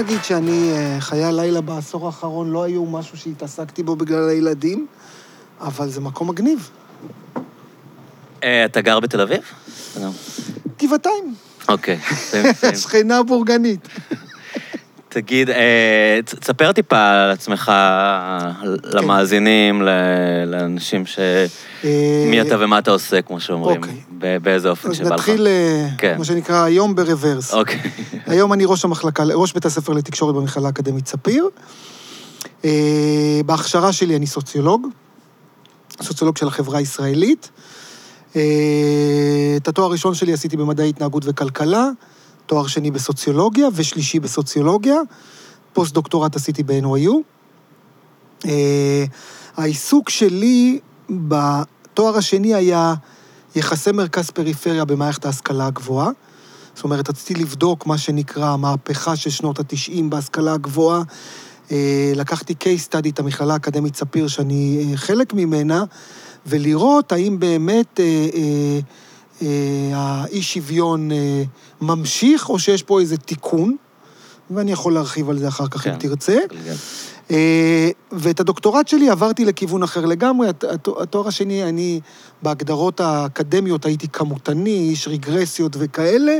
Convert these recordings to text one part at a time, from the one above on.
נגיד שאני, אה, חיי הלילה בעשור האחרון לא היו משהו שהתעסקתי בו בגלל הילדים, אבל זה מקום מגניב. אה, אתה גר בתל אביב? גבעתיים, אוקיי. שכנה בורגנית. תגיד, אה, תספר טיפה על עצמך, למאזינים, ל- לאנשים ש... אה, מי אתה ומה אתה עושה, כמו שאומרים. אוקיי. באיזה אופן אז שבא לך. נתחיל, אה, כן. מה שנקרא, היום ב reverse. אוקיי. היום אני ראש המחלקה, ראש בית הספר לתקשורת במכללה האקדמית ספיר. בהכשרה שלי אני סוציולוג, סוציולוג של החברה הישראלית. את התואר הראשון שלי עשיתי במדעי התנהגות וכלכלה, תואר שני בסוציולוגיה ושלישי בסוציולוגיה. פוסט-דוקטורט עשיתי ב-NYU. אה, העיסוק שלי בתואר השני היה יחסי מרכז-פריפריה במערכת ההשכלה הגבוהה. זאת אומרת, רציתי לבדוק מה שנקרא המהפכה של שנות ה-90 בהשכלה הגבוהה. אה, לקחתי case study את המכללה האקדמית ספיר, שאני אה, חלק ממנה, ולראות האם באמת אה, אה, אה, האי-שוויון אה, ממשיך, או שיש פה איזה תיקון, ואני יכול להרחיב על זה אחר כך אם כן. תרצה. אה, ואת הדוקטורט שלי עברתי לכיוון אחר לגמרי. הת- הת- התואר השני, אני בהגדרות האקדמיות הייתי כמותני, איש רגרסיות וכאלה.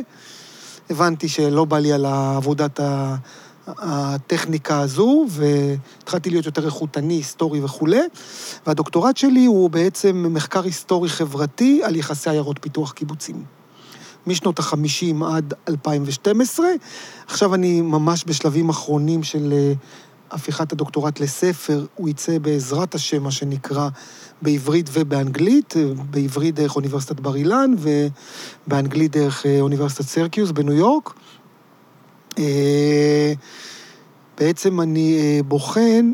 הבנתי שלא בא לי על עבודת ה- הטכניקה הזו, והתחלתי להיות יותר איכותני, היסטורי וכולי. והדוקטורט שלי הוא בעצם מחקר היסטורי-חברתי על יחסי עיירות פיתוח קיבוצים. משנות ה-50 עד 2012. עכשיו אני ממש בשלבים אחרונים של אה, הפיכת הדוקטורט לספר. הוא יצא בעזרת השם, מה שנקרא, בעברית ובאנגלית, אה, בעברית דרך אוניברסיטת בר אילן ובאנגלית דרך אה, אוניברסיטת סרקיוס בניו יורק. אה, בעצם אני אה, בוחן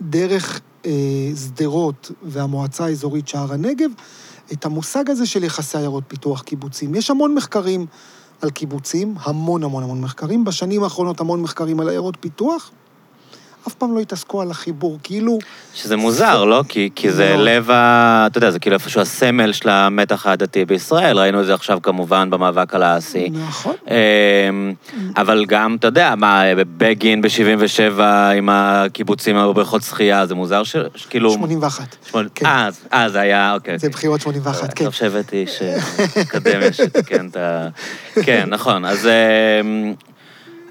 דרך אה, שדרות והמועצה האזורית שער הנגב את המושג הזה של יחסי עיירות פיתוח קיבוצים. יש המון מחקרים על קיבוצים, המון המון המון מחקרים. בשנים האחרונות המון מחקרים על עיירות פיתוח. אף פעם לא התעסקו על החיבור, כאילו... שזה מוזר, לא? כי, כי זה מאוד. לב ה... אתה יודע, זה כאילו איפשהו הסמל של המתח העדתי בישראל, ראינו את זה עכשיו כמובן במאבק על האסי. נכון. אמ, אבל גם, אתה יודע, מה, בגין ב-77 עם הקיבוצים בבריכות שחייה, זה מוזר ש- שכאילו... 81. שמונה- כן. אה, אז- אה, זה היה, אוקיי. זה אוקיי. בחירות 81, כן. טוב שהבאתי איש אקדמיה שתיקן את ה... כן, נכון. אז...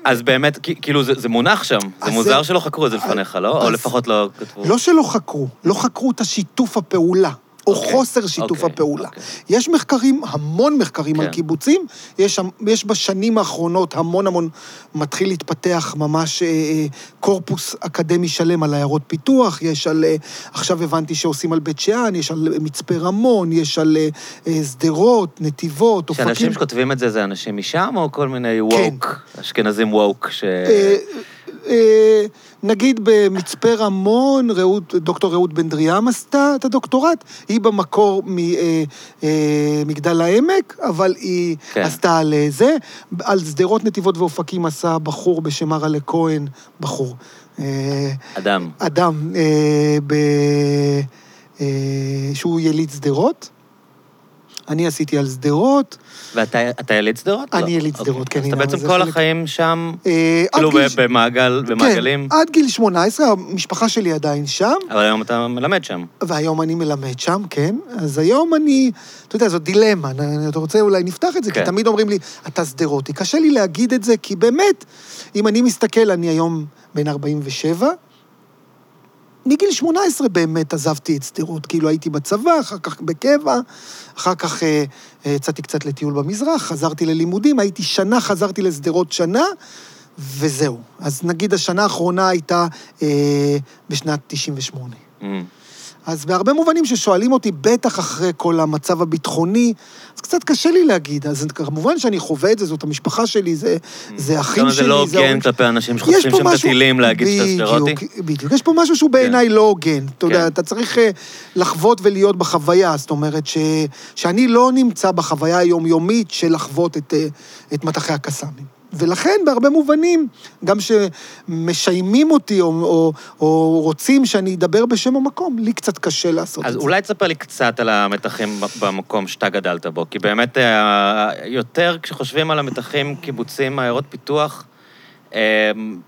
אז באמת, כאילו, זה זה מונח שם. זה מוזר זה- שלא חקרו את זה לפניך, לא? או לפחות לא כתבו. לא שלא חקרו, לא חקרו את השיתוף הפעולה, או אוקיי, חוסר שיתוף אוקיי, הפעולה. אוקיי. יש מחקרים, המון מחקרים על כן. קיבוצים, יש, יש בשנים האחרונות המון המון, מתחיל להתפתח ממש אה, אה, קורפוס אקדמי שלם על עיירות פיתוח, יש על, אה, עכשיו הבנתי שעושים על בית שאן, יש על מצפה רמון, יש על אה, אה, שדרות, נתיבות, אופקים. שאנשים שכותבים את זה, זה אנשים משם, או כל מיני כן. ווק, אשכנזים ווק, ש... אה, אה, נגיד במצפה רמון, רעות, דוקטור רעות בן דריאם עשתה את הדוקטורט, היא במקור ממגדל העמק, אבל היא כן. עשתה על אה, זה. על שדרות, נתיבות ואופקים עשה בחור בשם ארלה כהן, בחור. אה, אדם. אדם אה, ב... אה, שהוא יליד שדרות. אני עשיתי על שדרות. ואתה אתה יליד שדרות? אני לא. יליד אוקיי. שדרות, כן, אז אתה בעצם כל החיים שם, אה, כאילו במעגל, במעגלים, כן, עד גיל 18, המשפחה שלי עדיין שם, אבל היום אתה מלמד שם. והיום אני מלמד שם, כן. אז היום אני, אתה יודע, זאת דילמה. אני- אתה רוצה אולי נפתח את זה, כן. כי תמיד אומרים לי, אתה שדרותי. קשה לי להגיד את זה, כי באמת, אם אני מסתכל, אני היום בן 47, מגיל 18 באמת עזבתי את שדרות. כאילו הייתי בצבא, אחר כך בקבע, אחר כך אה, אה, יצאתי קצת לטיול במזרח, חזרתי ללימודים, הייתי שנה, חזרתי לשדרות שנה, וזהו. אז נגיד השנה האחרונה הייתה אה, בשנת 98. Mm. אז בהרבה מובנים ששואלים אותי, בטח אחרי כל המצב הביטחוני, אז קצת קשה לי להגיד. אז כמובן שאני חווה את זה, זאת המשפחה שלי, זה, זה אחים שלי, זה לא זה הוגן ההורים כלפי אנשים שחוטפים פה שם את הטילים להגיד שאתה שדרותי? בדיוק. יש פה משהו שהוא בעיניי לא הוגן. אתה יודע, כן. אתה צריך אה, לחוות ולהיות בחוויה. זאת אומרת, ש... שאני לא נמצא בחוויה היומיומית של לחוות את, אה, את מטחי הקסאמים. ולכן, בהרבה מובנים, גם שמשיימים אותי או, או, או רוצים שאני אדבר בשם המקום, לי קצת קשה לעשות אז את זה. אולי תספר לי קצת על המתחים במקום שאתה גדלת בו, כי באמת, אה, יותר כשחושבים על המתחים, קיבוצים, עיירות פיתוח,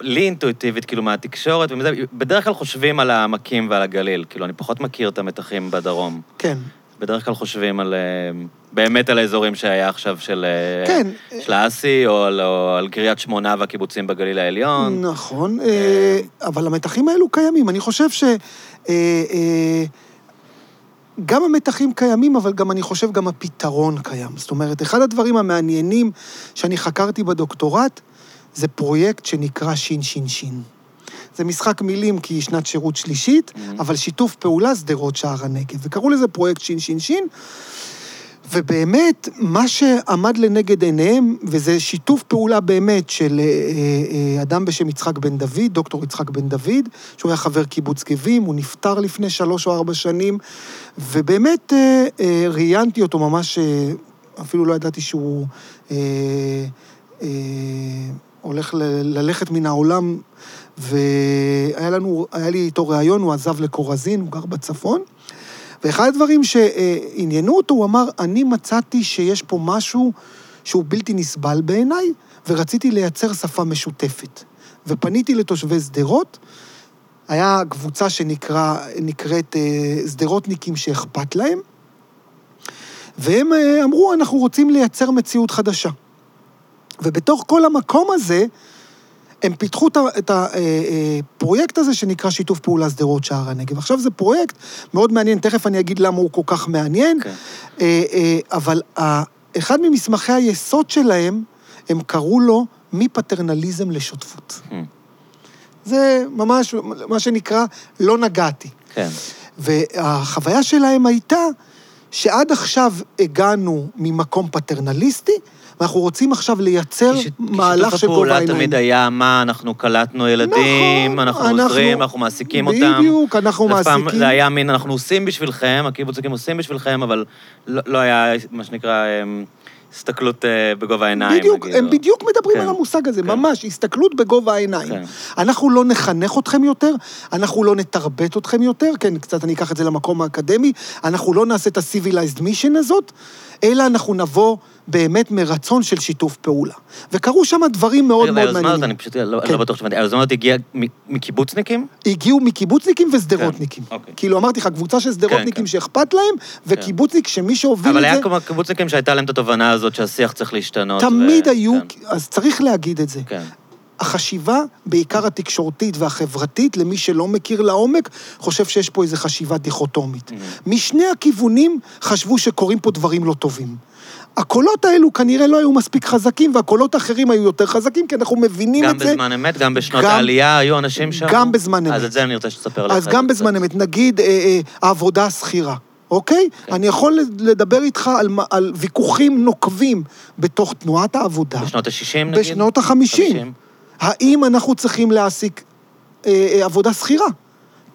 לי אינטואיטיבית, כאילו, מהתקשורת, ומזה, בדרך כלל חושבים על העמקים ועל הגליל. כאילו, אני פחות מכיר את המתחים בדרום. כן. בדרך כלל חושבים על... אה, באמת על האזורים שהיה עכשיו של... אה, כן. של האסי, או על, או על קריית שמונה והקיבוצים בגליל העליון. נכון, אה, אבל המתחים האלו קיימים. אני חושב ש... גם המתחים קיימים, אבל גם, אני חושב, גם הפתרון קיים. זאת אומרת, אחד הדברים המעניינים שאני חקרתי בדוקטורט, זה פרויקט שנקרא שין שין שין. זה משחק מילים כי היא שנת שירות שלישית, Mhm. אבל שיתוף פעולה שדרות שער הנגב. וקראו לזה פרויקט שין שין שין, ובאמת, מה שעמד לנגד עיניהם, וזה שיתוף פעולה באמת של אה, אה, אדם בשם יצחק בן דוד, דוקטור יצחק בן דוד, שהוא היה חבר קיבוץ גבים, הוא נפטר לפני שלוש או ארבע שנים, ובאמת אה, אה, ראיינתי אותו ממש, אה, אפילו לא ידעתי שהוא אה, אה, הולך ל- ללכת מן העולם, והיה לנו, היה לי איתו ראיון, הוא עזב לקורזין, הוא גר בצפון. ואחד הדברים שעניינו אותו, הוא אמר, אני מצאתי שיש פה משהו שהוא בלתי נסבל בעיניי, ורציתי לייצר שפה משותפת. ופניתי לתושבי שדרות, היה קבוצה שנקראת אה, שדרותניקים שאכפת להם, והם אה, אמרו, אנחנו רוצים לייצר מציאות חדשה. ובתוך כל המקום הזה, הם פיתחו את ה- את הפרויקט הזה שנקרא שיתוף פעולה שדרות שער הנגב. עכשיו זה פרויקט מאוד מעניין, תכף אני אגיד למה הוא כל כך מעניין, כן. אה, אה, אבל אחד ממסמכי היסוד שלהם, הם קראו לו מפטרנליזם לשותפות. Hmm. זה ממש מה שנקרא לא נגעתי. כן. והחוויה שלהם הייתה שעד עכשיו הגענו ממקום פטרנליסטי, ואנחנו רוצים עכשיו לייצר כי ש- כי מהלך שיתוף של גובה הפעולה. תמיד היה, מה, אנחנו קלטנו ילדים, נכון, אנחנו אנחנו- עוזרים, אנחנו מעסיקים אותם. בדיוק, אנחנו זה פעם- מעסיקים. זה היה מין, אנחנו עושים בשבילכם, הקיבוצים עושים בשבילכם, אבל לא לא היה, מה שנקרא, אמ, הסתכלות אה, בגובה העיניים. בדיוק, נגיד, הם או- בדיוק מדברים כן, על המושג הזה, כן. ממש, הסתכלות בגובה העיניים. כן. אנחנו לא נחנך אתכם יותר, אנחנו לא נתרבט אתכם יותר, כן, קצת אני אקח את זה למקום האקדמי, אנחנו לא נעשה את ה-civilized mission הזאת, אלא אנחנו נבוא באמת מרצון של שיתוף פעולה. וקרו שם דברים מאוד מאוד והיוזמה הזאת, מעניינים. אני פשוט לא כן. לא בטוח שהבנתי, היוזמה הזאת הגיעה מקיבוצניקים? הגיעו מקיבוצניקים ושדרותניקים. כן, אוקיי. כאילו, אמרתי לך, קבוצה של שדרותניקים כן. שאכפת להם, וקיבוצניק שמי שהוביל אבל את היה זה... כמו קיבוצניקים שהייתה להם את התובנה הזאת שהשיח צריך להשתנות. תמיד ו- היו, כן, אז צריך להגיד את זה. כן. החשיבה, בעיקר התקשורתית והחברתית, למי שלא מכיר לעומק, חושב שיש פה איזו חשיבה דיכוטומית. Mhm. משני הכיוונים חשבו שקורים פה דברים לא טובים. הקולות האלו כנראה לא היו מספיק חזקים, והקולות האחרים היו יותר חזקים, כי אנחנו מבינים גם את זה. בזמן אמת, גם בשנות גם- העלייה היו אנשים שם? גם בזמן אז אמת. את זה אני רוצה שתספר לך. אז גם. בזמן אמת, נגיד אה, אה, העבודה השכירה, אוקיי? כן. אני יכול לדבר איתך על, על ויכוחים נוקבים בתוך תנועת העבודה. בשנות ה-60 נגיד? בשנות החמישים. האם אנחנו צריכים להעסיק אה, אה, עבודה שכירה?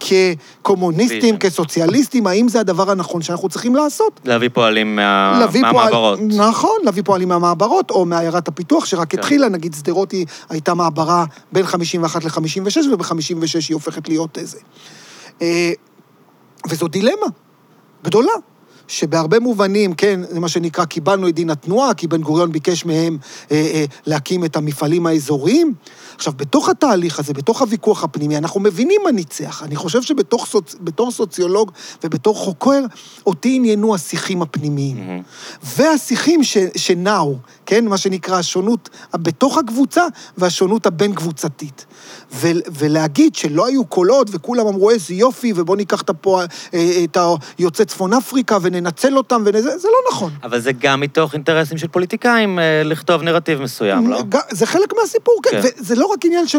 כקומוניסטים. כסוציאליסטים, האם זה הדבר הנכון שאנחנו צריכים לעשות? להביא פועלים מה- להביא פועל- מהמעברות. נכון, להביא פועלים מהמעברות, או מעיירת הפיתוח, שרק כן. התחילה, נגיד שדרות היא הייתה מעברה בין 51 ל-56, וב-56 היא הופכת להיות איזה. אה, וזו דילמה גדולה. שבהרבה מובנים, כן, זה מה שנקרא, קיבלנו את דין התנועה, כי בן גוריון ביקש מהם אה, אה, להקים את המפעלים האזוריים. עכשיו, בתוך התהליך הזה, בתוך הוויכוח הפנימי, אנחנו מבינים מה ניצח. אני חושב שבתור סוצ... סוציולוג ובתור חוקר, אותי עניינו השיחים הפנימיים. מהמם. והשיחים ש... שנעו, כן, מה שנקרא השונות בתוך הקבוצה והשונות הבין-קבוצתית. ו... ולהגיד שלא היו קולות וכולם אמרו איזה יופי, ובואו ניקח את, הפוע... אה, את היוצאי צפון אפריקה וננצל אותם, וזה זה לא נכון. אבל זה גם מתוך אינטרסים של פוליטיקאים אה, לכתוב נרטיב מסוים, לא? זה חלק מהסיפור, כן. כן. וזה לא רק עניין של,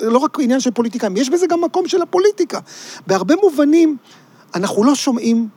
לא רק עניין של פוליטיקאים, יש בזה גם מקום של הפוליטיקה. בהרבה מובנים, אנחנו לא שומעים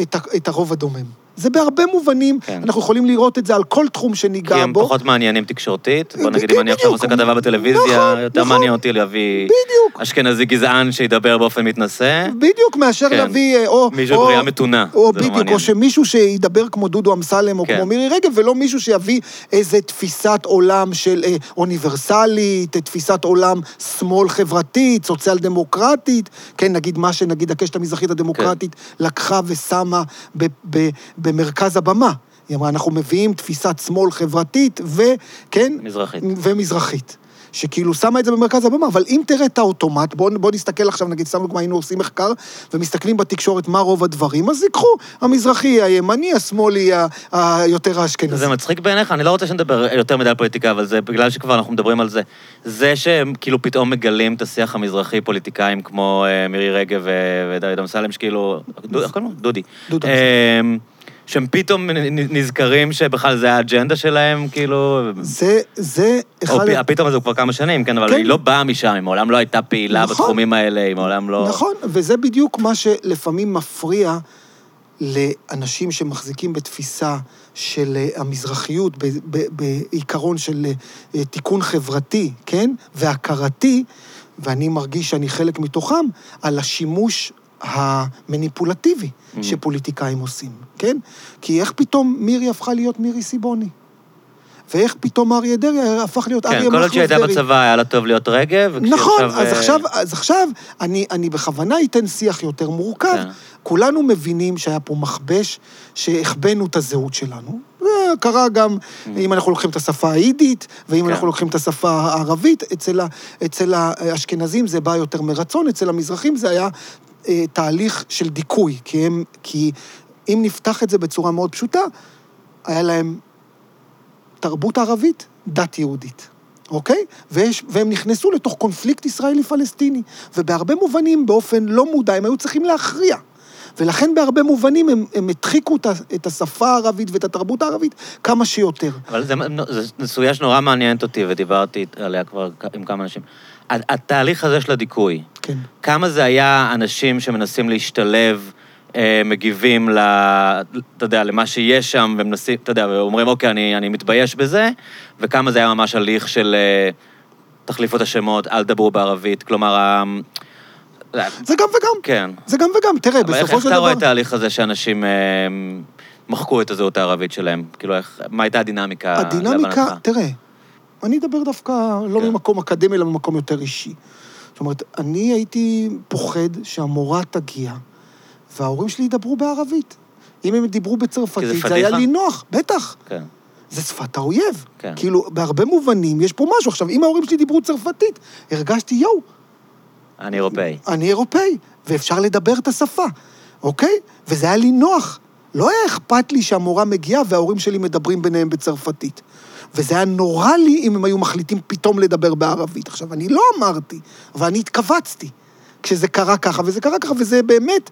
את, את הרוב הדומם. זה בהרבה מובנים, כן. אנחנו יכולים לראות את זה על כל תחום שניגע כי הם בו. פחות מעניינים תקשורתית. בוא נגיד, אם אני עכשיו. עושה כתבה בטלוויזיה, נכון, יותר נכון. מעניין אותי להביא בדיוק. אשכנזי גזען שידבר באופן מתנשא. בדיוק, מאשר כן. להביא, אה, או... מישהו או- בריאה מתונה. או זה לא בדיוק, מעניין. או שמישהו שידבר כמו דודו אמסלם, או כן. כמו מירי רגב, ולא מישהו שיביא איזה תפיסת עולם של אה, אוניברסלית, אה, תפיסת עולם שמאל חברתית, סוציאל דמוקרטית, כן, נגיד מה שנגיד הקשת המזרחית הדמוקרטית כן. לקחה ושמה ב- ב- במרכז הבמה. היא אמרה, אנחנו מביאים תפיסת שמאל חברתית, וכן, מזרחית. ומזרחית. שכאילו שמה את זה במרכז הבמה, אבל אם תראה את האוטומט, בוא, בוא נסתכל עכשיו, נגיד, סתם דוגמא, היינו עושים מחקר, ומסתכלים בתקשורת מה רוב הדברים, אז ייקחו, המזרחי, הימני, השמאלי, ה- היותר האשכנזי. זה מצחיק בעיניך? אני לא רוצה שנדבר יותר מדי על פוליטיקה, אבל זה בגלל שכבר אנחנו מדברים על זה. זה שהם כאילו פתאום מגלים את השיח המזרחי, פוליטיקאים כמו אה, מירי רגב ו- ודוד אמסלם, שכאילו... איך קוראים לו? דודי. דודו אה, שהם פתאום נזכרים שבכלל זה האג'נדה שלהם, כאילו... זה, זה או אחד... פ- פתאום זה כבר כמה שנים, כן, אבל כן. היא לא באה משם, היא מעולם לא הייתה פעילה נכון. בתחומים האלה, היא מעולם לא... נכון, וזה בדיוק מה שלפעמים מפריע לאנשים שמחזיקים בתפיסה של אה, המזרחיות, ב- ב- בעיקרון של אה, תיקון חברתי, כן? והכרתי, ואני מרגיש שאני חלק מתוכם, על השימוש המניפולטיבי Mm-hmm. שפוליטיקאים עושים, כן? כי איך פתאום מירי הפכה להיות מירי סיבוני? ואיך פתאום אריה דרעי הפך להיות אריה כן, מכלוף כל דרעי? עוד שהיא הייתה בצבא היה לה טוב להיות רגב, נכון, אז אה, עכשיו, אז עכשיו אני, אני בכוונה אתן שיח יותר מורכב. כן. כולנו מבינים שהיה פה מכבש, שהחבאנו את הזהות שלנו. זה קרה גם אם אנחנו לוקחים את השפה היידית, ואם Mm. כן. אנחנו לוקחים את השפה הערבית. אצל, ה, אצל האשכנזים זה בא יותר מרצון, אצל המזרחים זה היה אה, תהליך של דיכוי, כי הם... כי אם נפתח את זה בצורה מאוד פשוטה, היה להם תרבות ערבית, דת יהודית, אוקיי? ויש, והם נכנסו לתוך קונפליקט ישראלי-פלסטיני, ובהרבה מובנים, באופן לא מודע, הם היו צריכים להכריע. ולכן בהרבה מובנים הם, הם הדחיקו את השפה הערבית ואת התרבות הערבית כמה שיותר. אבל זו סוגיה שנורא מעניינת אותי, ודיברתי עליה כבר עם כמה אנשים. התהליך הזה של הדיכוי, כן. כמה זה היה אנשים שמנסים להשתלב, אה, מגיבים ל... אתה יודע, למה שיש שם, ומנסים, אתה יודע, ואומרים, אוקיי, אני, אני מתבייש בזה, וכמה זה היה ממש הליך של אה, תחליפו את השמות, אל תדברו בערבית, כלומר, ה... זה גם וגם. כן. זה גם וגם. תראה, אבל איך, בסופו איך של אתה רואה דבר... את ההליך הזה שאנשים אה, מחקו את הזהות הערבית שלהם? כאילו, איך, מה הייתה הדינמיקה? הדינמיקה? תראה, אני אדבר דווקא לא כן. ממקום אקדמי, אלא ממקום יותר אישי. זאת אומרת, אני הייתי פוחד שהמורה תגיע, וההורים שלי ידברו בערבית. אם הם דיברו בצרפתית, זה היה? לי נוח, בטח. כן. זה שפת האויב. כן. כאילו, בהרבה מובנים יש פה משהו. עכשיו, אם ההורים שלי דיברו צרפתית, הרגשתי, יואו, אני אירופאי. אני אירופאי, ואפשר לדבר את השפה, אוקיי? וזה היה לי נוח. לא היה אכפת לי שהמורה מגיעה וההורים שלי מדברים ביניהם בצרפתית. וזה היה נורא לי אם הם היו מחליטים פתאום לדבר בערבית. עכשיו, אני לא אמרתי, אבל אני התכווצתי כשזה קרה ככה, וזה קרה ככה, וזה באמת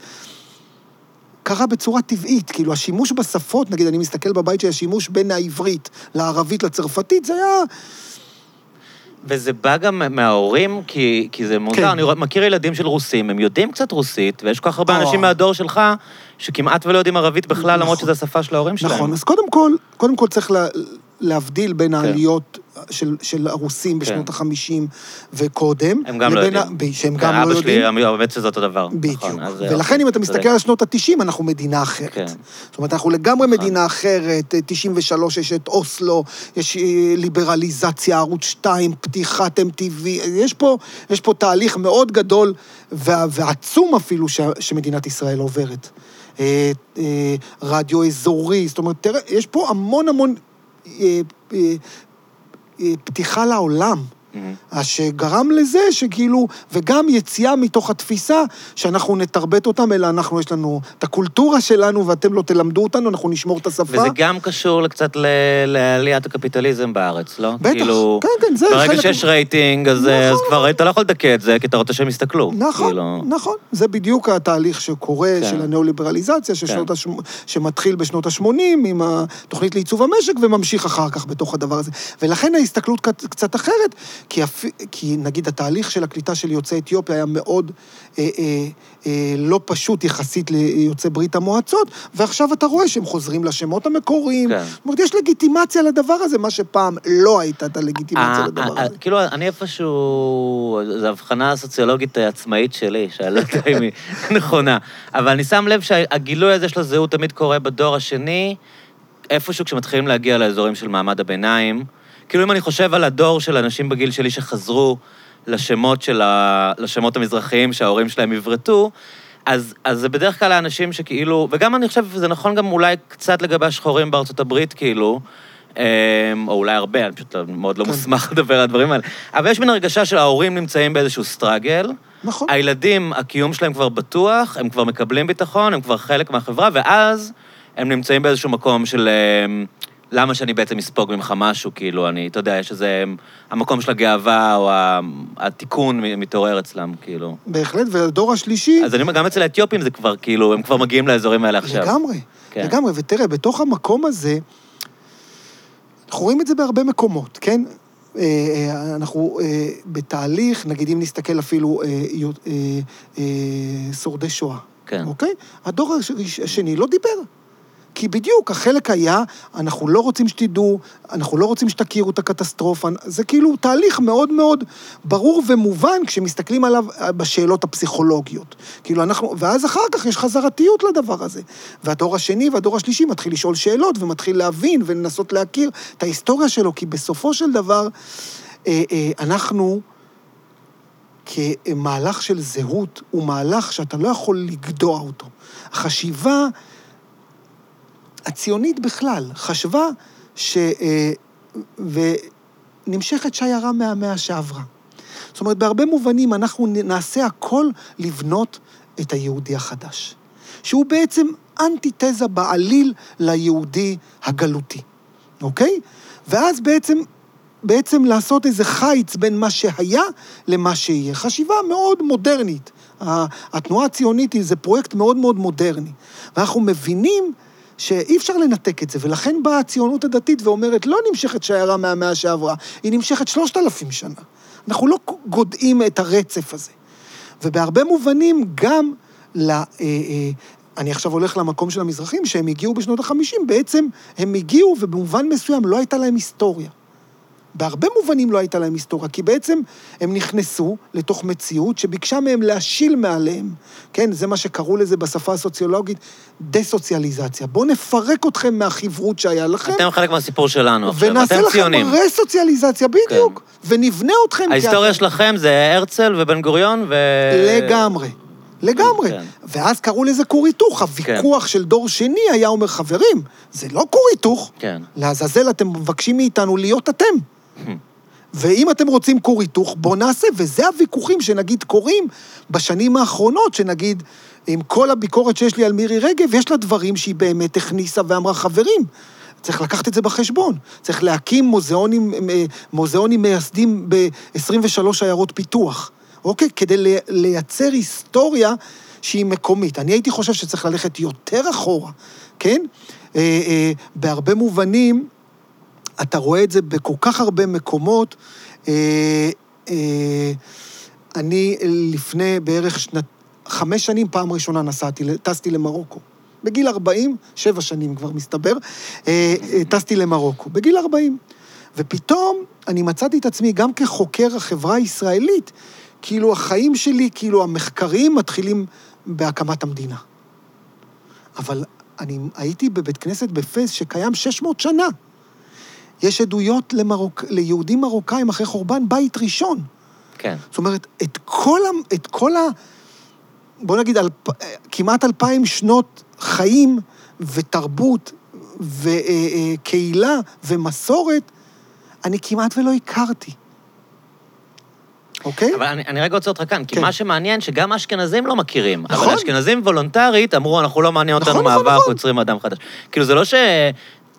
קרה בצורה טבעית. כאילו, השימוש בשפות, נגיד, אני מסתכל בבית שלי, השימוש בין העברית לערבית לצרפתית, זה היה... וזה בא גם מההורים, כי, כי זה מוזר. כן. אני מכיר ילדים של רוסים, הם יודעים קצת רוסית, ויש כל כך הרבה אה. אנשים מהדור שלך, שכמעט ולא יודעים ערבית בכלל, למרות נכון. שזו השפה של ההורים שלהם. נכון, אז קודם כל, קודם כל צריך לה, להבדיל בין כן. העליות של, של הרוסים בשנות ה-50 וקודם. הם גם לא יודעים. ה- ב- שהם כן, גם לא אבא יודעים. שלי עובד שזה אותו דבר. בדיוק. נכון, אז, ולכן אם אתה. מסתכל על שנות ה-90, אנחנו מדינה אחרת. כן. זאת אומרת, אנחנו לגמרי נכון. מדינה אחרת. 93 יש את אוסלו, יש אה, ליברליזציה, ערוץ 2, פתיחת MTV. יש פה, יש פה תהליך מאוד גדול ועצום אפילו ש, שמדינת ישראל עוברת. אה, אה, רדיו אזורי, זאת אומרת, תראה, יש פה המון המון אה, אה, אה, פתיחה לעולם. אז שגרם לזה שכאילו, וגם יציאה מתוך התפיסה שאנחנו נתרבט אותם, אלא אנחנו, יש לנו את הקולטורה שלנו ואתם לא תלמדו אותנו, אנחנו נשמור את השפה. וזה גם קשור קצת לעליית הקפיטליזם בארץ, לא? בטח, כאילו, כן, כן, זה ברגע חלק- שיש רייטינג, אז, אז נכון. כבר אתה לא יכול לדכא את זה, כי אתה רוצה שהם יסתכלו. נכון, כאילו, נכון. זה בדיוק התהליך שקורה, כן. של הניאו-ליברליזציה, כן. הש... שמתחיל בשנות ה-80 עם התוכנית לעיצוב המשק, וממשיך אחר כך בתוך הדבר הזה. ולכן ההסתכלות קצת אחרת, כי, אפ... כי נגיד התהליך של הקליטה של יוצאי אתיופיה היה מאוד אה, אה, אה, לא פשוט יחסית ליוצאי ברית המועצות, ועכשיו אתה רואה שהם חוזרים לשמות המקוריים. כן. זאת אומרת, יש לגיטימציה לדבר הזה, מה שפעם לא הייתה את הלגיטימציה אה, לדבר אה, הזה. כאילו, אני איפשהו, זו הבחנה סוציולוגית אה, עצמאית שלי, שאני לא יודע אם היא נכונה, אבל אני שם לב שהגילוי הזה של הזהות תמיד קורה בדור השני, איפשהו כשמתחילים להגיע לאזורים של מעמד הביניים. כאילו, אם אני חושב על הדור של אנשים בגיל שלי שחזרו לשמות של ה... לשמות המזרחיים שההורים שלהם עברתו, אז, אז זה בדרך כלל האנשים שכאילו, וגם אני חושב, זה נכון גם אולי קצת לגבי השחורים בארצות הברית, כאילו, אמ, או אולי הרבה, אני פשוט מאוד לא כן. מוסמך לדבר על הדברים האלה. אבל יש מין הרגשה שההורים נמצאים באיזשהו סטראגל. נכון. הילדים, הקיום שלהם כבר בטוח, הם כבר מקבלים ביטחון, הם כבר חלק מהחברה, ואז הם נמצאים באיזשהו מקום של אמ, למה שאני בעצם אספוג ממך משהו, כאילו, אני, אתה יודע, יש איזה... המקום של הגאווה או התיקון מתעורר אצלם, כאילו. בהחלט, והדור השלישי... אז אני אומר, גם אצל האתיופים זה כבר, כאילו, הם כבר מגיעים לאזורים האלה עכשיו. לגמרי, כן. לגמרי. ותראה, בתוך המקום הזה, אנחנו רואים את זה בהרבה מקומות, כן? אה, אה, אנחנו אה, בתהליך, נגיד אם נסתכל אפילו שורדי שואה, כן. אוקיי? הדור הש- השני לא דיבר. כי בדיוק, החלק היה, אנחנו לא רוצים שתדעו, אנחנו לא רוצים שתכירו את הקטסטרופה, זה כאילו תהליך מאוד מאוד ברור ומובן כשמסתכלים עליו אה, בשאלות הפסיכולוגיות. כאילו אנחנו, ואז אחר כך יש חזרתיות לדבר הזה. והדור השני והדור השלישי מתחיל לשאול שאלות ומתחיל להבין ולנסות להכיר את ההיסטוריה שלו, כי בסופו של דבר, אה, אה, אנחנו... כמהלך של זהות, הוא מהלך שאתה לא יכול לגדוע אותו. החשיבה הציונית בכלל חשבה ש... אה, ונמשכת שיירה מהמאה שעברה. זאת אומרת, בהרבה מובנים אנחנו נעשה הכל לבנות את היהודי החדש, שהוא בעצם אנטיתזה בעליל ליהודי הגלותי, אוקיי? ואז בעצם, בעצם לעשות איזה חיץ בין מה שהיה למה שיהיה. חשיבה מאוד מודרנית. התנועה הציונית היא זה פרויקט מאוד מאוד מודרני. ואנחנו מבינים שאי אפשר לנתק את זה, ולכן באה הציונות הדתית ואומרת, לא נמשכת שיירה מהמאה שעברה, היא נמשכת שלושת אלפים שנה. אנחנו לא גודעים את הרצף הזה. ובהרבה מובנים גם ל... אה, אה, אני עכשיו הולך למקום של המזרחים, שהם הגיעו בשנות ה-50, בעצם הם הגיעו ובמובן מסוים לא הייתה להם היסטוריה. בהרבה מובנים לא הייתה להם היסטוריה, כי בעצם הם נכנסו לתוך מציאות שביקשה מהם להשיל מעליהם, כן, זה מה שקראו לזה בשפה הסוציולוגית, דה-סוציאליזציה. בואו נפרק אתכם מהחברות שהיה לכם, אתם חלק מהסיפור שלנו עכשיו, ונעשה אתם לכם ציונים. כן. רסוציאליזציה, בדיוק, ונבנה אתכם... ההיסטוריה כאתם. שלכם זה הרצל ובן גוריון ו... לגמרי. לגמרי. כן. ואז קראו לזה כור היתוך. הוויכוח של דור שני היה אומר, חברים, זה לא כור היתוך. כן. לעזאזל, אתם מבקשים מאיתנו להיות אתם. ואם אתם רוצים כור היתוך, בואו נעשה. וזה הוויכוחים שנגיד קורים בשנים האחרונות, שנגיד, עם כל הביקורת שיש לי על מירי רגב, יש לה דברים שהיא באמת הכניסה ואמרה, חברים, צריך לקחת את זה בחשבון. צריך להקים מוזיאונים, אה, מוזיאונים מייסדים ב-23 עיירות פיתוח, אוקיי? כדי לי- לייצר היסטוריה שהיא מקומית. אני הייתי חושב שצריך ללכת יותר אחורה, כן? אה, אה, בהרבה מובנים, אתה רואה את זה בכל כך הרבה מקומות. אה, אה, אני לפני בערך שנת... חמש שנים, פעם ראשונה נסעתי, טסתי למרוקו. בגיל 40, שבע שנים כבר מסתבר, אה, טסתי למרוקו. בגיל 40. ופתאום אני מצאתי את עצמי גם כחוקר החברה הישראלית, כאילו החיים שלי, כאילו המחקרים מתחילים בהקמת המדינה. אבל אני הייתי בבית כנסת בפס שקיים 600 שנה. יש עדויות למרוק... ליהודים מרוקאים אחרי חורבן בית ראשון. כן. זאת אומרת, את כל, ה... את כל ה... בוא נגיד, אלפ... כמעט אלפיים שנות חיים ותרבות וקהילה ומסורת, אני כמעט ולא הכרתי. אוקיי? אבל אני, אני רגע עוצר אותך כאן, כי כן. מה שמעניין, שגם האשכנזים לא מכירים. נכון. אבל האשכנזים וולונטרית אמרו, אנחנו לא מעניין אותנו נכון, נכון, מהעבר, נכון. אנחנו יוצרים אדם חדש. כאילו, זה לא ש...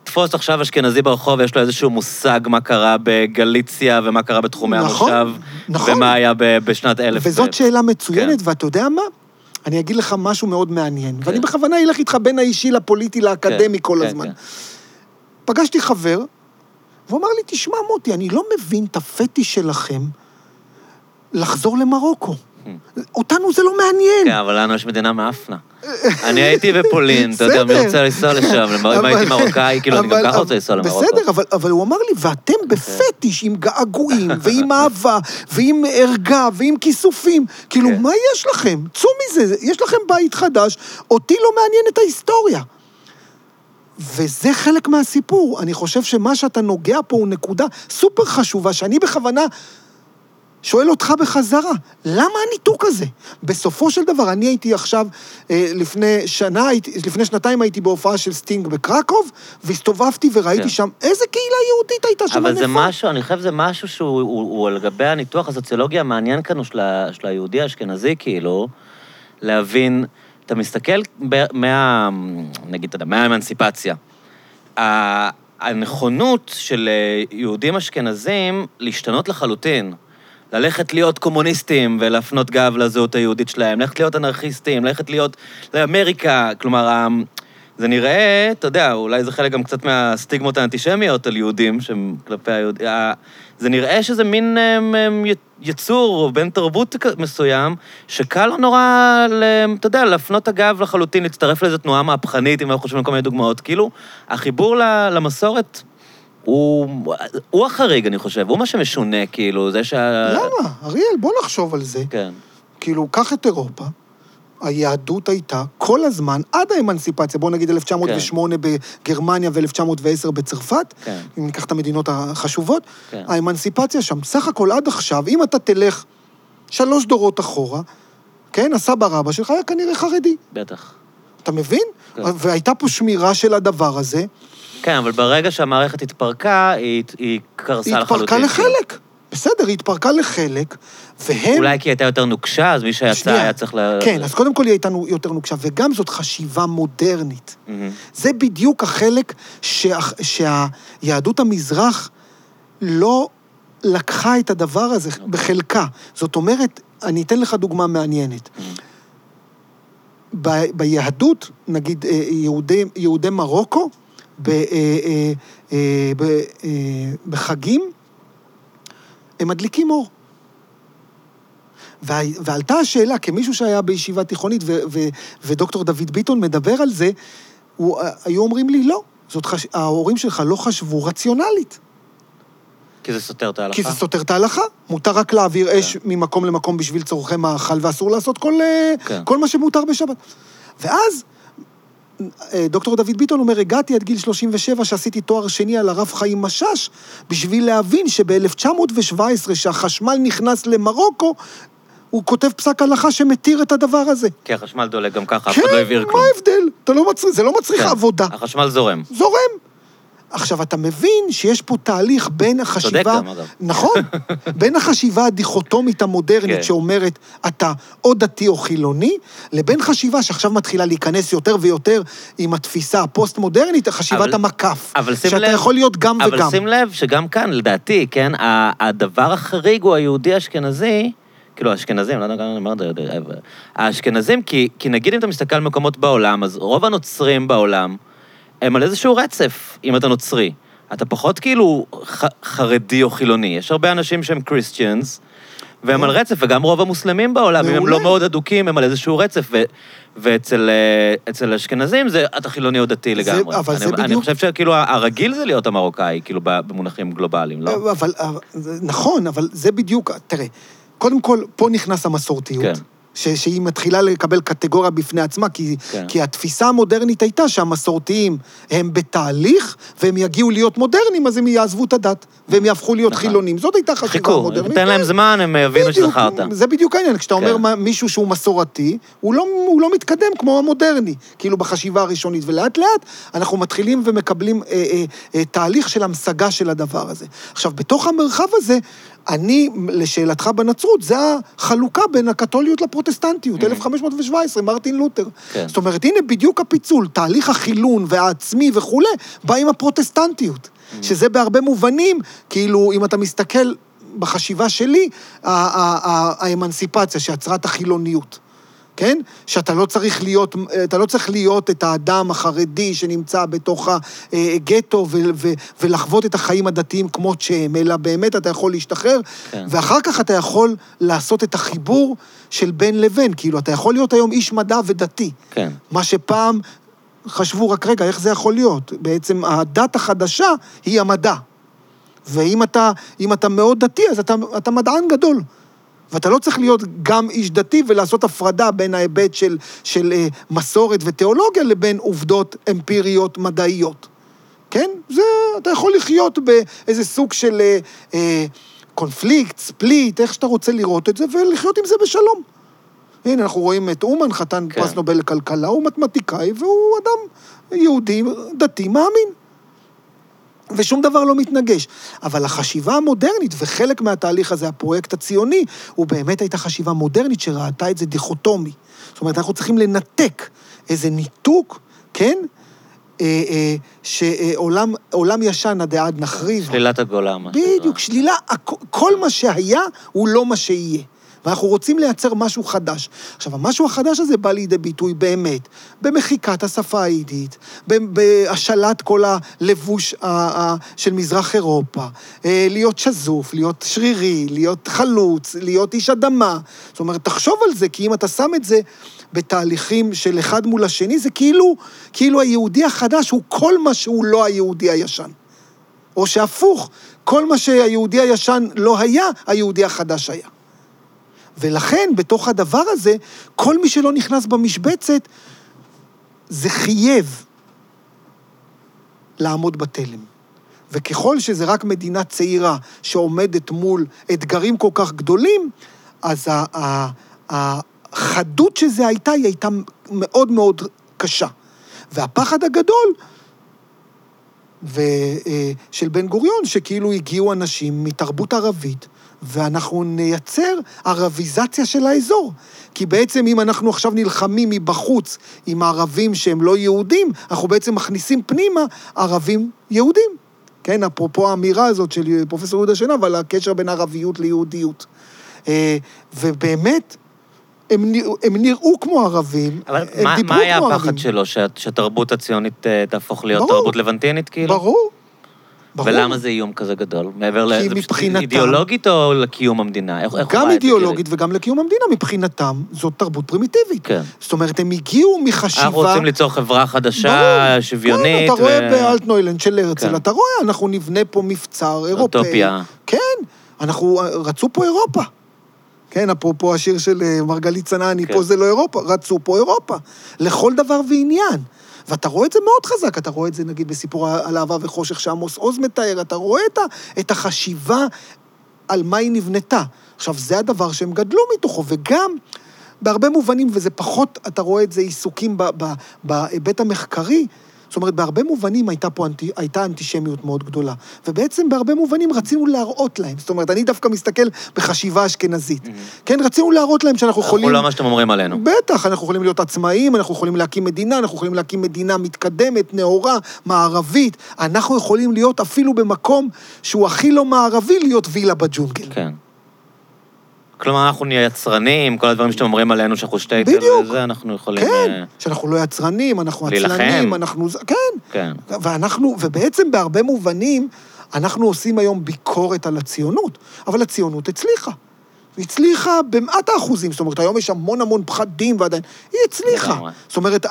תפוס עכשיו אשכנזי ברחוב, יש לו איזשהו מושג מה קרה בגליציה ומה קרה בתחומי נכון, המושב, נכון. ומה היה ב- בשנת אלף... וזאת שאלה מצוינת, כן. ואתה יודע מה? אני אגיד לך משהו מאוד מעניין, כן. ואני בכוונה אלך איתך בין האישי לפוליטי לאקדמי כל כן, הזמן. כן. פגשתי חבר, והוא אמר לי, תשמע, מוטי, אני לא מבין את הפטיש שלכם לחזור למרוקו. אותנו זה לא מעניין. כן, אבל לנו יש מדינה מאפנה. אני הייתי בפולין, אתה יודע, מי. רוצה לנסוע לשם? אם הייתי מרוקאי, כאילו, אני גם ככה רוצה לנסוע למרוקו. בסדר, אבל, אבל הוא אמר לי, ואתם בפטיש עם געגועים, ועם אהבה, ועם ערגה, ועם כיסופים. כאילו, כן. מה יש לכם? צאו מזה, יש לכם בית חדש, אותי לא מעניין את ההיסטוריה. וזה חלק מהסיפור. אני חושב שמה שאתה נוגע פה הוא נקודה סופר חשובה, שאני בכוונה שואל אותך בחזרה, למה הניתוק הזה? בסופו של דבר, אני הייתי עכשיו, אה, לפני שנה, לפני שנתיים הייתי בהופעה של סטינג בקרקוב, והסתובבתי וראיתי כן. שם איזה קהילה יהודית הייתה שם אבל זה ענפה. משהו, אני חושב שזה משהו שהוא הוא, הוא על גבי הניתוח הסוציולוגי המעניין כאן, הוא של, של היהודי האשכנזי, כאילו, להבין, אתה מסתכל ב- מה... נגיד, אתה יודע, מהאמנסיפציה. הנכונות של אה, יהודים אשכנזים להשתנות לחלוטין. ללכת להיות קומוניסטים ולהפנות גב לזהות היהודית שלהם, ללכת להיות אנרכיסטים, ללכת להיות לאמריקה, כלומר, זה נראה, אתה יודע, אולי זה חלק גם קצת מהסטיגמות האנטישמיות על יהודים, שהם כלפי היהודים. זה נראה שזה מין אמ, אמ, י- יצור או בן תרבות מסוים, שקל לו נורא, אתה יודע, להפנות הגב לחלוטין, להצטרף לאיזו תנועה מהפכנית, אם אנחנו חושבים על כל מיני דוגמאות. כאילו, החיבור למסורת הוא, הוא החריג, אני חושב, הוא מה שמשונה, כאילו, זה שה... למה? אריאל, בוא נחשוב על זה. כן, כאילו, קח את אירופה, היהדות הייתה כל הזמן, עד האמנסיפציה, בוא נגיד 1908 בגרמניה ו-1910 בצרפת, כן. אם ניקח את המדינות החשובות, כן. האמנסיפציה שם, סך הכל עד עכשיו, אם אתה תלך שלוש דורות אחורה, כן, הסבא רבא שלך היה כנראה חרדי, בטח. אתה מבין? כן. והייתה פה שמירה של הדבר הזה, כן, אבל ברגע שהמערכת התפרקה, היא, היא קרסה היא לחלוטין. התפרקה לחלק. בסדר, היא התפרקה לחלק, והם... אולי כי היא הייתה יותר נוקשה, אז מי שיצא שנייה. היה צריך ל... כן, אז קודם כל היא הייתה יותר נוקשה, וגם זאת חשיבה מודרנית. מהמם. זה בדיוק החלק שה, שהיהדות המזרח לא לקחה את הדבר הזה בחלקה. זאת אומרת, אני אתן לך דוגמה מעניינת. ב, ביהדות, נגיד אה, יהודי, יהודי מרוקו, אה, אה, אה, בחגים, הם מדליקים אור. ועלתה השאלה, כמישהו שהיה בישיבה תיכונית, ו- ו- ודוקטור דוד ביטון מדבר על זה, הוא, היו אומרים לי, לא, זאת חש... ההורים שלך לא חשבו רציונלית, כי זה סותר את ההלכה. כי זה סותר את ההלכה. מותר רק להעביר אש ממקום למקום בשביל צורכי מאכל, ואסור לעשות כל, כן. כל מה שמותר בשבת. ואז דוקטור דוד ביטון אומר, הגעתי עד גיל 37, שעשיתי תואר שני על הרב חיים משאש, בשביל להבין שב-1917, שהחשמל נכנס למרוקו, הוא כותב פסק הלכה שמתיר את הדבר הזה. כי החשמל דולק גם ככה, אף כן, אחד לא העביר מה כלום. ההבדל? אתה לא מצריך, זה לא מצריך כן. עבודה. החשמל זורם. זורם. עכשיו, אתה מבין שיש פה תהליך בין החשיבה... צודק גם, אגב. נכון. בין החשיבה הדיכוטומית המודרנית, כן. שאומרת, אתה או דתי או חילוני, לבין חשיבה שעכשיו מתחילה להיכנס יותר ויותר עם התפיסה הפוסט-מודרנית, חשיבת אבל- המקף. אבל שים שאתה לב- יכול להיות גם אבל וגם. שים לב שגם כאן, לדעתי, כן, הדבר החריג הוא היהודי האשכנזי, כאילו, האשכנזים, לא יודע גם אני אומר את זה, אבל- האשכנזים, כי, כי נגיד אם אתה מסתכל על מקומות בעולם, אז רוב הנוצרים בעולם הם על איזשהו רצף, אם אתה נוצרי. אתה פחות כאילו ח, חרדי או חילוני. יש הרבה אנשים שהם קריסטיאנס, והם על רצף, וגם רוב המוסלמים בעולם, אם הם. לא מאוד אדוקים, הם על איזשהו רצף, ו, ואצל אה, אצל האשכנזים זה אתה חילוני או דתי זה- לגמרי. אבל אני, זה אני בדיוק- חושב שכאילו הרגיל זה להיות המרוקאי, כאילו במונחים גלובליים, לא? אבל, אבל, זה נכון, אבל זה בדיוק, תראה, קודם כל, פה נכנס המסורתיות. כן. ש, שהיא מתחילה לקבל קטגוריה בפני עצמה, כי, כן. כי התפיסה המודרנית הייתה שהמסורתיים הם בתהליך, והם יגיעו להיות מודרניים, אז הם יעזבו את הדת, והם יהפכו להיות נכון. חילונים. זאת הייתה חשיבה חיכו, מודרנית. תן להם כן. זמן, הם יבינו שזכרת. זה בדיוק העניין, כשאתה אומר כן. מה- מישהו שהוא מסורתי, הוא לא, הוא לא מתקדם כמו המודרני, כאילו בחשיבה הראשונית, ולאט לאט אנחנו מתחילים ומקבלים אה, אה, אה, תהליך של המשגה של הדבר הזה. עכשיו, בתוך המרחב הזה, אני, לשאלתך בנצרות, זה החלוקה בין הקתוליות לפרוטסטנטיות, 1517, מרטין לותר. כן. זאת אומרת, הנה בדיוק הפיצול, תהליך החילון והעצמי וכולי, בא עם הפרוטסטנטיות. שזה בהרבה מובנים, כאילו, אם אתה מסתכל בחשיבה שלי, האמנסיפציה שיצרה את החילוניות. כן? שאתה לא צריך להיות, אתה לא צריך להיות את האדם החרדי שנמצא בתוך הגטו ו- ו- ולחוות את החיים הדתיים כמות שהם, אלא באמת אתה יכול להשתחרר, כן. ואחר כך אתה יכול לעשות את החיבור של בין לבין. כאילו, אתה יכול להיות היום איש מדע ודתי. כן. מה שפעם חשבו, רק רגע, איך זה יכול להיות? בעצם הדת החדשה היא המדע. ואם אתה, אתה מאוד דתי, אז אתה, אתה מדען גדול. ואתה לא צריך להיות גם איש דתי ולעשות הפרדה בין ההיבט של, של אה, מסורת ותיאולוגיה לבין עובדות אמפיריות מדעיות. כן? זה, אתה יכול לחיות באיזה סוג של אה, אה, קונפליקט, ספליט, איך שאתה רוצה לראות את זה, ולחיות עם זה בשלום. הנה, אנחנו רואים את אומן, חתן כן. פרס נובל לכלכלה, הוא מתמטיקאי, והוא אדם יהודי, דתי, מאמין. ושום דבר לא מתנגש. אבל החשיבה המודרנית, וחלק מהתהליך הזה, הפרויקט הציוני, הוא באמת הייתה חשיבה מודרנית שראתה את זה דיכוטומי. זאת אומרת, אנחנו צריכים לנתק איזה ניתוק, כן? אה, אה, שעולם עולם ישן עד עד נחריב. שלילת הגולה, בדיוק, שלילה, כל מה שהיה הוא לא מה שיהיה. ואנחנו רוצים לייצר משהו חדש. עכשיו, המשהו החדש הזה בא לידי ביטוי באמת במחיקת השפה היידית, בהשאלת כל הלבוש של מזרח אירופה, אה, להיות שזוף, להיות שרירי, להיות חלוץ, להיות איש אדמה. זאת אומרת, תחשוב על זה, כי אם אתה שם את זה בתהליכים של אחד מול השני, זה כאילו, כאילו היהודי החדש הוא כל מה שהוא לא היהודי הישן. או שהפוך, כל מה שהיהודי הישן לא היה, היהודי החדש היה. ולכן, בתוך הדבר הזה, כל מי שלא נכנס במשבצת, זה חייב לעמוד בתלם. וככל שזה רק מדינה צעירה שעומדת מול אתגרים כל כך גדולים, אז החדות שזה הייתה, היא הייתה מאוד מאוד קשה. והפחד הגדול ו- אה, של בן גוריון, שכאילו הגיעו אנשים מתרבות ערבית, ואנחנו נייצר ערביזציה של האזור. כי בעצם אם אנחנו עכשיו נלחמים מבחוץ עם ערבים שהם לא יהודים, אנחנו בעצם מכניסים פנימה ערבים יהודים. כן, אפרופו האמירה הזאת של פרופסור יהודה שנהב על הקשר בין ערביות ליהודיות. אה, ובאמת, הם, הם נראו כמו ערבים, הם מה, דיברו מה היה כמו הפחד ערבים. שלו, שה- שהתרבות הציונית אה, תהפוך להיות ברור. תרבות לבנטינית, כאילו? ברור. ברור. ולמה זה איום כזה גדול? מעבר ל... כי זה מבחינתם- אידיאולוגית או לקיום המדינה? איך, איך גם אידיאולוגית וגם לקיום המדינה, מבחינתם, זאת תרבות פרימיטיבית. כן. זאת אומרת, הם הגיעו מחשיבה... אנחנו רוצים ליצור חברה חדשה, ברור. שוויונית. כן, אתה רואה ו- באלטנוילנד של הרצל, כן. אתה רואה, אנחנו נבנה פה מבצר אירופאי. אוטופיה. כן, אנחנו, רצו פה אירופה. כן, אפרופו השיר של אה, מרגלית צנעני, כן. פה זה לא אירופה, רצו פה אירופה. לכל דבר ועניין. ואתה רואה את זה מאוד חזק, אתה רואה את זה נגיד בסיפור על אהבה וחושך שעמוס עוז מתאר, אתה רואה את, את החשיבה על מה היא נבנתה. עכשיו, זה הדבר שהם גדלו מתוכו, וגם בהרבה מובנים, וזה פחות, אתה רואה את זה עיסוקים בהיבט המחקרי, זאת אומרת, בהרבה מובנים הייתה פה אנטי, הייתה אנטישמיות מאוד גדולה. ובעצם בהרבה מובנים רצינו להראות להם. זאת אומרת, אני דווקא מסתכל בחשיבה אשכנזית. כן, רצינו להראות להם שאנחנו אנחנו יכולים... לא מה שאתם אומרים עלינו. בטח, אנחנו יכולים להיות עצמאיים, אנחנו יכולים להקים מדינה, אנחנו יכולים להקים מדינה מתקדמת, נאורה, מערבית. אנחנו יכולים להיות אפילו במקום שהוא הכי לא מערבי, להיות וילה בג'ונגל. כן. כלומר, אנחנו נהיה יצרנים, כל הדברים שאתם אומרים עלינו, שאנחנו שטייטל בדיוק. וזה, אנחנו יכולים... כן, אה, שאנחנו לא יצרנים, אנחנו. עצלנים, אנחנו... כן. כן. ואנחנו, ובעצם בהרבה מובנים, אנחנו עושים היום ביקורת על הציונות, אבל הציונות הצליחה. היא הצליחה במעט האחוזים, זאת אומרת, היום יש המון המון פחדים ועדיין, היא הצליחה. זאת אומרת,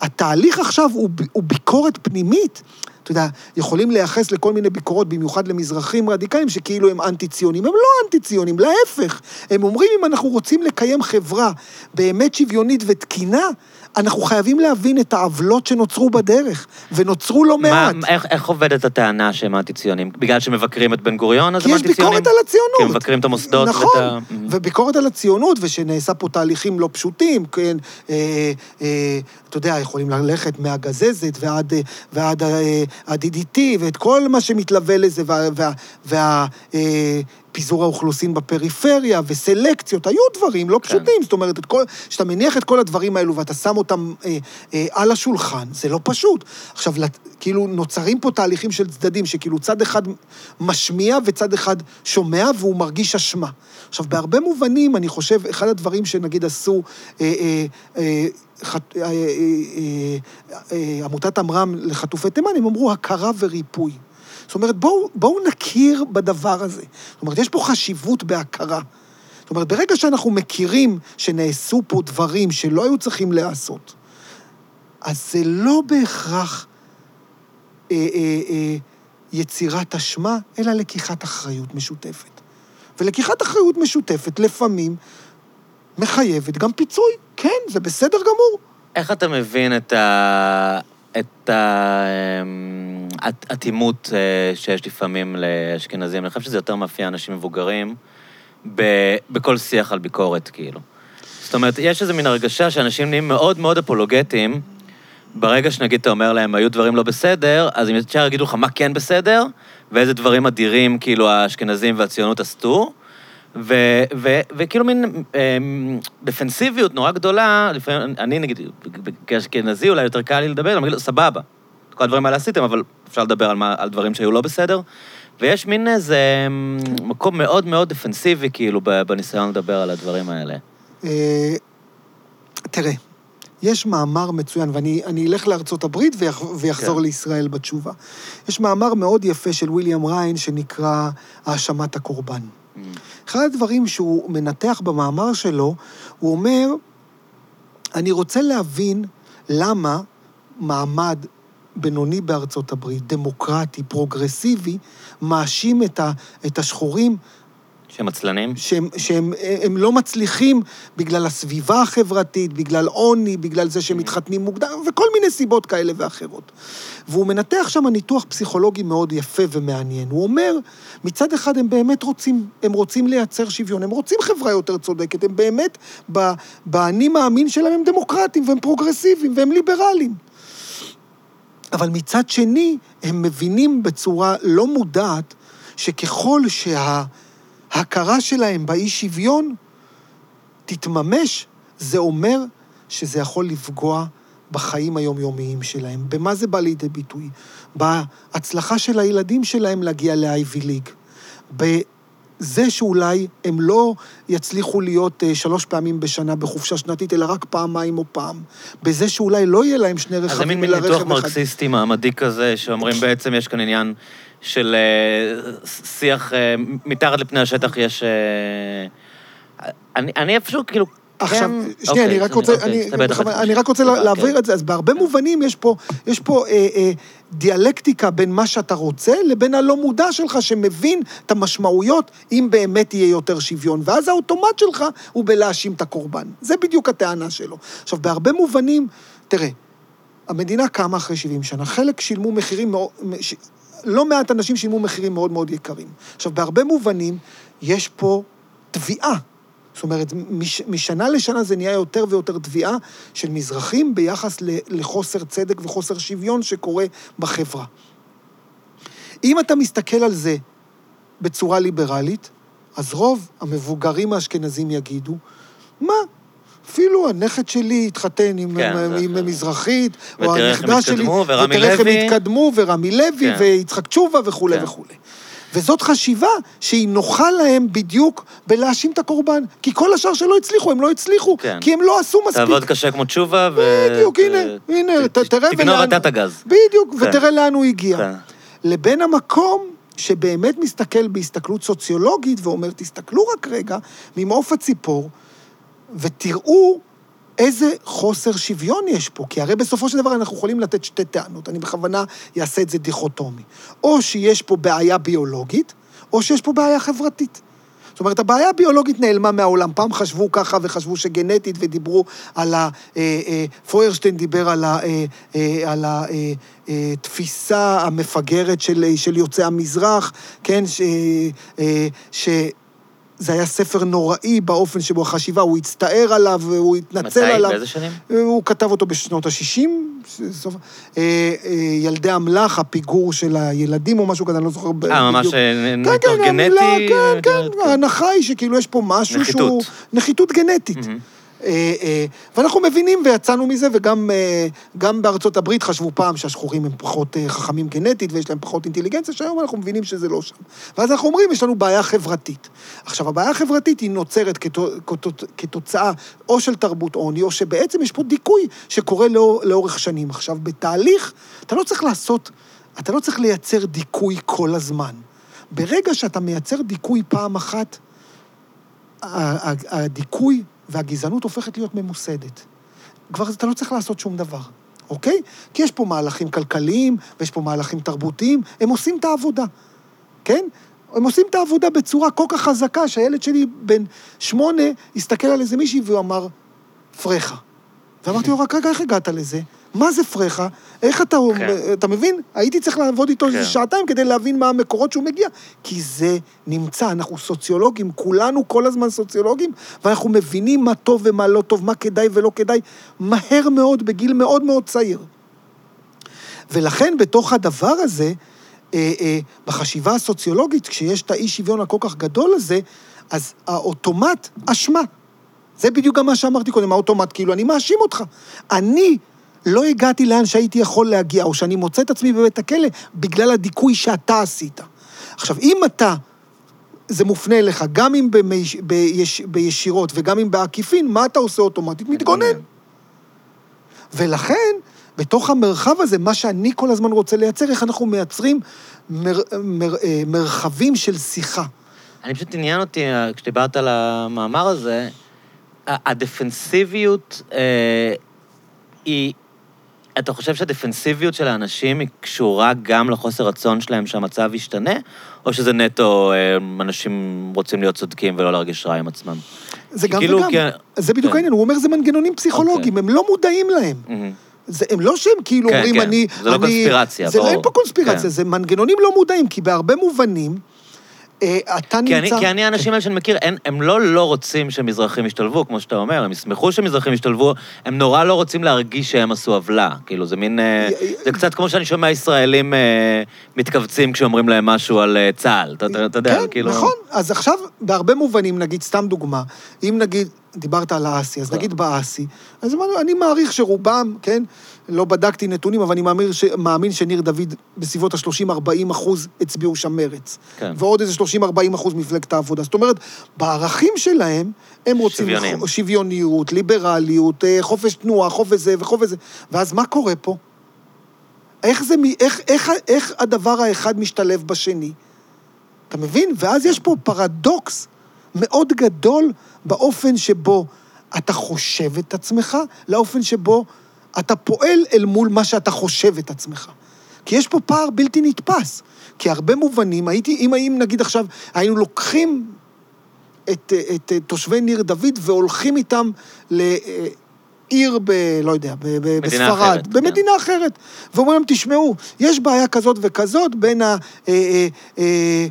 התהליך עכשיו הוא, הוא ביקורת פנימית. אתה יודע, יכולים לייחס לכל מיני ביקורות, במיוחד למזרחים רדיקליים, שכאילו הם אנטי-ציונים. הם לא אנטי-ציונים, להפך. הם אומרים, אם אנחנו רוצים לקיים חברה באמת שוויונית ותקינה, אנחנו חייבים להבין את העוולות שנוצרו בדרך, ונוצרו לא מה, מעט. איך, איך עובדת הטענה שהם אנטי-ציונים? בגלל שמבקרים את בן גוריון, אז כי הם יש אנטי-ציונים? ביקורת על הציונות. כי הם מבקרים את המוסדות נכון, ואת ה... וביקורת על הציונות, ושנעשה פה תהליכים לא פשוטים, כן, אה, אה, אתה יודע, יכולים ללכת מהגזזת ועד, אה, ועד אה, ה-DDT, ואת כל מה שמתלווה לזה, וה... וה, וה אה, פיזור האוכלוסין בפריפריה, וסלקציות, היו דברים לא כן. פשוטים. זאת אומרת, כל, כשאתה מניח את כל הדברים האלו ואתה שם אותם אה, אה, על השולחן, זה לא פשוט. עכשיו, לת- כאילו, נוצרים פה תהליכים של צדדים, שכאילו צד אחד משמיע וצד אחד שומע, והוא מרגיש אשמה. עכשיו, בהרבה מובנים, אני חושב, אחד הדברים שנגיד עשו אה, אה, אה, אה, אה, אה, אה, עמותת עמרם לחטופי תימן, הם אמרו הכרה וריפוי. זאת אומרת, בואו, בואו נכיר בדבר הזה. זאת אומרת, יש פה חשיבות בהכרה. זאת אומרת, ברגע שאנחנו מכירים שנעשו פה דברים שלא היו צריכים להיעשות, אז זה לא בהכרח אה, אה, אה, יצירת אשמה, אלא לקיחת אחריות משותפת. ולקיחת אחריות משותפת לפעמים מחייבת גם פיצוי. כן, זה בסדר גמור. איך אתה מבין את ה... את ה... אמ, אה, שיש לפעמים לאשכנזים. אני חושב שזה יותר מאפיין אנשים מבוגרים בכל שיח על ביקורת, כאילו. זאת אומרת, יש איזו מין הרגשה שאנשים נהיים מאוד מאוד אפולוגטיים. ברגע שנגיד אתה אומר להם, היו דברים לא בסדר, אז הם ישר יגידו לך מה כן בסדר, ואיזה דברים אדירים, כאילו, האשכנזים והציונות עשו. ו- ו- וכאילו מין אה, דפנסיביות נורא גדולה, לפעמים, אני נגיד, כאשכנזי אולי יותר קל לי לדבר, אני אגיד לו, סבבה, כל הדברים האלה עשיתם, אבל אפשר לדבר על, מה, על דברים שהיו לא בסדר. ויש מין איזה אמ, מקום מאוד מאוד דפנסיבי, כאילו, בניסיון לדבר על הדברים האלה. אה, תראה, יש מאמר מצוין, ואני אני אלך לארצות הברית ויח, ויחזור כן. לישראל בתשובה. יש מאמר מאוד יפה של ויליאם ריין שנקרא האשמת הקורבן. אחד הדברים שהוא מנתח במאמר שלו, הוא אומר, אני רוצה להבין למה מעמד בינוני בארצות הברית, דמוקרטי, פרוגרסיבי, מאשים את, ה, את השחורים שהם עצלנים? שהם, שהם הם לא מצליחים בגלל הסביבה החברתית, בגלל עוני, בגלל זה שהם מתחתנים מוקדם, וכל מיני סיבות כאלה ואחרות. והוא מנתח שם ניתוח פסיכולוגי מאוד יפה ומעניין. הוא אומר, מצד אחד הם באמת רוצים, הם רוצים לייצר שוויון, הם רוצים חברה יותר צודקת, הם באמת, באני מאמין שלהם הם דמוקרטים והם פרוגרסיביים והם ליברליים. אבל מצד שני, הם מבינים בצורה לא מודעת שככל שההכרה שלהם באי-שוויון תתממש, זה אומר שזה יכול לפגוע בחיים היומיומיים שלהם. במה זה בא לידי ביטוי? בהצלחה של הילדים שלהם להגיע ל-IV ליג. בזה שאולי הם לא יצליחו להיות אה, שלוש פעמים בשנה בחופשה שנתית, אלא רק פעמיים או פעם. בזה שאולי לא יהיה להם שני אז זה רכבים, מין אלא ניתוח רכב אחד. מרקסיסטי מעמדי כזה, שאומרים בעצם יש כאן עניין של אה, שיח, אה, מתחת לפני השטח יש... אני אני איפשהו כאילו... עכשיו, שנייה, אני אוקיי, רק רוצה, אוקיי, אני, בכוונה- אתה אני רק רוצה. להבהיר. את זה. אז בהרבה מובנים יש פה, יש פה אה, אה, דיאלקטיקה בין מה שאתה רוצה לבין הלא מודע שלך, שמבין את המשמעויות, אם באמת יהיה יותר שוויון. ואז האוטומט שלך הוא בלהאשים את הקורבן. זה בדיוק הטענה שלו. עכשיו, בהרבה מובנים, תראה, המדינה קמה אחרי 70 שנה. חלק שילמו מחירים מאוד... לא מעט אנשים שילמו מחירים מאוד מאוד יקרים. עכשיו, בהרבה מובנים יש פה תביעה. זאת אומרת, מש, משנה לשנה זה נהיה יותר ויותר תביעה של מזרחים ביחס לחוסר צדק וחוסר שוויון שקורה בחברה. אם אתה מסתכל על זה בצורה ליברלית, אז רוב המבוגרים האשכנזים יגידו, מה, אפילו הנכד שלי התחתן עם, כן, עם, עם אחר. מזרחית, או ותראה איך הם הנכדה שלי, התקדמו, ורמי ותראה איך הם לוי. התקדמו, ורמי לוי, כן. ויצחק תשובה וכולי כן. וכולי. וזאת חשיבה שהיא נוחה להם בדיוק בלהאשים את הקורבן. כי כל השאר שלא הצליחו, הם לא הצליחו, כן. כי הם לא עשו מספיק. תעבוד קשה כמו תשובה, ו... בדיוק, הנה, הנה, ת- תראה תגנוב ולאן- אתה את הגז. בדיוק, כן. ותראה לאן הוא הגיע. כן. לבין המקום שבאמת מסתכל בהסתכלות סוציולוגית ואומר, תסתכלו רק רגע ממעוף הציפור ותראו איזה חוסר שוויון יש פה. כי הרי בסופו של דבר אנחנו יכולים לתת שתי טענות, אני בכוונה אעשה את זה דיכוטומי. או שיש פה בעיה ביולוגית, או שיש פה בעיה חברתית. זאת אומרת, הבעיה הביולוגית נעלמה מהעולם. פעם חשבו ככה וחשבו שגנטית, ודיברו על ה... אה, אה, פוירשטיין דיבר על ה- אה, אה, על התפיסה המפגרת של, של יוצאי המזרח, כן? ש... אה, ש זה היה ספר נוראי באופן שבו החשיבה, הוא הצטער עליו, והוא התנצל מתי? עליו. באיזה שנים? הוא כתב אותו בשנות ה-60, ילדי אמל"ח, הפיגור של הילדים או משהו כזה, אני לא זוכר בדיוק. אה, ממש אה, כן, ניתוח כן, גנטי? כן, אה, כן, ההנחה היא שכאילו יש פה משהו נחיתות. שהוא... נחיתות גנטית. מהמם. אה, אה, ואנחנו מבינים ויצאנו מזה, וגם אה, בארצות הברית חשבו פעם שהשחורים הם פחות חכמים גנטית ויש להם פחות אינטליגנציה, שהיום אנחנו מבינים שזה לא שם. ואז אנחנו אומרים, יש לנו בעיה חברתית. עכשיו, הבעיה החברתית היא נוצרת כתוצאה או של תרבות עוני, או שבעצם יש פה דיכוי שקורה לאור, לאורך שנים. עכשיו, בתהליך, אתה לא צריך לעשות, אתה לא צריך לייצר דיכוי כל הזמן. ברגע שאתה מייצר דיכוי פעם אחת, הדיכוי והגזענות הופכת להיות ממוסדת. כבר אתה לא צריך לעשות שום דבר, אוקיי? כי יש פה מהלכים כלכליים, ויש פה מהלכים תרבותיים, הם עושים את העבודה, כן? הם עושים את העבודה בצורה כל כך חזקה, שהילד שלי בן שמונה הסתכל על איזה מישהי והוא אמר, פרחה. ואמרתי לו, רק רגע, איך הגעת לזה? מה זה פרחה? איך אתה, כן. אתה מבין? הייתי צריך לעבוד איתו כן. איזה שעתיים כדי להבין מה המקורות שהוא מגיע. כי זה נמצא, אנחנו סוציולוגים, כולנו כל הזמן סוציולוגים, ואנחנו מבינים מה טוב ומה לא טוב, מה כדאי ולא כדאי, מהר מאוד, בגיל מאוד מאוד צעיר. ולכן בתוך הדבר הזה, אה, אה, בחשיבה הסוציולוגית, כשיש את האי-שוויון הכל כך גדול הזה, אז האוטומט, אשמה. זה בדיוק גם מה שאמרתי קודם, האוטומט, כאילו, אני מאשים אותך. אני לא הגעתי לאן שהייתי יכול להגיע, או שאני מוצא את עצמי בבית הכלא בגלל הדיכוי שאתה עשית. עכשיו, אם אתה, זה מופנה אליך, גם אם במיש, ביש, בישירות וגם אם בעקיפין, מה אתה עושה אוטומטית? מתגונן. ולכן, בתוך המרחב הזה, מה שאני כל הזמן רוצה לייצר, איך אנחנו מייצרים מר, מר, אה, מרחבים של שיחה. אני פשוט עניין אותי, אה, כשדיברת על המאמר הזה, הדפנסיביות אה, היא... אתה חושב שהדפנסיביות של האנשים היא קשורה גם לחוסר רצון שלהם שהמצב ישתנה, או שזה נטו אה, אנשים רוצים להיות צודקים ולא להרגיש רע עם עצמם? זה גם כאילו, וגם. כי- זה בדיוק כן. העניין, הוא אומר זה מנגנונים פסיכולוגיים, הם לא מודעים להם. מהמם. זה, הם לא שהם כאילו כן, אומרים, כן. אני... זה לא אני, קונספירציה, זה, ברור. אין פה קונספירציה, כן. זה מנגנונים לא מודעים, כי בהרבה מובנים, אתה כי אני, נמצא... כי אני, האנשים האלה שאני מכיר, הם, הם לא לא רוצים שמזרחים ישתלבו, כמו שאתה אומר, הם ישמחו שמזרחים ישתלבו, הם נורא לא רוצים להרגיש שהם עשו עוולה. כאילו, זה מין... אה, זה קצת כמו שאני שומע ישראלים אה, מתכווצים כשאומרים להם משהו על אה, צה"ל. אתה, אתה, אתה יודע, כן, כאילו... נכון. אז עכשיו, בהרבה מובנים, נגיד, סתם דוגמה, אם נגיד, דיברת על האסי, אז. נגיד באסי, אז אני מעריך שרובם, כן, לא בדקתי נתונים, אבל אני מאמין, ש... מאמין שניר דוד בסביבות ה-30-40 אחוז הצביעו שם מרץ. כן. ועוד איזה 30-40 אחוז מפלגת העבודה. זאת אומרת, בערכים שלהם, הם רוצים שוויוניים. ח- שוויוניות, ליברליות, אה, חופש תנועה, חופש זה וחופש זה. ואז מה קורה פה? איך, זה, איך, איך, איך הדבר האחד משתלב בשני? אתה מבין? ואז יש פה פרדוקס מאוד גדול באופן שבו אתה חושב את עצמך, לאופן שבו אתה פועל אל מול מה שאתה חושב את עצמך. כי יש פה פער בלתי נתפס. כי הרבה מובנים, הייתי, אם, אם נגיד עכשיו היינו לוקחים את, את, את תושבי ניר דוד והולכים איתם לעיר ב... לא יודע, ב, ב, בספרד, אחרת, במדינה אחרת, ואומרים להם, תשמעו, יש בעיה כזאת וכזאת בין ה... אה, אה, אה,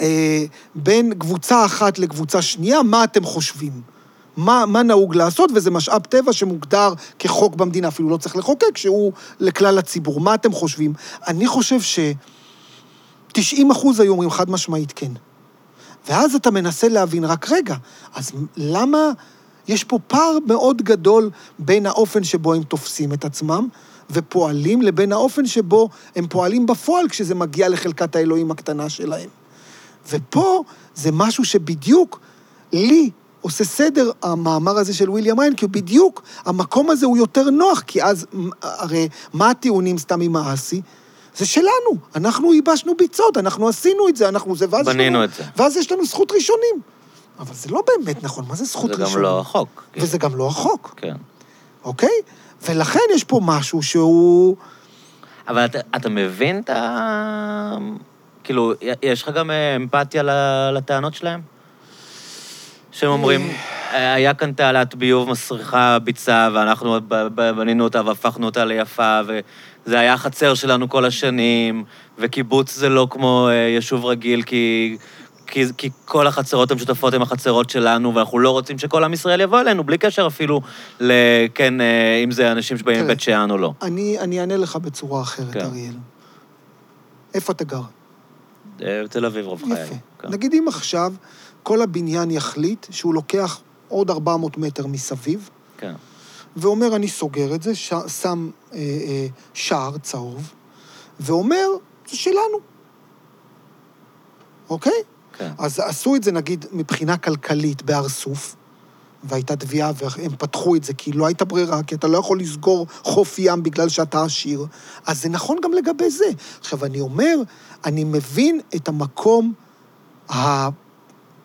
אה, בין קבוצה אחת לקבוצה שנייה, מה אתם חושבים? מה, מה נהוג לעשות, וזה משאב טבע שמוגדר כחוק במדינה, אפילו לא צריך לחוקק, שהוא לכלל הציבור. מה אתם חושבים? אני חושב ש... 90 אחוז היו אומרים חד משמעית כן. ואז אתה מנסה להבין, רק רגע, אז למה יש פה פער מאוד גדול בין האופן שבו הם תופסים את עצמם ופועלים, לבין האופן שבו הם פועלים בפועל כשזה מגיע לחלקת האלוהים הקטנה שלהם. ופה זה משהו שבדיוק לי עושה סדר המאמר הזה של ויליאם ריין, כי הוא בדיוק, המקום הזה הוא יותר נוח, כי אז, הרי מה הטיעונים סתם עם האסי? זה שלנו, אנחנו ייבשנו ביצות, אנחנו עשינו את זה, אנחנו זה, ואז... בנינו לנו- את זה. ואז יש לנו זכות ראשונים. אבל זה לא באמת נכון, מה זה זכות זה ראשונים? גם לא החוק. כאילו. וזה גם לא החוק, כן. אוקיי? ולכן יש פה משהו שהוא... אבל אתה, אתה מבין את ה... כאילו, יש לך גם אה, אמפתיה לטענות שלהם? שהם אומרים, אה, היה כאן תעלת ביוב מסריחה ביצה, ואנחנו בנינו אותה והפכנו אותה ליפה, וזה היה החצר שלנו כל השנים, וקיבוץ זה לא כמו אה, יישוב רגיל, כי... כי, כי כל החצרות המשותפות הן החצרות שלנו, ואנחנו לא רוצים שכל עם ישראל יבוא אלינו, בלי קשר אפילו ל... כן, אה, אם זה אנשים שבאים. מבית שאן או לא. אני, אני אענה לך בצורה אחרת, כן. אריאל. איפה אתה גר? בתל אביב רוב חיי. יפה. כן. נגיד אם עכשיו כל הבניין יחליט שהוא לוקח עוד 400 מטר מסביב, כן. ואומר, אני סוגר את זה, ש... שם אה, אה, שער צהוב, ואומר, זה שלנו. אוקיי? כן. אז עשו את זה, נגיד, מבחינה כלכלית בהר סוף, והייתה תביעה, והם פתחו את זה, כי לא הייתה ברירה, כי אתה לא יכול לסגור חוף ים בגלל שאתה עשיר. אז זה נכון גם לגבי זה. עכשיו, אני אומר, אני מבין את המקום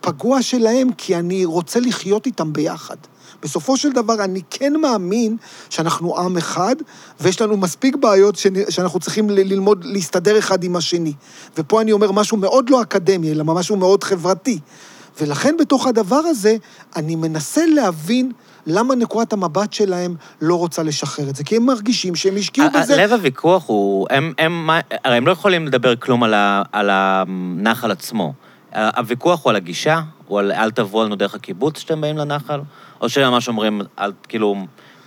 הפגוע שלהם, כי אני רוצה לחיות איתם ביחד. בסופו של דבר, אני כן מאמין שאנחנו עם אחד, ויש לנו מספיק בעיות שאנחנו צריכים ללמוד להסתדר אחד עם השני. ופה אני אומר משהו מאוד לא אקדמי, אלא משהו מאוד חברתי. ולכן בתוך הדבר הזה, אני מנסה להבין למה נקודת המבט שלהם לא רוצה לשחרר את זה, כי הם מרגישים שהם השקיעו בזה. לב הוויכוח הוא, הם, הם, הרי הם לא יכולים לדבר כלום על, ה, על הנחל עצמו. הוויכוח הוא על הגישה, הוא על אל תבואו לנו דרך הקיבוץ שאתם באים לנחל, או שהם ממש אומרים, על, כאילו,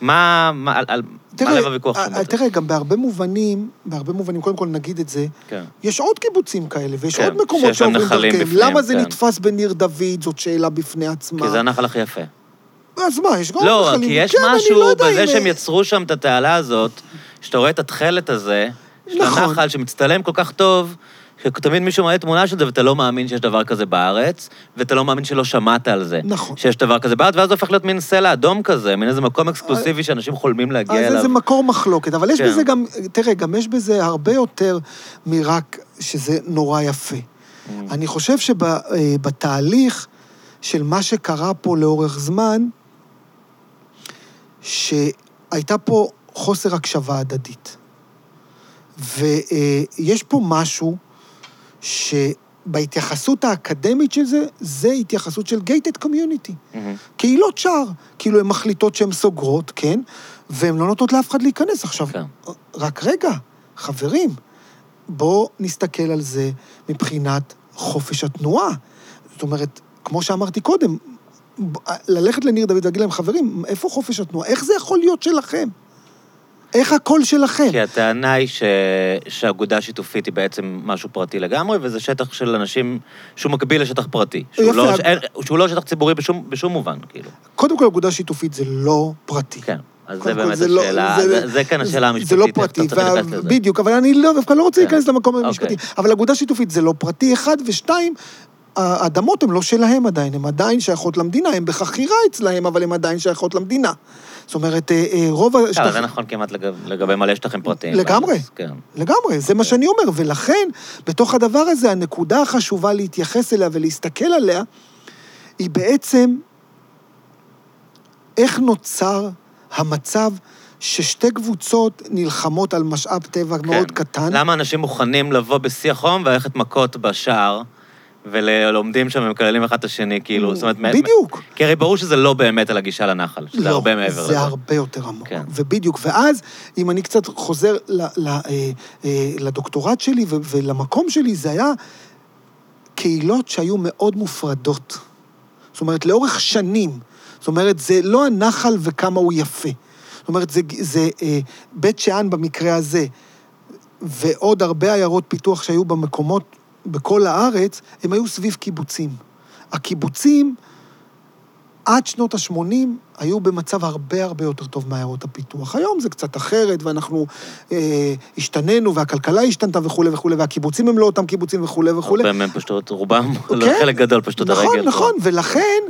מה, מה, על, על, מה לב הוויכוח שם? אה, תראה, גם בהרבה מובנים, בהרבה מובנים, קודם כל נגיד את זה, כן. יש עוד קיבוצים כאלה, ויש כן, עוד מקומות שעוברים דרכיהם. בפנים, למה זה כן. נתפס בניר דוד, זאת שאלה בפני עצמה. כי זה הנחל הכי יפה. אז מה, יש גם לא, נחלים. כי יש כן, משהו לא בזה אם- שהם יצרו שם את התעלה הזאת, שאתה רואה את התכלת הזה, של נכון. הנחל שמצטלם כל כך טוב, שתמיד מישהו מעלה תמונה של זה, ואתה לא מאמין שיש דבר כזה בארץ, ואתה לא מאמין שלא שמעת על זה. נכון. שיש דבר כזה בארץ, ואז זה הופך להיות מין סלע אדום כזה, מין איזה מקום אקסקלוסיבי שאנשים חולמים להגיע אז אליו. זה מקור מחלוקת, אבל יש כן. בזה גם, תראה, גם יש בזה הרבה יותר מרק שזה נורא יפה. Mm. אני חושב שבתהליך של מה שקרה פה לאורך זמן, שהייתה פה חוסר הקשבה הדדית. ויש פה משהו שבהתייחסות האקדמית של זה, זה התייחסות של gated community. מהמם. קהילות שער, כאילו הן מחליטות שהן סוגרות, כן? והן לא נותנות לאף אחד להיכנס. עכשיו, כן. רק רגע, חברים, בואו נסתכל על זה מבחינת חופש התנועה. זאת אומרת, כמו שאמרתי קודם, ללכת לניר דוד ולהגיד להם, חברים, איפה חופש התנועה? איך זה יכול להיות שלכם? איך הקול שלכם? כי הטענה היא ש... שהאגודה השיתופית היא בעצם משהו פרטי לגמרי, וזה שטח של אנשים שהוא מקביל לשטח פרטי. שהוא, יפה, לא, אין, שהוא לא שטח ציבורי בשום, בשום מובן, כאילו. קודם כל, אגודה שיתופית זה לא פרטי. כן. אז זה באמת זה לא- השאלה, זה- זה, זה כאן השאלה המשפטית. זה לא פרטי, וה-. בדיוק, אבל אני לא, דווקא לא רוצה כן. להיכנס למקום אוקיי. המשפטי. אבל אגודה שיתופית זה לא פרטי, אחד, ושתיים, האדמות הן לא שלהם עדיין, הן עדיין שייכות למדינה, הן בחכירה אצלהם, אבל הן עדיין שייכות למדינה. זאת אומרת, אה, אה, רוב לא, השטחים... זה נכון כמעט לגב, לגבי מלא שטחים פרטיים. לגמרי. כן. לגמרי, זה מה שאני אומר, ולכן, בתוך הדבר הזה, הנקודה החשובה להתייחס אליה ולהסתכל עליה, היא בעצם איך נוצר המצב ששתי קבוצות נלחמות על משאב טבע מאוד קטן. למה אנשים מוכנים לבוא בשיא החום וללכת מכות בשער, ולומדים שם ומקללים אחד את השני, כאילו, זאת אומרת... בדיוק. כי הרי ברור שזה לא באמת על הגישה לנחל, שזה לא, הרבה מעבר לזה. זה הרבה יותר עמוק. כן. ובדיוק, ואז, אם אני קצת חוזר ל, ל, אה, אה, לדוקטורט שלי ו, ולמקום שלי, זה היה קהילות שהיו מאוד מופרדות. זאת אומרת, לאורך שנים. זאת אומרת, זה לא הנחל וכמה הוא יפה. זאת אומרת, זה, זה אה, בית שאן במקרה הזה, ועוד הרבה עיירות פיתוח שהיו במקומות, בכל הארץ, הם היו סביב קיבוצים. הקיבוצים, עד שנות ה-80 היו במצב הרבה הרבה יותר טוב מעיירות הפיתוח. היום זה קצת אחרת, ואנחנו אה, השתננו, והכלכלה השתנתה וכולי וכולי, והקיבוצים הם לא אותם קיבוצים וכולי וכולי. הרבה מהם פשטו את רובם, לא כן. חלק גדול פשטו את הרגל. נכון. נכון, ולכן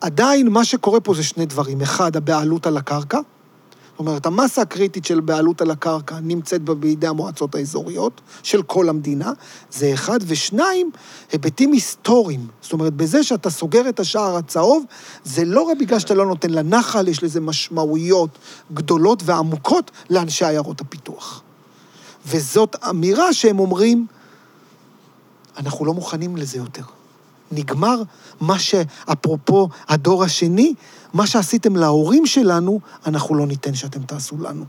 עדיין מה שקורה פה זה שני דברים. אחד, הבעלות על הקרקע. אומרת, המסה הקריטית של בעלות על הקרקע נמצאת בידי המועצות האזוריות של כל המדינה, זה אחד. ושניים, היבטים היסטוריים. זאת אומרת, בזה שאתה סוגר את השער הצהוב, זה לא רק בגלל שאתה לא נותן לנחל, יש לזה משמעויות גדולות ועמוקות לאנשי עיירות הפיתוח. וזאת אמירה שהם אומרים, אנחנו לא מוכנים לזה יותר. נגמר מה שאפרופו הדור השני, מה שעשיתם להורים שלנו, אנחנו לא ניתן שאתם תעשו לנו.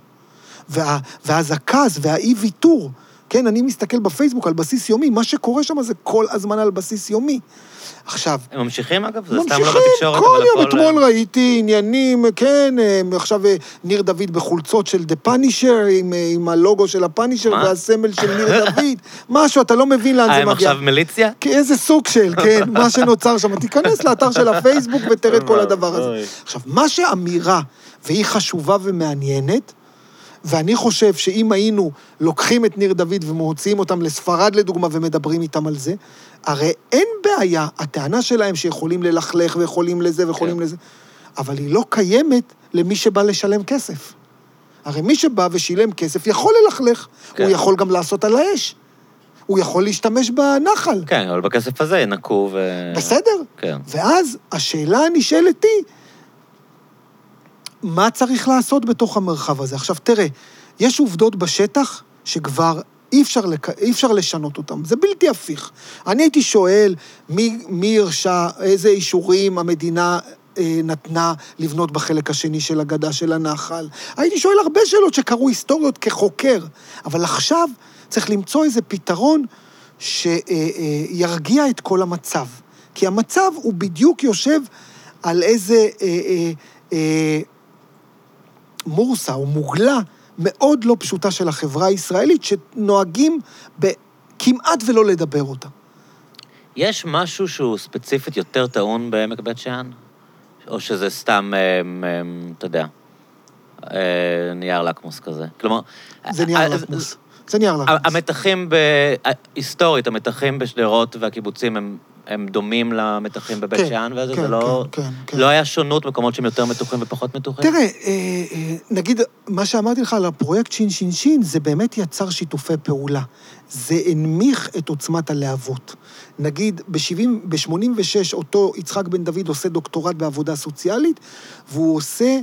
וה, ואז הכעס והאי-ויתור, כן, אני מסתכל בפייסבוק על בסיס יומי, מה שקורה שם זה כל הזמן על בסיס יומי. עכשיו, הם ממשיכים, אגב? זה סתם ממשיכים, לא בתקשורת, כל אבל יום, הכל... אתמול ראיתי עניינים, כן, אה, עכשיו אה, ניר דוד בחולצות של דה פאנישר, עם, אה, עם הלוגו של הפאנישר מה? והסמל של ניר דוד, משהו, אתה לא מבין לאן אה, זה הם מגיע. עכשיו מיליציה? כי איזה סוג של, כן, מה שנוצר שם. תיכנס לאתר של הפייסבוק ותראה את כל הדבר הזה. עכשיו, מה שאמירה, והיא חשובה ומעניינת, ואני חושב שאם היינו לוקחים את ניר דוד ומוציאים אותם לספרד, לדוגמה, ומדברים איתם על זה, הרי אין בעיה, הטענה שלהם שיכולים ללכלך ויכולים לזה ויכולים כן. לזה, אבל היא לא קיימת למי שבא לשלם כסף. הרי מי שבא ושילם כסף יכול ללכלך, כן. הוא יכול גם לעשות על האש. הוא יכול להשתמש בנחל. כן, אבל בכסף הזה ינקו ו... בסדר. כן. ואז השאלה הנשאלת היא, מה צריך לעשות בתוך המרחב הזה? עכשיו, תראה, יש עובדות בשטח שכבר אי אפשר, לק... אי אפשר לשנות אותם, זה בלתי הפיך. אני הייתי שואל מי, מי הרשה, איזה אישורים המדינה אה, נתנה לבנות בחלק השני של הגדה של הנחל. הייתי שואל הרבה שאלות שקרו היסטוריות כחוקר, אבל עכשיו צריך למצוא איזה פתרון שירגיע את כל המצב. כי המצב הוא בדיוק יושב על איזה אה, אה, אה, מורסה או מוגלה מאוד לא פשוטה של החברה הישראלית, שנוהגים כמעט ולא לדבר אותה. יש משהו שהוא ספציפית יותר טעון בעמק בית שאן? או שזה סתם, אה, אה, אתה יודע, אה, נייר לקמוס כזה? כלומר... זה נייר לקמוס. זה נייר לקמוס. המתחים, ב... היסטורית, המתחים בשדרות והקיבוצים הם הם דומים למתחים בבית כן, שאן, וזה כן, לא, כן, כן, לא היה שונות מקומות שהם יותר מתוחים ופחות מתוחים? תראה, נגיד, מה שאמרתי לך על הפרויקט שין שין שין, זה באמת יצר שיתופי פעולה. זה הנמיך את עוצמת הלהבות. נגיד, ב-86' אותו יצחק בן דוד עושה דוקטורט בעבודה סוציאלית, והוא עושה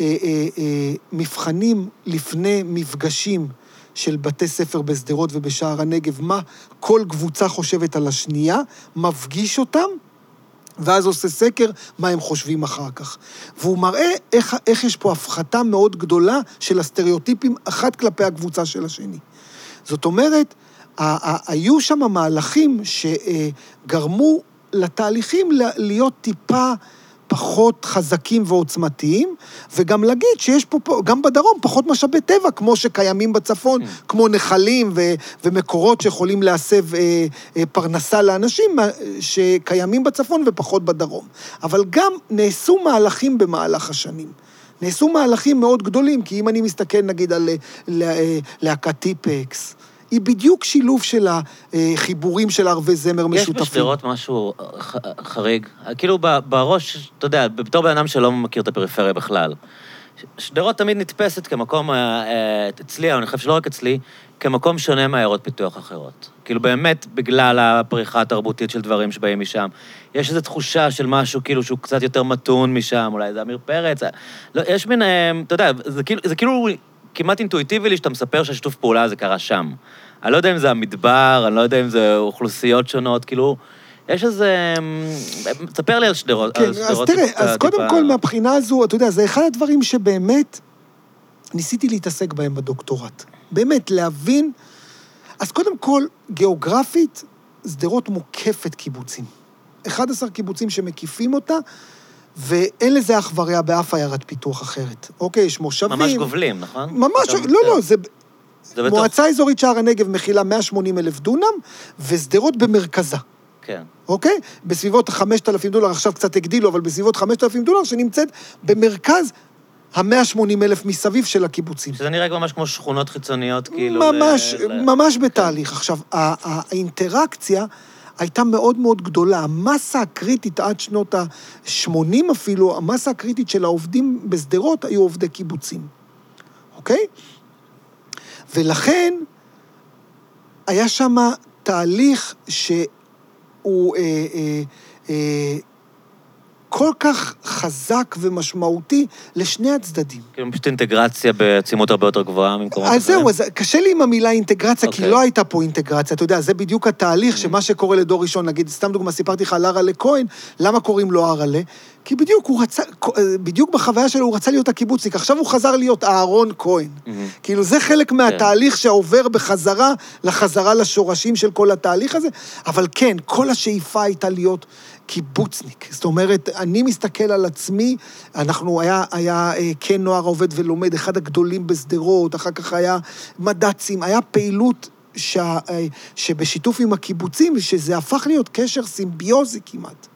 אה, אה, אה, מבחנים לפני מפגשים של בתי ספר בשדרות ובשער הנגב, מה כל קבוצה חושבת על השנייה, מפגיש אותם, ואז עושה סקר מה הם חושבים אחר כך. והוא מראה איך, איך יש פה הפחתה מאוד גדולה של הסטריאוטיפים אחת כלפי הקבוצה של השני. זאת אומרת, היו שם מהלכים שגרמו לתהליכים להיות טיפה פחות חזקים ועוצמתיים, וגם להגיד שיש פה, גם בדרום, פחות משאבי טבע, כמו שקיימים בצפון, mm. כמו נחלים ו, ומקורות שיכולים להסב אה, אה, פרנסה לאנשים, אה, שקיימים בצפון ופחות בדרום. אבל גם נעשו מהלכים במהלך השנים. נעשו מהלכים מאוד גדולים, כי אם אני מסתכל נגיד על אה, להקת טיפקס, היא בדיוק שילוב של החיבורים של ערבי זמר משותפים. יש בשדרות משהו חריג. כאילו בראש, אתה יודע, בתור בן אדם שלא מכיר את הפריפריה בכלל, שדרות תמיד נתפסת כמקום, אה, אה, אצלי, אני חושב שלא רק אצלי, כמקום שונה מעיירות פיתוח אחרות. כאילו באמת, בגלל הפריחה התרבותית של דברים שבאים משם. יש איזו תחושה של משהו כאילו שהוא קצת יותר מתון משם, אולי זה עמיר פרץ. לא, יש מין, אה, אתה יודע, זה כאילו, זה כאילו כמעט אינטואיטיבי לי שאתה מספר שהשיתוף פעולה הזה קרה שם. אני לא יודע אם זה המדבר, אני לא יודע אם זה אוכלוסיות שונות, כאילו... יש איזה... תספר לי על שדרות. כן, אז תראה, אז קודם כל, מהבחינה הזו, אתה יודע, זה אחד הדברים שבאמת ניסיתי להתעסק בהם בדוקטורט. באמת, להבין... אז קודם כל, גיאוגרפית, שדרות מוקפת קיבוצים. 11 קיבוצים שמקיפים אותה, ואין לזה אח ורע באף עיירת פיתוח אחרת. אוקיי, יש מושבים... ממש גובלים, נכון? ממש, לא, לא, זה... זה מועצה אזורית שער הנגב מכילה 180 אלף דונם, ושדרות במרכזה. כן. אוקיי? בסביבות 5,000 דולר, עכשיו קצת הגדילו, אבל בסביבות 5,000 דולר, שנמצאת במרכז ה-180 אלף מסביב של הקיבוצים. שזה נראה ממש כמו שכונות חיצוניות, כאילו... ממש, ל... ממש בתהליך. עכשיו, האינטראקציה... הייתה מאוד מאוד גדולה. המסה הקריטית עד שנות ה-80 אפילו, המסה הקריטית של העובדים בשדרות היו עובדי קיבוצים, אוקיי? ולכן היה שם תהליך שהוא אה, אה, אה, כל כך חזק ומשמעותי לשני הצדדים. כאילו פשוט אינטגרציה בעצימות הרבה יותר גבוהה ממקומות אחרים. אז זהו, אז קשה לי עם המילה אינטגרציה, okay. כי אוקיי. לא הייתה פה אינטגרציה. אתה יודע, זה בדיוק התהליך, mm-hmm. שמה שקורה לדור ראשון, נגיד, סתם דוגמה, סיפרתי לך על אראלה כהן, למה קוראים לו אראלה? כי בדיוק הוא רצה, בדיוק בחוויה שלו הוא רצה להיות הקיבוצניק, עכשיו הוא חזר להיות אהרון כהן. Mm-hmm. כאילו, זה חלק כן. מהתהליך שעובר בחזרה, לחזרה לשורשים של כל התהליך הזה, אבל כן, כל השאיפה הייתה להיות קיבוצניק. זאת אומרת, אני מסתכל על עצמי, אנחנו, היה, היה אה, כן נוער עובד ולומד, אחד הגדולים בשדרות, אחר כך היה מד"צים, היה פעילות ש... אה, שבשיתוף עם הקיבוצים, שזה הפך להיות קשר סימביוזי כמעט.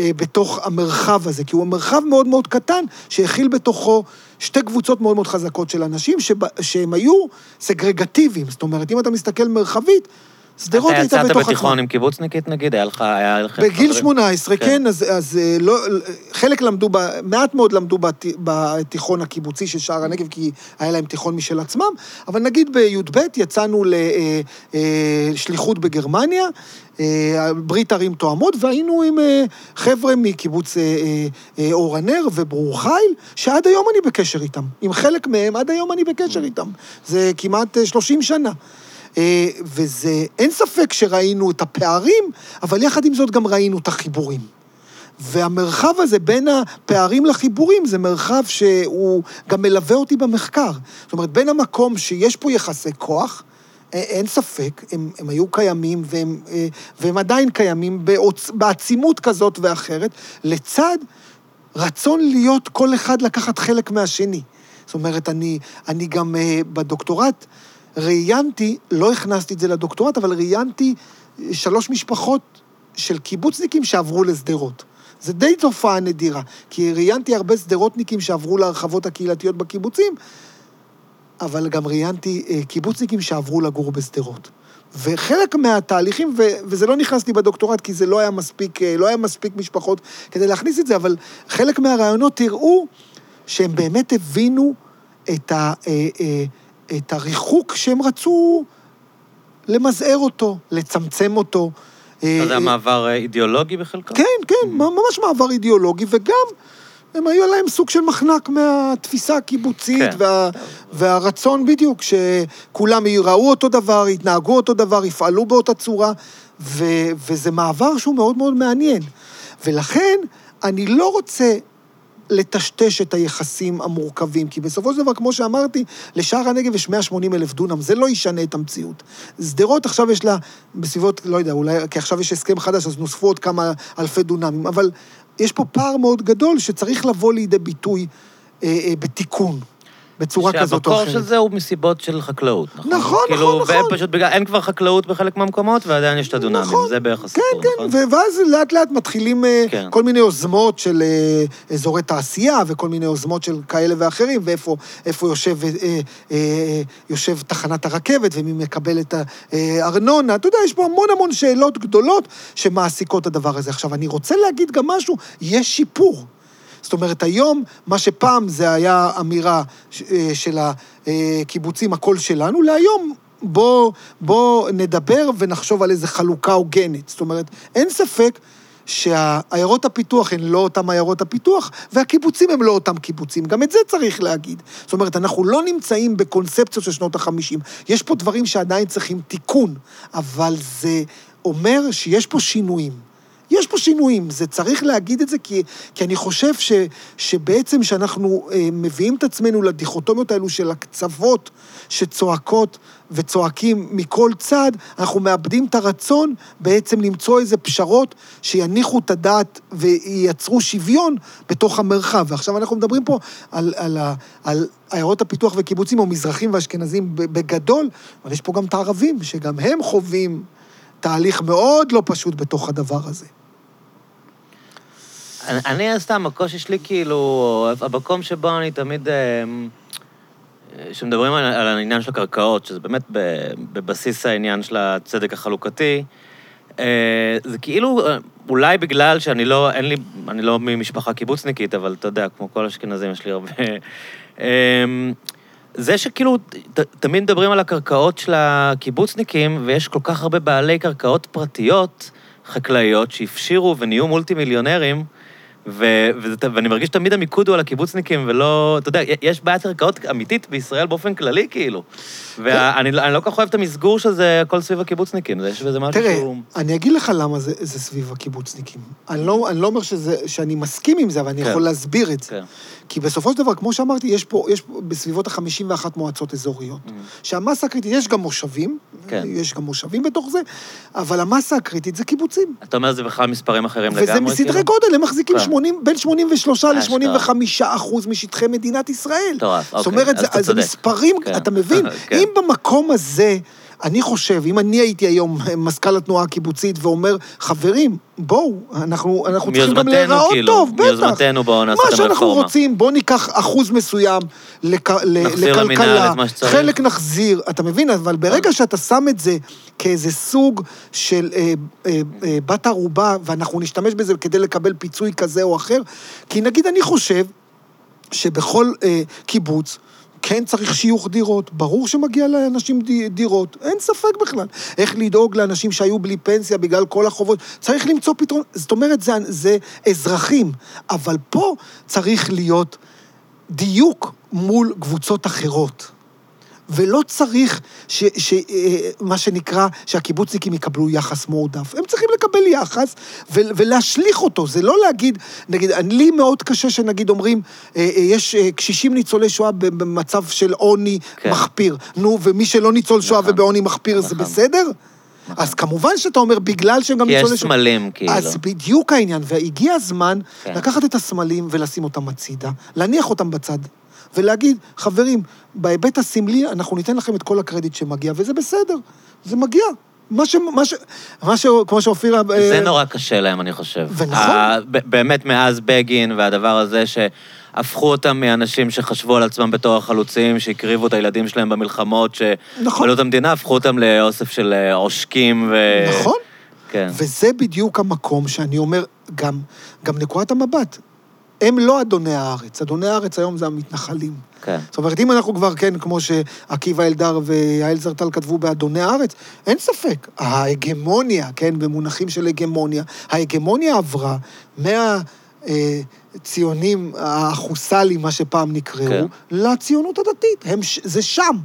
אה, בתוך המרחב הזה, כי הוא מרחב מאוד מאוד קטן, שהכיל בתוכו שתי קבוצות מאוד מאוד חזקות של אנשים, שהם היו סגרגטיביים. זאת אומרת, אם אתה מסתכל מרחבית, שדרות הייתה בתוך עצמה. אתה יצאת בתיכון עם קיבוצניקית, נגיד? היה לך... היה לכם... בגיל 18, כן, כן אז, אז אה, לא, חלק למדו, ב, מעט מאוד למדו בת, בתיכון הקיבוצי של שער הנגב, כי היה להם תיכון משל עצמם, אבל נגיד בי"ב יצאנו לשליחות אה, אה, בגרמניה, ברית ערים תואמות, והיינו עם חבר'ה מקיבוץ אור הנר וברור חיל, שעד היום אני בקשר איתם. עם חלק מהם, עד היום אני בקשר איתם. זה כמעט 30 שנה. אה, וזה, אין ספק שראינו את הפערים, אבל יחד עם זאת גם ראינו את החיבורים. והמרחב הזה בין הפערים לחיבורים זה מרחב שהוא גם מלווה אותי במחקר. זאת אומרת, בין המקום שיש פה יחסי כוח, אין ספק, הם, הם היו קיימים והם, אה, והם עדיין קיימים בעוצ, בעצימות כזאת ואחרת, לצד רצון להיות כל אחד לקחת חלק מהשני. זאת אומרת, אני, אני גם אה, בדוקטורט ראיינתי, לא הכנסתי את זה לדוקטורט, אבל ראיינתי שלוש משפחות של קיבוצניקים שעברו לשדרות. זה די תופעה נדירה, כי ראיינתי הרבה שדרותניקים שעברו להרחבות הקהילתיות בקיבוצים, אבל גם ראיינתי אה, קיבוצניקים שעברו לגור בשדרות. וחלק מהתהליכים, ו- וזה לא נכנס לי בדוקטורט, כי זה לא היה מספיק, אה, לא היה מספיק משפחות כדי להכניס את זה, אבל חלק מהרעיונות הראו שהם באמת הבינו את, ה, אה, אה, את הריחוק שהם רצו למזער אותו, לצמצם אותו. אה, אתה יודע, מעבר אה, אידיאולוגי בחלקו? כן, כן, ממש מעבר אידיאולוגי, וגם הם היו להם סוג של מחנק מהתפיסה הקיבוצית כן. וה, והרצון בדיוק, שכולם יראו אותו דבר, יתנהגו אותו דבר, יפעלו באותה צורה, ו, וזה מעבר שהוא מאוד מאוד מעניין. ולכן, אני לא רוצה לטשטש את היחסים המורכבים, כי בסופו של דבר, כמו שאמרתי, לשער הנגב יש 180 אלף דונם, זה לא ישנה את המציאות. שדרות עכשיו יש לה בסביבות, לא יודע, אולי, כי עכשיו יש הסכם חדש, אז נוספו עוד כמה אלפי דונמים, אבל יש פה פער מאוד גדול שצריך לבוא לידי ביטוי אה, אה, בתיקון, בצורה כזאת או שהמקור אחרת. של זה הוא מסיבות של חקלאות, נכון? נכון, כאילו, נכון, והם נכון. פשוט בגלל, אין כבר חקלאות בחלק מהמקומות, ועדיין יש את הדונמים, נכון. זה בערך הסיפור, כן, נכון? כן, ו- ואז לאט לאט מתחילים אה, כן. כל מיני יוזמות של אה, אזורי תעשייה וכל מיני יוזמות של כאלה ואחרים, ואיפה איפה יושב, אה, אה, יושב תחנת הרכבת ומי מקבל את הארנונה. אתה יודע, יש פה המון המון שאלות גדולות שמעסיקות את הדבר הזה. עכשיו, אני רוצה להגיד גם משהו, יש שיפור. זאת אומרת, היום, מה שפעם זה היה אמירה אה, של הקיבוצים, הקול שלנו, להיום בוא, בוא נדבר ונחשוב על איזו חלוקה הוגנת. זאת אומרת, אין ספק שעיירות הפיתוח הן לא אותם עיירות הפיתוח, והקיבוצים הם לא אותם קיבוצים. גם את זה צריך להגיד. זאת אומרת, אנחנו לא נמצאים בקונספציות של שנות ה-50. יש פה דברים שעדיין צריכים תיקון, אבל זה אומר שיש פה שינויים. יש פה שינויים, זה צריך להגיד את זה, כי, כי אני חושב ש, שבעצם כשאנחנו אה, מביאים את עצמנו לדיכוטומיות האלו של הקצוות שצועקות וצועקים מכל צד, אנחנו מאבדים את הרצון בעצם למצוא איזה פשרות שיניחו את הדעת וייצרו שוויון בתוך המרחב. ועכשיו אנחנו מדברים פה על, על, ה- על עיירות הפיתוח וקיבוצים, או מזרחים ואשכנזים בגדול, אבל יש פה גם את הערבים, שגם הם חווים תהליך מאוד לא פשוט בתוך הדבר הזה. אני- סתם, הקושי שלי, כאילו, המקום שבו אני תמיד... אה, כשמדברים על, על העניין של הקרקעות, שזה באמת בבסיס העניין של הצדק החלוקתי, אה, זה כאילו, אה, אולי בגלל שאני לא, אין לי, אני לא ממשפחה קיבוצניקית, אבל אתה יודע, כמו כל אשכנזים, יש לי הרבה... אה, זה שכאילו, תמיד מדברים על הקרקעות של הקיבוצניקים, ויש כל כך הרבה בעלי קרקעות פרטיות, חקלאיות, שהפשירו ונהיו מולטי מיליונרים, ו- וזה, ואני מרגיש שתמיד המיקוד הוא על הקיבוצניקים, ולא, אתה יודע, יש בעיית קרקעות אמיתית בישראל באופן כללי, כאילו. ואני לא- כל כך אוהב את המסגור של זה, הכל סביב הקיבוצניקים, יש בזה משהו תראה, שהוא... אני אגיד לך למה זה, זה סביב הקיבוצניקים. אני לא, אני לא אומר שזה, שאני מסכים עם זה, אבל אני כן. יכול להסביר את זה. כן. כי בסופו של דבר, כמו שאמרתי, יש פה, יש פה בסביבות ה-51 מועצות אזוריות. שהמסה הקריטית, יש גם מושבים. כן. יש גם מושבים בתוך זה, אבל המסה הקריטית זה קיבוצים. אתה אומר, זה בכלל מספרים אחרים לגמרי, וזה מסדרי כאילו? גודל, הם מחזיקים כן. 80, בין 83 אשכרה. ל-85 אחוז משטחי מדינת ישראל. זאת אוקיי, אומרת, אז זה, אתה אז זה צודק. מספרים, כן. אתה מבין? כן. אם במקום הזה, אני חושב, אם אני הייתי היום מזכ"ל התנועה הקיבוצית ואומר, חברים, בואו, אנחנו, אנחנו צריכים גם להיראות כאילו, טוב, בטח. מיוזמתנו בואו נעשה את מה שאנחנו הרפורמה. רוצים, בואו ניקח אחוז מסוים לק... ל- נחזיר למינהל לכלכלה, את מה שצריך. חלק נחזיר, אתה מבין? אבל ברגע שאתה שם את זה כאיזה סוג של אה, אה, אה, בת ערובה, ואנחנו נשתמש בזה כדי לקבל פיצוי כזה או אחר, כי נגיד אני חושב שבכל אה, קיבוץ, כן צריך שיוך דירות, ברור שמגיע לאנשים די- דירות, אין ספק בכלל. איך לדאוג לאנשים שהיו בלי פנסיה בגלל כל החובות, צריך למצוא פתרון. זאת אומרת, זה, זה אזרחים, אבל פה צריך להיות דיוק מול קבוצות אחרות. ולא צריך ש, ש, אה, מה שנקרא, שהקיבוצניקים יקבלו יחס מועדף. הם צריכים לקבל יחס ו, ולהשליך אותו. זה לא להגיד, נגיד, לי מאוד קשה שנגיד אומרים, אה, אה, יש קשישים ניצולי שואה במצב של עוני כן. מחפיר. נו, ומי שלא ניצול שואה נכון. ובעוני מחפיר זה נכון. בסדר? אז כמובן שאתה אומר, בגלל שהם גם כי יש ניצולי. סמלים, כאילו. אז בדיוק העניין, והגיע הזמן כן. לקחת את הסמלים ולשים אותם הצידה, להניח אותם בצד, ולהגיד, חברים, בהיבט הסמלי אנחנו ניתן לכם את כל הקרדיט שמגיע, וזה בסדר, זה מגיע. מה ש... מה ש... מה ש... כמו שאופירה... זה אה, נורא קשה להם, אני חושב. ונכון. באמת, מאז בגין והדבר הזה, שהפכו אותם מאנשים שחשבו על עצמם בתור החלוצים, שהקריבו את הילדים שלהם במלחמות, נכון. שבנו את המדינה, הפכו אותם לאוסף של אה, עושקים ו... נכון. כן. וזה בדיוק המקום שאני אומר, גם, גם נקודת המבט. הם לא אדוני הארץ, אדוני הארץ היום זה המתנחלים. כן. זאת אומרת, אם אנחנו כבר, כן, כמו שעקיבא אלדר ויעל זרטל כתבו באדוני הארץ, אין ספק, ההגמוניה, כן, במונחים של הגמוניה, ההגמוניה עברה מהציונים החוסלים, מה שפעם נקראו, כן. לציונות הדתית. הם, זה שם.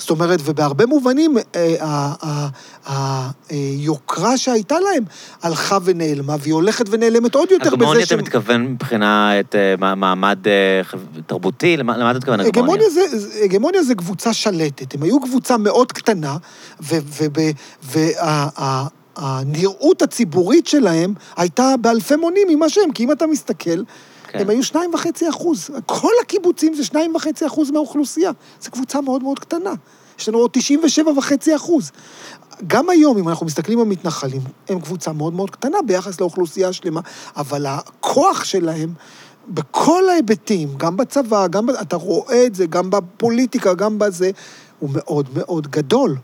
זאת אומרת, ובהרבה מובנים, אה, ה- ה- ה- היוקרה שהייתה להם הלכה ונעלמה, והיא הולכת ונעלמת עוד יותר בזה הגמוניה, שהם- אתה מתכוון מבחינת אה, מע- מעמד אה, תרבותי? למה למה אתה מתכוון הגמוניה? הגמוניה זה, הגמוניה קבוצה שלטת. הם היו קבוצה מאוד קטנה, והנראות הציבורית שלהם הייתה באלפי מונים ממה שהם, כי אם אתה מסתכל, כן. הם היו שניים וחצי אחוז. כל הקיבוצים זה שניים וחצי אחוז מהאוכלוסייה. זו קבוצה מאוד מאוד קטנה. יש לנו עוד 97 וחצי אחוז. גם היום, אם אנחנו מסתכלים במתנחלים, הם קבוצה מאוד מאוד קטנה ביחס לאוכלוסייה השלמה, אבל הכוח שלהם, בכל ההיבטים, גם בצבא, גם, אתה רואה את זה, גם בפוליטיקה, גם בזה, הוא מאוד מאוד גדול.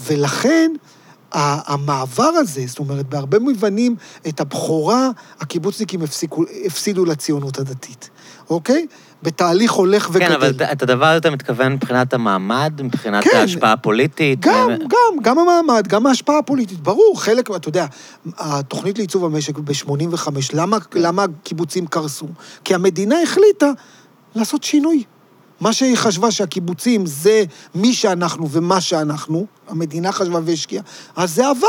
ולכן, המעבר הזה, זאת אומרת, בהרבה מובנים, את הבכורה, הקיבוצניקים הפסיקו, הפסידו לציונות הדתית, אוקיי? בתהליך הולך וגדל. כן, אבל את- הדבר הזה אתה מתכוון מבחינת המעמד, מבחינת כן. ההשפעה הפוליטית? גם, אה, גם, גם המעמד, גם ההשפעה הפוליטית. ברור, חלק, אתה יודע, התוכנית לעיצוב המשק ב-85, למה, למה הקיבוצים קרסו? כי המדינה החליטה לעשות שינוי. מה שהיא חשבה שהקיבוצים זה מי שאנחנו ומה שאנחנו, המדינה חשבה והשקיעה, אז זה עבר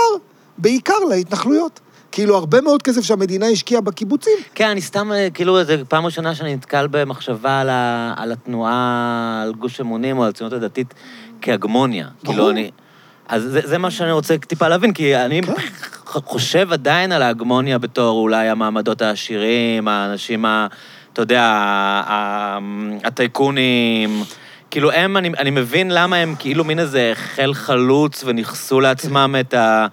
בעיקר להתנחלויות. כאילו, הרבה מאוד כסף שהמדינה השקיעה בקיבוצים, כן, אני סתם, אה, כאילו, זו פעם ראשונה שאני נתקל במחשבה על, ה, על התנועה, על גוש אמונים או על הציונות הדתית כהגמוניה. ברור. כאילו, אני... אז זה, זה מה שאני רוצה טיפה להבין, כי אני כן. חושב עדיין על ההגמוניה בתור אולי המעמדות העשירים, האנשים ה... אתה יודע, הטייקונים. כאילו, הם, אני, אני מבין למה הם כאילו מין איזה חיל חלוץ וניכסו לעצמם את ה...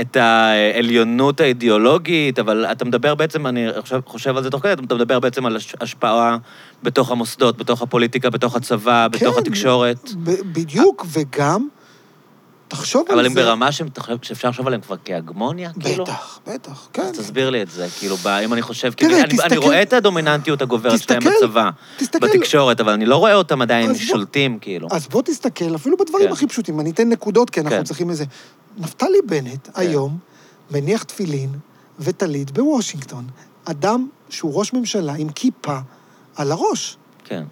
את העליונות האידיאולוגית, אבל אתה מדבר בעצם, אני חושב, חושב על זה תוך כדי, אתה מדבר בעצם על הש- השפעה בתוך המוסדות, בתוך הפוליטיקה, בתוך הצבא, בתוך כן, התקשורת. ב- בדיוק, וגם, תחשוב על אבל זה. הם ברמה שהם- שאפשר לחשוב עליהם כבר כהגמוניה, כאילו? בטח, בטח, כן. אז תסביר לי את זה, כאילו, אם אני חושב, תראה, אני, אני תסתכל- רואה את הדומיננטיות הגוברת שלהם תסתכל, בצבא, תסתכל. בתקשורת, אבל אני לא רואה אותם עדיין שולטים, כאילו. אז בוא תסתכל, אפילו בדברים כן. הכי פשוטים, אני אתן נקודות, כי אנחנו כן. צריכים איזה... נפתלי בנט היום מניח תפילין וטלית בוושינגטון. אדם שהוא ראש ממשלה עם כיפה על הראש. כן.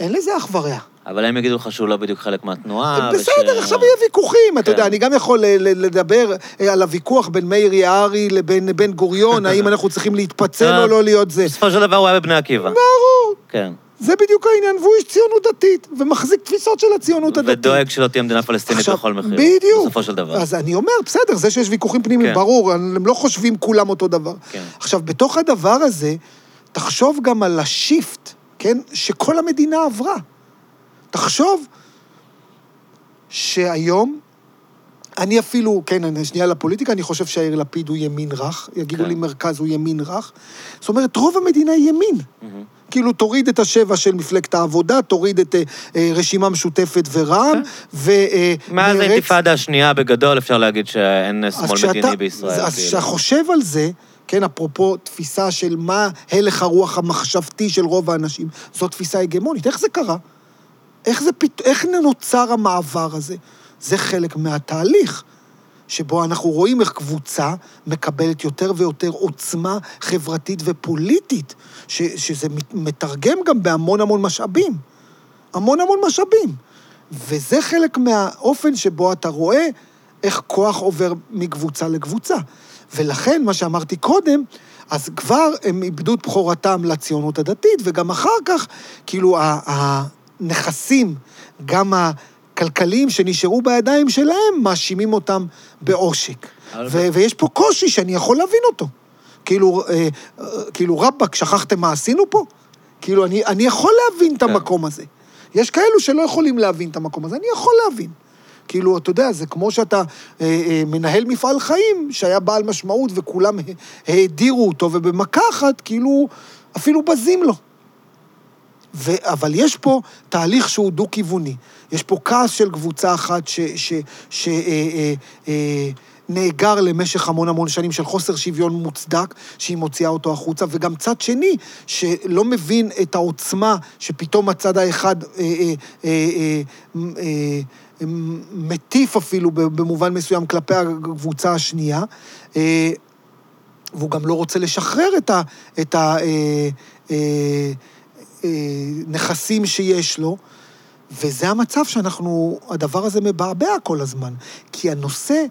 אין לזה אח ורע. אבל הם יגידו לך שהוא לא בדיוק חלק מהתנועה. בסדר, וש- עכשיו יהיה ויכוחים, אתה כן. יודע, אני גם יכול ל- לדבר אה, על הוויכוח בין מאיר יערי לבין בן גוריון, האם אנחנו צריכים להתפצל או לא להיות זה. בסופו של דבר הוא היה בבני עקיבא. ברור, כן. זה בדיוק העניין, והוא איש ציונות דתית, ומחזיק תפיסות של הציונות הדתית. ודואג שלא תהיה מדינה פלסטינית עכשיו, בכל מחיר. בדיוק. בסופו של דבר. אז אני אומר, בסדר, זה שיש ויכוחים פנימיים, כן. ברור, הם לא חושבים כולם אותו דבר. כן. עכשיו, בתוך הדבר הזה, תחשוב גם על השיפט, כן, שכל המדינה עברה. תחשוב שהיום, אני אפילו, כן, אני שנייה לפוליטיקה, אני חושב שיאיר לפיד הוא ימין רך, יגידו כן. לי מרכז הוא ימין רך. זאת אומרת, רוב המדינה היא ימין. מהמם. כאילו, תוריד את השבע של מפלגת העבודה, תוריד את אה, אה, רשימה משותפת ורע"מ, ומרץ... כן. מאז האינתיפאדה השנייה, בגדול, אפשר להגיד שאין שמאל כשאתה- מדיני בישראל. אז כאילו. כשאתה חושב על זה, כן, אפרופו תפיסה של מה הלך הרוח המחשבתי של רוב האנשים, זו תפיסה הגמונית. איך זה קרה? איך, זה. איך נוצר המעבר הזה? זה חלק מהתהליך, שבו אנחנו רואים איך קבוצה מקבלת יותר ויותר עוצמה חברתית ופוליטית, ש... שזה מת- מתרגם גם בהמון המון משאבים. המון המון משאבים. וזה חלק מהאופן שבו אתה רואה איך כוח עובר מקבוצה לקבוצה. ולכן, מה שאמרתי קודם, אז כבר הם איבדו את בכורתם לציונות הדתית, וגם אחר כך, כאילו, הנכסים, גם הכלכליים שנשארו בידיים שלהם, מאשימים אותם בעושק. ו- ויש פה קושי שאני יכול להבין אותו. כאילו, אה, אה, כאילו, רבאק, שכחתם מה עשינו פה? כאילו, אני, אני יכול להבין את כן. המקום הזה. יש כאלו שלא יכולים להבין את המקום הזה, אני יכול להבין. כאילו, אתה יודע, זה כמו שאתה אה, אה, מנהל מפעל חיים שהיה בעל משמעות וכולם האדירו אותו, ובמכה אחת, כאילו, אפילו בזים לו. ו... אבל יש פה תהליך שהוא דו-כיווני. יש פה כעס של קבוצה אחת ש... ש... ש... אה, אה, אה, נאגר למשך המון המון שנים של חוסר שוויון מוצדק, שהיא מוציאה אותו החוצה, וגם צד שני, שלא מבין את העוצמה שפתאום הצד האחד אה, אה, אה, אה, אה, אה, מטיף אפילו במובן מסוים כלפי הקבוצה השנייה. אה, והוא גם לא רוצה לשחרר את ה... את ה אה, נכסים שיש לו, וזה המצב שאנחנו, הדבר הזה מבעבע כל הזמן. כי הנושא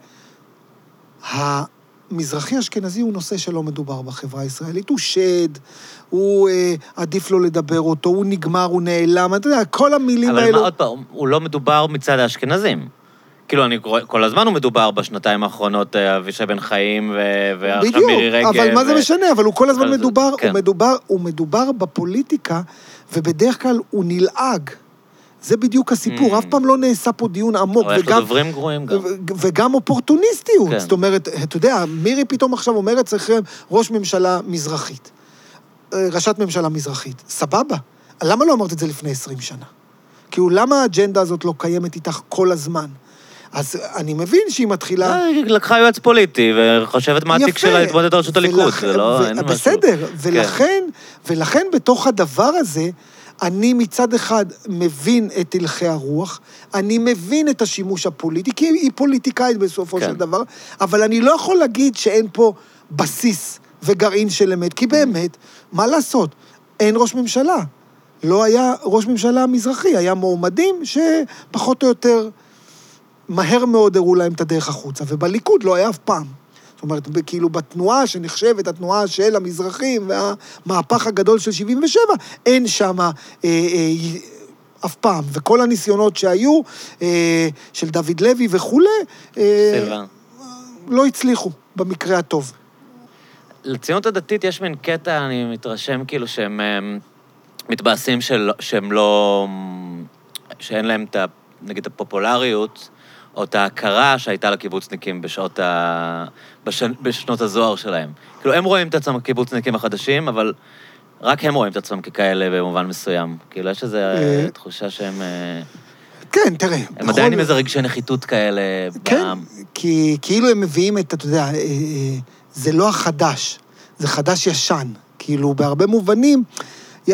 המזרחי-אשכנזי הוא נושא שלא מדובר בחברה הישראלית. הוא שד, הוא אה, עדיף לו לדבר אותו, הוא נגמר, הוא נעלם, אתה יודע, כל המילים אבל האלו... מה, עוד פעם, הוא לא מדובר מצד האשכנזים. כאילו, אני כל הזמן הוא מדובר בשנתיים האחרונות, אה, אבישי בן חיים ו- ועכשיו בדיוק, מירי רגב. אבל מה זה משנה? אבל הוא כל הזמן מדובר, כן. הוא מדובר, הוא מדובר בפוליטיקה, ובדרך כלל הוא נלעג. זה בדיוק הסיפור, Mm. אף פעם לא נעשה פה דיון עמוק, אבל יש לו. דוברים גרועים גם. וגם אופורטוניסטיות. כן. זאת אומרת, אתה יודע, מירי פתאום עכשיו אומרת, צריך ראש ממשלה מזרחית. אה, ראשת ממשלה מזרחית. סבבה. למה לא אמרת את זה לפני 20 שנה? כאילו, למה האג'נדה הזאת לא קיימת איתך כל הזמן? אז אני מבין שהיא מתחילה... אה, היא לקחה יועץ פוליטי וחושבת מה התיק. שלה להתמודד לראשות הליכוד. זה לא... בסדר, ולכן, ולכן בתוך הדבר הזה, אני מצד אחד מבין את הלכי הרוח, אני מבין את השימוש הפוליטי, כי היא פוליטיקאית בסופו כן. של דבר, אבל אני לא יכול להגיד שאין פה בסיס וגרעין של אמת, כי באמת, מה לעשות? אין ראש ממשלה. לא היה ראש ממשלה מזרחי, היה מועמדים שפחות או יותר מהר מאוד הראו להם את הדרך החוצה, ובליכוד לא היה אף פעם. זאת אומרת, כאילו בתנועה שנחשבת התנועה של המזרחים והמהפך הגדול של 77, אין שם אה, אה, אף פעם. וכל הניסיונות שהיו, אה, של דוד לוי וכולי, אה. לא הצליחו, במקרה הטוב. לציונות הדתית יש מין קטע, אני מתרשם כאילו שהם אמ, מתבאסים של, שהם לא... שאין להם את ה... נגיד הפופולריות, או את ההכרה שהייתה לקיבוצניקים בשעות ה... בש... בשנות הזוהר שלהם. כאילו, הם רואים את עצמם הקיבוצניקים החדשים, אבל רק הם רואים את עצמם ככאלה במובן מסוים. כאילו, יש איזו אה. תחושה שהם... אה, כן, תראה. הם בכל- עדיין עם איזה רגשי נחיתות כאלה כן, בעם. כי כאילו הם מביאים את, אתה יודע, אה, אה, זה לא החדש, זה חדש ישן. כאילו, בהרבה מובנים,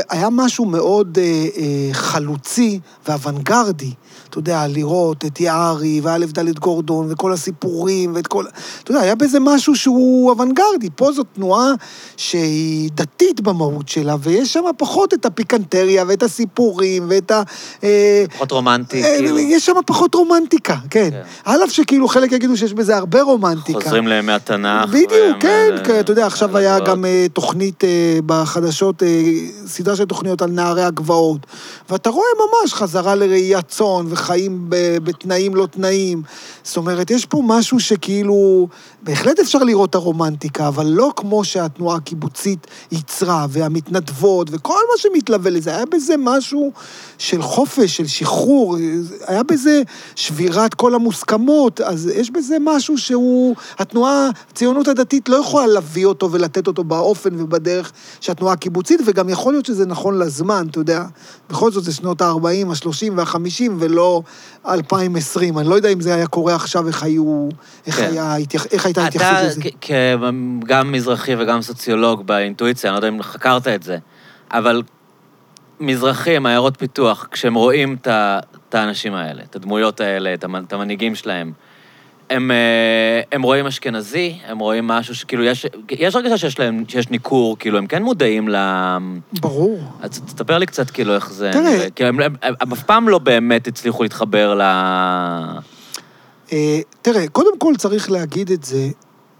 היה משהו מאוד אה, אה, חלוצי ואוונגרדי. אתה יודע, לראות את יערי ואלף דלת גורדון וכל הסיפורים ואת כל... אתה יודע, היה בזה משהו שהוא אוונגרדי. פה זו תנועה שהיא דתית במהות שלה, ויש שם פחות את הפיקנטריה ואת הסיפורים ואת ה... אה, פחות רומנטי, אה, כאילו. יש שם פחות רומנטיקה, כן. כן. על אף שכאילו חלק יגידו שיש בזה הרבה רומנטיקה. חוזרים לימי התנ"ך. בדיוק, כן, כן, אתה יודע, עכשיו היה. גם אה, תוכנית בחדשות, סדרה של תוכניות על נערי הגבעות, ואתה רואה ממש חזרה לראיית צאן וחיים ב- בתנאים לא תנאים. זאת אומרת, יש פה משהו שכאילו, בהחלט אפשר לראות את הרומנטיקה, אבל לא כמו שהתנועה הקיבוצית ייצרה, והמתנדבות, וכל מה שמתלווה לזה, היה בזה משהו של חופש, של שחרור, היה בזה שבירת כל המוסכמות, אז יש בזה משהו שהוא, התנועה, הציונות הדתית לא יכולה להביא אותו ולתת אותו באופן ובדרך שהתנועה הקיבוצית, וגם יכול להיות שזה נכון לזמן, אתה יודע, בכל זאת זה שנות ה-40, ה-30 וה-50 ולא 2020, אני לא יודע אם זה היה קורה עכשיו, איך היו, איך, כן. היה, איך הייתה התייחסות אתה, לזה. כ- כגם מזרחי וגם סוציולוג באינטואיציה, אני לא יודע אם חקרת את זה, אבל מזרחים, עיירות פיתוח, כשהם רואים את האנשים האלה, את הדמויות האלה, את המ- את המנהיגים שלהם, הם, אה, הם רואים אשכנזי, הם רואים משהו שכאילו, יש, יש הרגשה שיש להם, שיש ניכור, כאילו, הם כן מודעים ל... ברור. אז תספר לי קצת, כאילו, איך זה... תראה-. כי הם, הם, הם, הם אף פעם לא באמת הצליחו להתחבר ל... אה, תראה, קודם כל צריך להגיד את זה,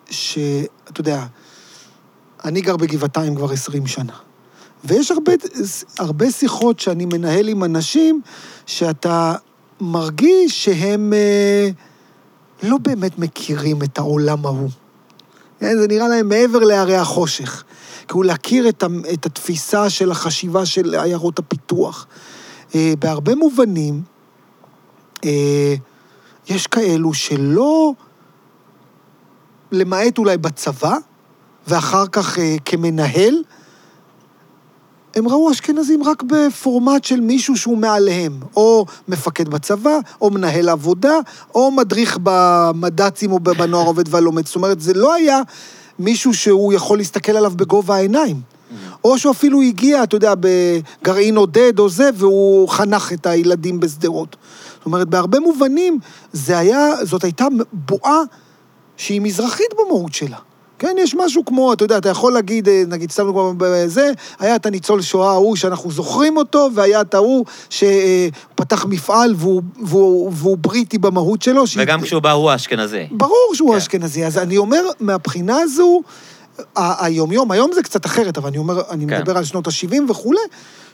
שאתה יודע, אני גר בגבעתיים כבר 20 שנה, ויש הרבה, הרבה שיחות שאני מנהל עם אנשים, שאתה מרגיש שהם אה, לא באמת מכירים את העולם ההוא. כן, זה נראה להם מעבר להרי החושך. כאילו להכיר את, את התפיסה של החשיבה של עיירות הפיתוח. אה, בהרבה מובנים, אה, יש כאלו שלא, למעט אולי בצבא, ואחר כך אה, כמנהל, הם ראו אשכנזים רק בפורמט של מישהו שהוא מעליהם, או מפקד בצבא, או מנהל עבודה, או מדריך במד"צים או בנוער עובד והלומד. זאת אומרת, זה לא היה מישהו שהוא יכול להסתכל עליו בגובה העיניים. או שהוא אפילו הגיע, אתה יודע, בגרעין עודד או זה, והוא חנך את הילדים בשדרות. זאת אומרת, בהרבה מובנים, זה היה, זאת הייתה בועה שהיא מזרחית במהות שלה. כן, יש משהו כמו, אתה יודע, אתה יכול להגיד, אה, נגיד, סתם דוגמא בזה, היה את הניצול שואה ההוא שאנחנו זוכרים אותו, והיה את ההוא שפתח מפעל והוא, והוא, והוא בריטי במהות שלו. וגם כשהוא בא הוא אשכנזי. ברור שהוא כן. אשכנזי. אז אני אומר, מהבחינה הזו, ה- היום-יום, היום זה קצת אחרת, אבל אני אומר, אני כן. מדבר על שנות ה-70 וכולי,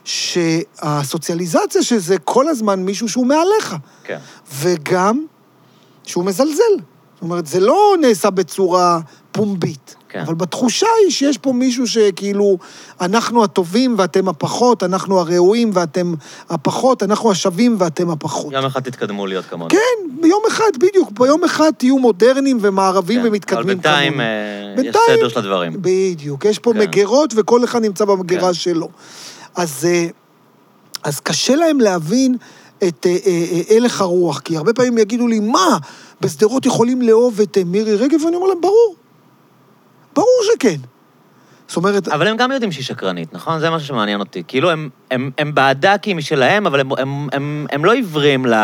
שהסוציאליזציה שזה כל הזמן מישהו שהוא מעליך. כן. וגם שהוא מזלזל. זאת אומרת, זה לא נעשה בצורה פומבית. כן. אבל בתחושה היא שיש פה מישהו שכאילו, אנחנו הטובים ואתם הפחות, אנחנו הראויים ואתם הפחות, אנחנו השווים ואתם הפחות. יום אחד תתקדמו להיות כמונו. כן, ביום אחד, בדיוק. ביום אחד תהיו מודרניים ומערבים כן. ומתקדמים אבל בינתיים כמונו. אה, יש בינתיים- סדר של הדברים. בדיוק. יש פה כן. מגירות וכל אחד נמצא במגירה כן. שלו. אז, אה, אז קשה להם להבין את אה, אה, אה, הלך הרוח, כי הרבה פעמים יגידו לי, מה, בשדרות יכולים לאהוב את אה, מירי רגב? ואני אומר להם, ברור. ברור שכן. זאת אומרת, אבל הם גם יודעים שהיא שקרנית, נכון? זה משהו שמעניין אותי. כאילו, הם, הם, הם בעדה כי היא משלהם, אבל הם, הם, הם, הם לא עיוורים ל...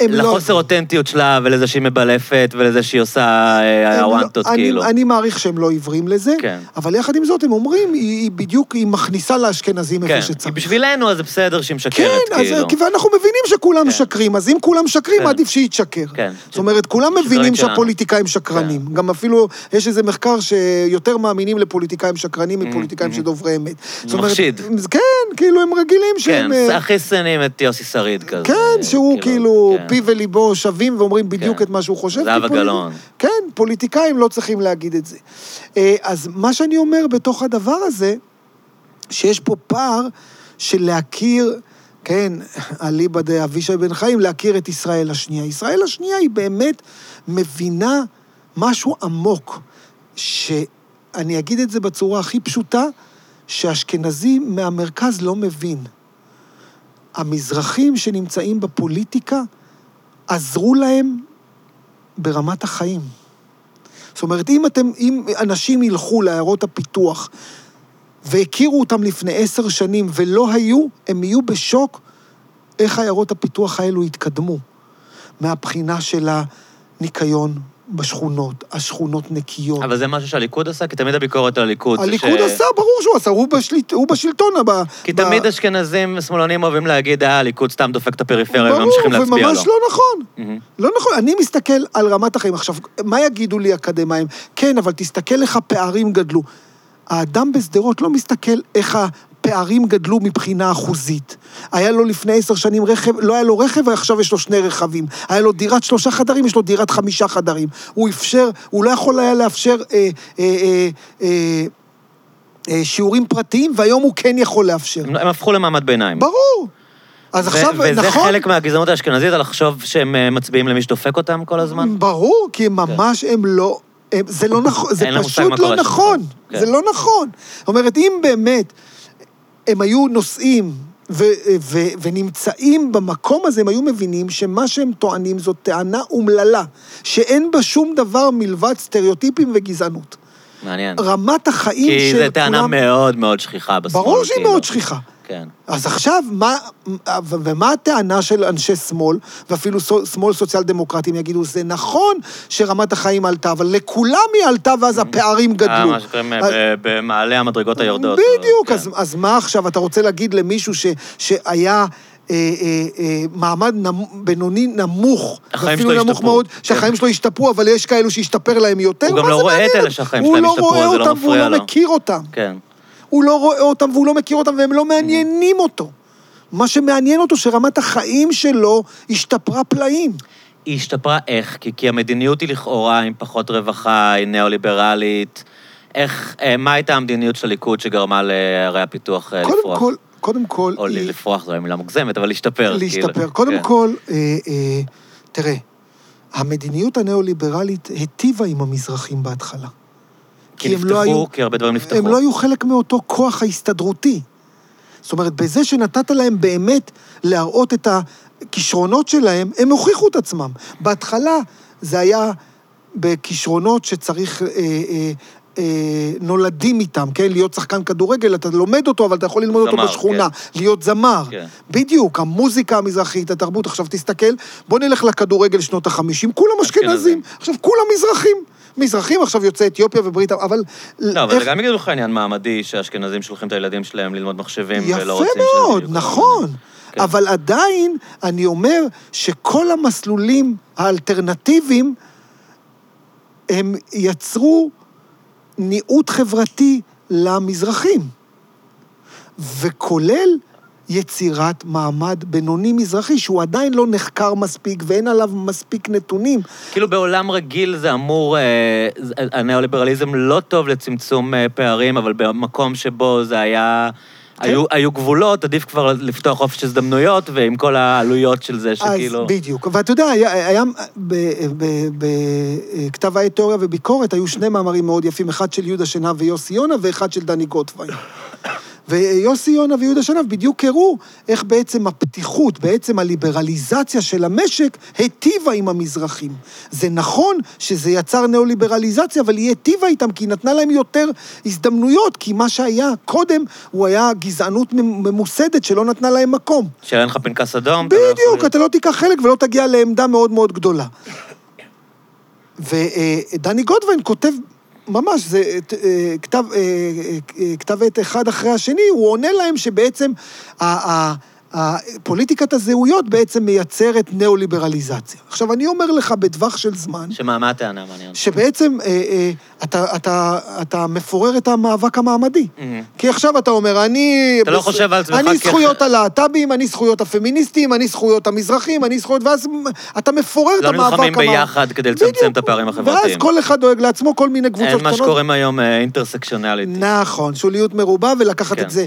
הם לא- לחוסר אותנטיות שלה ולזה שהיא מבלפת ולזה שהיא עושה אה, הם לא- הוואנטות, אני- כאילו. אני מעריך שהם לא עיוורים לזה, כן. אבל יחד עם זאת, הם אומרים, היא, היא בדיוק, היא מכניסה לאשכנזים כן, איפה שצריך. בשבילנו אז זה בסדר שהיא משקרת, כן, כאילו. כי ואנחנו מבינים שכולם כן. משקרים, אז אם כולם משקרים, כן. עדיף שהיא תשקר. כן. זאת אומרת, כולם מבינים. שהפוליטיקאים שקרנים. כן. גם אפילו, יש איזה מחקר שיותר מאמינים לפוליטיקאים שקרנים מפוליטיקאים mhm. שדוברי אמת. זאת אומרת, מחשיד. כן, כאילו, הם רגילים כן, שהם... אה, הכי שונאים את יוסי שריד כזה. כן, שהוא כאילו, כן. פיו וליבו שווים ואומרים בדיוק כן. את מה שהוא חושב. זהבה גלאון. כן, פוליטיקאים לא צריכים להגיד את זה. אה, אז מה שאני אומר בתוך הדבר הזה, שיש פה פער של להכיר, כן, אליבא דאבישי בן חיים, להכיר את ישראל השנייה. ישראל השנייה היא באמת מבינה משהו עמוק, שאני אגיד את זה בצורה הכי פשוטה, שאשכנזי מהמרכז לא מבין. המזרחים שנמצאים בפוליטיקה עזרו להם ברמת החיים. זאת אומרת, אם אתם, אם אנשים ילכו לעיירות הפיתוח והכירו אותם לפני עשר שנים ולא היו, הם יהיו בשוק איך עיירות הפיתוח האלו התקדמו. מהבחינה של הניקיון בשכונות, השכונות נקיות. אבל זה משהו שהליכוד עשה? כי תמיד הביקורת על הליכוד. הליכוד ש- עשה, ברור שהוא עשה, הוא, בשליט, הוא בשלטון. ב, כי ב- תמיד אשכנזים ושמאלנים אוהבים להגיד, אה, הליכוד סתם דופק את הפריפריה וממשיכים ברור, להצביע לו. וממש לא נכון. מהמם. לא נכון, אני מסתכל על רמת החיים. עכשיו, מה יגידו לי אקדמאים? כן, אבל תסתכל איך הפערים גדלו. האדם בשדרות לא מסתכל איך הפערים גדלו מבחינה אחוזית. היה לו לפני עשר שנים רכב, לא היה לו רכב, ועכשיו יש לו שני רכבים. היה לו דירת שלושה חדרים, יש לו דירת חמישה חדרים. הוא אפשר, הוא לא יכול היה לאפשר אה, אה, אה, אה, אה, שיעורים פרטיים, והיום הוא כן יכול לאפשר. הם הם הפכו למעמד ביניים. ברור. אז ו- עכשיו, וזה נכון... חלק מהגזענות האשכנזית, על לחשוב שהם אה, מצביעים למי שדופק אותם כל הזמן? ברור, כי הם ממש הם לא... הם, זה לא נכון, זה פשוט לא. נכון. כן. זה לא נכון. זאת אומרת, אם באמת הם היו נוסעים ו- ו- ונמצאים במקום הזה, הם היו מבינים שמה שהם טוענים זאת טענה אומללה, שאין בה שום דבר מלבד סטריאוטיפים וגזענות. מעניין. רמת החיים כי של זו טענה כולם... מאוד מאוד שכיחה בשמאל. ברור שהיא. מאוד שכיחה. כן. אז עכשיו, מה, ומה הטענה של אנשי שמאל, ואפילו שמאל סוציאל דמוקרטים יגידו, זה נכון שרמת החיים עלתה, אבל לכולם היא עלתה ואז הפערים אה, גדלו. מה שקוראים אה, במעלה המדרגות היורדות. בדיוק, כן. אז, אז מה עכשיו, אתה רוצה להגיד למישהו ש, שהיה... אה, אה, אה, מעמד נמ, בינוני נמוך, שלו נמוך השתפרו, מאוד, כן. שהחיים שלו השתפרו, אבל יש כאלו שהשתפר להם יותר, הוא גם לא רואה את? אלה שהחיים הוא שלהם לא השתפרו, רואה זה לא אותם והוא מפריע לא לו. מכיר אותם. כן. הוא לא רואה אותם והוא לא מכיר אותם והם לא מעניינים אותו. מה שמעניין אותו שרמת החיים שלו השתפרה פלאים. היא השתפרה איך? כי, כי המדיניות היא לכאורה עם פחות רווחה, היא ניאו-ליברלית. איך, אה, מה הייתה המדיניות של הליכוד שגרמה לערי הפיתוח אה, קודם לפרוח? כל, קודם כל, או היא- לפרוח זו מילה מוגזמת, אבל להשתפר. להשתפר. כאילו. קודם כן. כל, אה, אה, תראה, המדיניות הניאו-ליברלית היטיבה עם המזרחים בהתחלה. כי הם לא נפתחו, היו- כי הרבה דברים נפתחו. הם לא היו חלק מאותו כוח ההסתדרותי. זאת אומרת, בזה שנתת להם באמת להראות את הכישרונות שלהם, הם הוכיחו את עצמם. בהתחלה זה היה בכישרונות שצריך... אה, אה, אה, נולדים איתם, כן? להיות שחקן כדורגל, אתה לומד אותו, אבל אתה יכול ללמוד זמר, אותו בשכונה. להיות זמר. כן. בדיוק, המוזיקה המזרחית, התרבות. עכשיו תסתכל, בוא נלך לכדורגל שנות החמישים, כולם. אשכנזים. עכשיו, כולם מזרחים. מזרחים, עכשיו יוצאי אתיופיה וברית... אבל... לא, אבל זה גם יגידו לך עניין מעמדי, שהאשכנזים שולחים את הילדים שלהם ללמוד מחשבים, ולא יפה רוצים... שזה מאוד, נכון. כן. אבל עדיין, אני אומר שכל המסלולים האלטרנטיביים, הם יצרו ניעות חברתי למזרחים, וכולל יצירת מעמד בינוני-מזרחי, שהוא עדיין לא נחקר מספיק ואין עליו מספיק נתונים. כאילו בעולם רגיל זה אמור, אה, הניאו-ליברליזם לא טוב לצמצום אה, פערים, אבל במקום שבו זה היה... כן. היו, היו גבולות, עדיף כבר לפתוח חופש הזדמנויות, ועם כל העלויות של זה, שכאילו... אז בדיוק. ואתה יודע, היה, היה בכתב העת תיאוריה וביקורת, היו שני מאמרים מאוד יפים, אחד של יהודה שנהב ויוסי יונה, ואחד של דני גוטווין. ויוסי יונה ויהודה שנהב בדיוק הראו איך בעצם הפתיחות, בעצם הליברליזציה של המשק, היטיבה עם המזרחים. זה נכון שזה יצר ניאו-ליברליזציה, אבל היא היטיבה איתם, כי היא נתנה להם יותר הזדמנויות, כי מה שהיה קודם, הוא היה גזענות ממוסדת שלא נתנה להם מקום. שאין לך פנקס אדום. אתה לא יכול בדיוק, להיות- אתה לא תיקח חלק ולא תגיע לעמדה מאוד מאוד גדולה. ודני גודווין כותב, ממש, זה אה, כתב, אה, אה, כתב עת אחד אחרי השני, הוא עונה להם שבעצם ה- פוליטיקת הזהויות בעצם מייצרת ניאו-ליברליזציה. עכשיו, אני אומר לך בטווח של זמן, שמה, מה הטענה מעניינת? שבעצם אה, אה, אתה, אתה, אתה מפורר את המאבק המעמדי. מהמם. כי עכשיו אתה אומר, אני... אתה לא חושב על עצמך אני זכויות הלהט"בים, אני זכויות הפמיניסטים, אני זכויות המזרחים, אני זכויות... ואז אתה מפורר את לא המאבק... נלחמים המע- ביחד כדי לצמצם. את הפערים ואז החברתיים. כל אחד דואג לעצמו, כל מיני קבוצות אין מה קטנות. שקוראים היום אינטרסקציונליטי. נכון, שוליות מרובה, ולקחת כן. את זה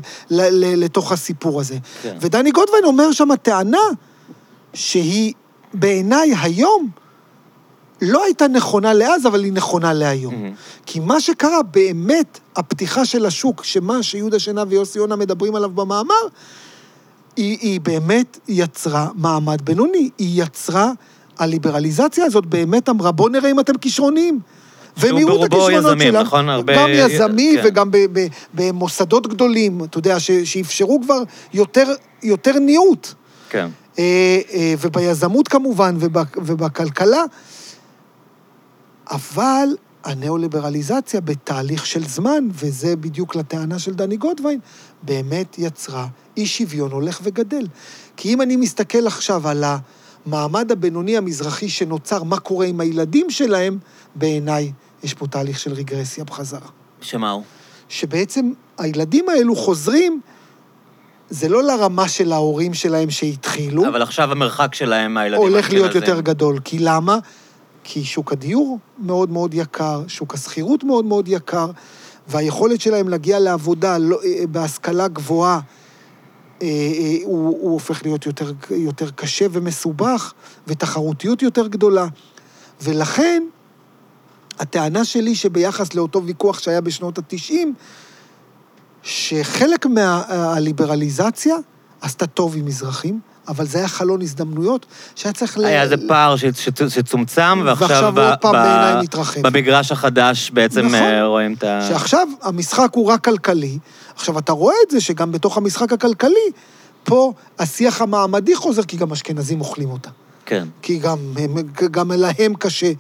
לתוך הסיפור הזה. כן. ודני גודווין אומר שם טענה שהיא בעיניי היום לא הייתה נכונה לאז, אבל היא נכונה להיום. מהמם. כי מה שקרה באמת, הפתיחה של השוק, שמה שיהודה שנהב ויוסי יונה מדברים עליו במאמר, היא, היא באמת יצרה מעמד בינוני. היא יצרה, הליברליזציה הזאת באמת אמרה, בוא נראה אם אתם כישרוניים. ברובו הכישרונות יזמים, שלה, נכון? הרבה- גם יזמי כן. וגם במוסדות גדולים, אתה יודע, ש, שאפשרו כבר יותר, יותר ניעות. כן. אה, אה, וביזמות כמובן, ובכלכלה, אבל הניאו-ליברליזציה בתהליך של זמן, וזה בדיוק לטענה של דני גודווין, באמת יצרה אי שוויון הולך וגדל. כי אם אני מסתכל עכשיו על המעמד הבינוני המזרחי שנוצר, מה קורה עם הילדים שלהם, בעיניי יש פה תהליך של רגרסיה בחזרה. שמה הוא? שבעצם הילדים האלו חוזרים, זה לא לרמה של ההורים שלהם שהתחילו, אבל עכשיו המרחק שלהם מהילדים הולך להיות האשכנזים. יותר גדול. כי למה? כי שוק הדיור מאוד מאוד יקר, שוק השכירות מאוד מאוד יקר, והיכולת שלהם להגיע לעבודה לא, אה, בהשכלה גבוהה, אה, אה, הוא, הוא הופך להיות יותר, יותר קשה ומסובך, ותחרותיות יותר גדולה. ולכן, הטענה שלי שביחס לאותו ויכוח שהיה בשנות ה-90, שחלק מהליברליזציה עשתה טוב עם מזרחים, אבל זה היה חלון הזדמנויות שהיה צריך... ל- היה איזה פער ש- ש- שצומצם, ועכשיו ועכשיו ב- עוד פעם ב- בעיניי מתרחב. במגרש החדש בעצם נכון. אה, רואים את ה... שעכשיו המשחק הוא רק כלכלי. עכשיו, אתה רואה את זה שגם בתוך המשחק הכלכלי, פה השיח המעמדי חוזר, כי גם אשכנזים אוכלים אותה. כן. כי גם, גם להם קשה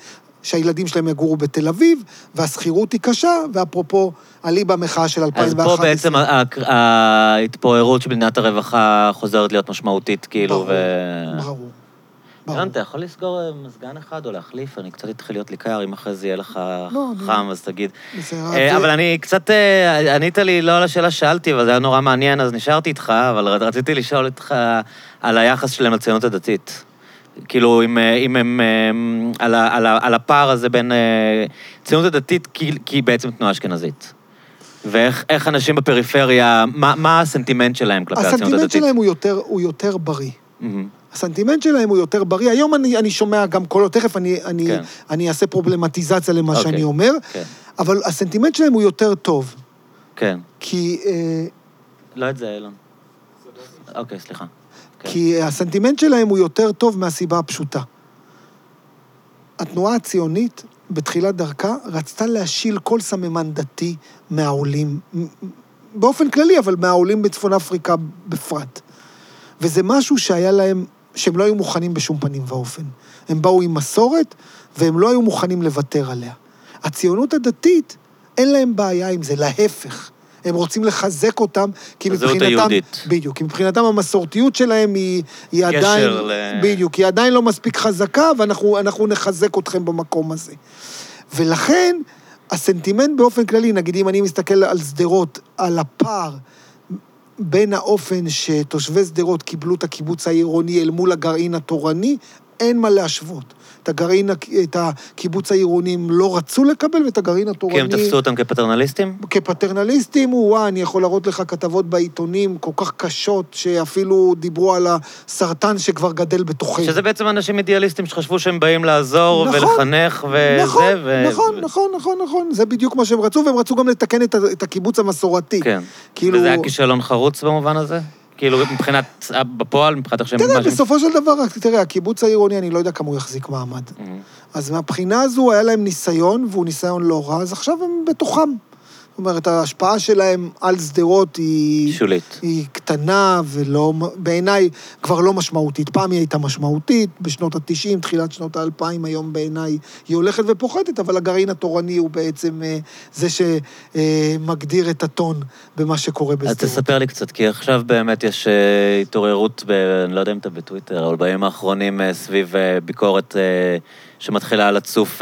שהילדים שלהם יגורו בתל אביב, והשכירות היא קשה, ואפרופו אליבא המחאה של אז 2011. פה בעצם ההתפוררות של מדינת הרווחה חוזרת להיות משמעותית, כאילו, ברור, ו... ברור. ברור. אתה יכול לסגור אה, מזגן אחד או להחליף? אני קצת התחיל להיות לי קר, אם אחרי זה יהיה לך לא, אני- חם, אז תגיד. בסדר, אה, זה- אבל אני קצת, אה, ענית לי לא על השאלה ששאלתי, אבל זה היה נורא מעניין, אז נשארתי איתך, אבל רציתי לשאול אותך על היחס שלהם לציונות הדתית. כאילו, אם, אה, אם הם, אה, על, ה- על, ה- על הפער הזה בין אה, ציונות הדתית, כי, כי היא בעצם תנועה אשכנזית. ואיך איך אנשים בפריפריה, מה, מה הסנטימנט שלהם כלפי הציונות הדתית? הסנטימנט שלהם הוא יותר, הוא יותר בריא. מהמם. הסנטימנט שלהם הוא יותר בריא. היום אני, אני שומע גם קולות, תכף אני, אני, כן. אני אעשה פרובלמטיזציה למה אוקיי. שאני אומר, כן, אבל הסנטימנט שלהם הוא יותר טוב. כן. כי, אה, לא את זה, אילון. אוקיי, סליחה. כן. כי הסנטימנט שלהם הוא יותר טוב מהסיבה הפשוטה. התנועה הציונית, בתחילת דרכה, רצתה להשיל כל סממן דתי מהעולים, באופן כללי, אבל מהעולים בצפון אפריקה בפרט. וזה משהו שהיה להם, שהם לא היו מוכנים בשום פנים ואופן. הם באו עם מסורת, והם לא היו מוכנים לוותר עליה. הציונות הדתית, אין להם בעיה עם זה, להפך. הם רוצים לחזק אותם, כי הזהות מבחינתם... היהודית. בדיוק, כי מבחינתם המסורתיות שלהם היא, היא עדיין... ל- בדיוק, היא עדיין לא מספיק חזקה, ואנחנו אנחנו נחזק אתכם במקום הזה. ולכן, הסנטימנט באופן כללי, נגיד אם אני מסתכל על שדרות, על הפער בין האופן שתושבי שדרות קיבלו את הקיבוץ העירוני אל מול הגרעין התורני, אין מה להשוות. את הגרעין, את הקיבוץ העירוני הם לא רצו לקבל, ואת הגרעין התורני... כי הם תפסו אותם כפטרנליסטים? כפטרנליסטים, וואי, אני יכול להראות לך כתבות בעיתונים כל כך קשות, שאפילו דיברו על הסרטן שכבר גדל בתוכנו. שזה בעצם אנשים אידיאליסטים שחשבו שהם באים לעזור נכון, ולחנך וזה, נכון, ו... נכון, נכון, נכון, נכון, זה בדיוק מה שהם רצו, והם רצו גם לתקן את, את הקיבוץ המסורתי. כן. כאילו... וזה היה כישלון חרוץ במובן הזה? כאילו, מבחינת, בפועל, מבחינת איך שהם... תראה, בסופו של דבר, תראה, הקיבוץ העירוני, אני לא יודע כמה הוא יחזיק מעמד. מהמם. אז מהבחינה הזו היה להם ניסיון, והוא ניסיון לא רע, אז עכשיו הם בתוכם. זאת אומרת, ההשפעה שלהם על שדרות היא... שולית. היא קטנה ולא, בעיניי כבר לא משמעותית. פעם היא הייתה משמעותית, בשנות ה-90, תחילת שנות ה-2000, היום בעיניי היא הולכת ופוחתת, אבל הגרעין התורני הוא בעצם אה, זה שמגדיר את הטון במה שקורה אז בשדרות. תספר לי קצת, כי עכשיו באמת יש אה, התעוררות, ב... אני לא יודע אם אתה בטוויטר, אבל בימים האחרונים אה, סביב ביקורת שמתחילה לצוף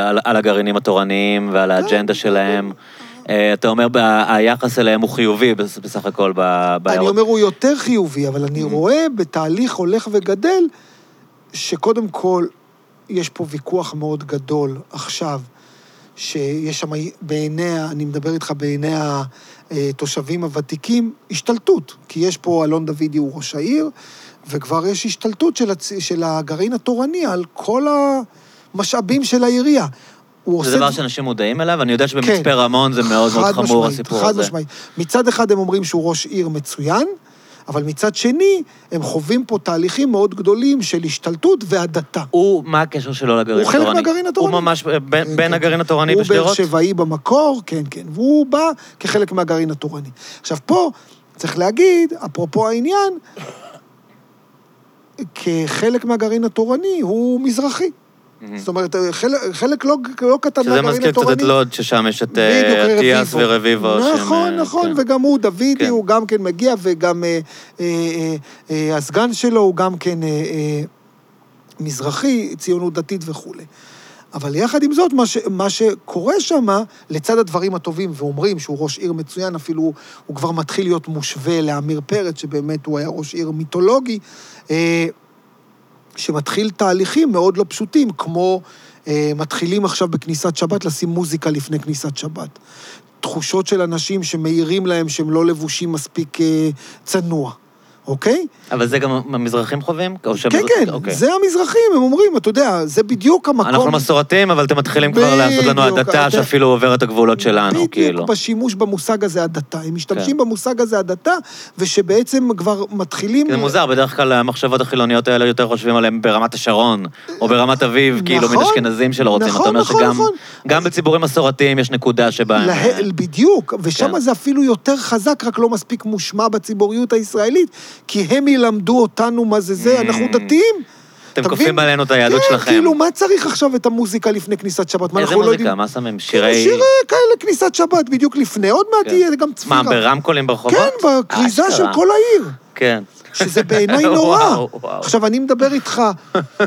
על, על הגרעינים התורניים ועל האג'נדה שלהם. אה, אתה אומר, היחס אליהם הוא חיובי בס- בסך הכל ב- אני. אומר, הוא יותר חיובי, אבל אני Mhm. רואה בתהליך הולך וגדל, שקודם כל, יש פה ויכוח מאוד גדול עכשיו, שיש שם בעיניה, אני מדבר איתך בעיני התושבים הוותיקים, השתלטות. כי יש פה, אלון דוידי הוא ראש העיר, וכבר יש השתלטות של, הצ... של הגרעין התורני על כל המשאבים של העירייה. הוא זה עושה דבר דב- שאנשים מודעים אליו, אני יודע שבמצפה כן. רמון זה מאוד מאוד חד חמור, משמעית, הסיפור חד הזה. משמעית. מצד אחד הם אומרים שהוא ראש עיר מצוין, אבל מצד שני, הם חווים פה תהליכים מאוד גדולים של השתלטות והדתה. הוא, מה הקשר שלו לגרעין הוא התורני? חלק מהגרעין התורני. הוא ממש בין כן, בין כן. הגרעין התורני הוא באר בשדרות? שבעי במקור, כן, כן. והוא בא כחלק מהגרעין התורני. עכשיו, פה צריך להגיד, אפרופו העניין, כחלק מהגרעין התורני הוא מזרחי. זאת אומרת, חלק, חלק לא, לא קטן שזה מהגרעין מזכיר התורני. קצת את לוד, ששם יש את אה, אטיאס רביבו. ורביבו. שהם, נכון, אה, נכון, כן. וגם הוא, דוידי, כן. הוא גם כן מגיע, וגם אה, אה, אה, אה, הסגן שלו הוא גם כן אה, אה, מזרחי, ציונות דתית וכולי. אבל יחד עם זאת, מה, ש, מה שקורה שם, לצד הדברים הטובים, ואומרים שהוא ראש עיר מצוין, אפילו הוא כבר מתחיל להיות מושווה לעמיר פרץ, שבאמת הוא היה ראש עיר מיתולוגי, אה, שמתחיל תהליכים מאוד לא פשוטים, כמו אה, מתחילים עכשיו בכניסת שבת לשים מוזיקה לפני כניסת שבת. תחושות של אנשים שמעירים להם שהם לא לבושים מספיק אה, צנוע. אוקיי? אבל זה גם המזרחים חווים? או שהם- כן, כן, אוקיי. זה המזרחים, הם אומרים, אתה יודע, זה בדיוק המקום... אנחנו מסורתיים, אבל אתם מתחילים כבר לעשות לנו הדתה אתה- שאפילו עובר את הגבולות שלנו, כאילו. בדיוק בשימוש במושג הזה הדתה. הם משתמשים כן. במושג הזה הדתה, ושבעצם כבר מתחילים... זה מוזר, בדרך כלל המחשבות החילוניות האלה יותר חושבים עליהן ברמת השרון, או ברמת אביב, כאילו, נכון, מן אשכנזים שלא רוצים. נכון, אתה אומר נכון, שגם נכון. גם בציבורים מסורתיים יש נקודה שבה... לה... בדיוק, ושם כן. זה אפילו יותר חזק, רק לא מספיק מושמע בציבוריות הישראלית, כי הם ילמדו אותנו מה זה זה, אנחנו Mm. דתיים. אתם כופים? עלינו את היהדות כן, שלכם. כאילו, מה צריך עכשיו את המוזיקה לפני כניסת שבת? מה, איזה אנחנו לא מוזיקה? מה שמים? כאילו, שירי... שירי כאלה, כניסת שבת, בדיוק לפני. עוד מעט כן. יהיה גם צפירה. מה, ברמקולים ברחובות? כן, בכריזה של. כל העיר. כן. שזה בעיניי נורא. וואו, וואו. עכשיו, אני מדבר איתך,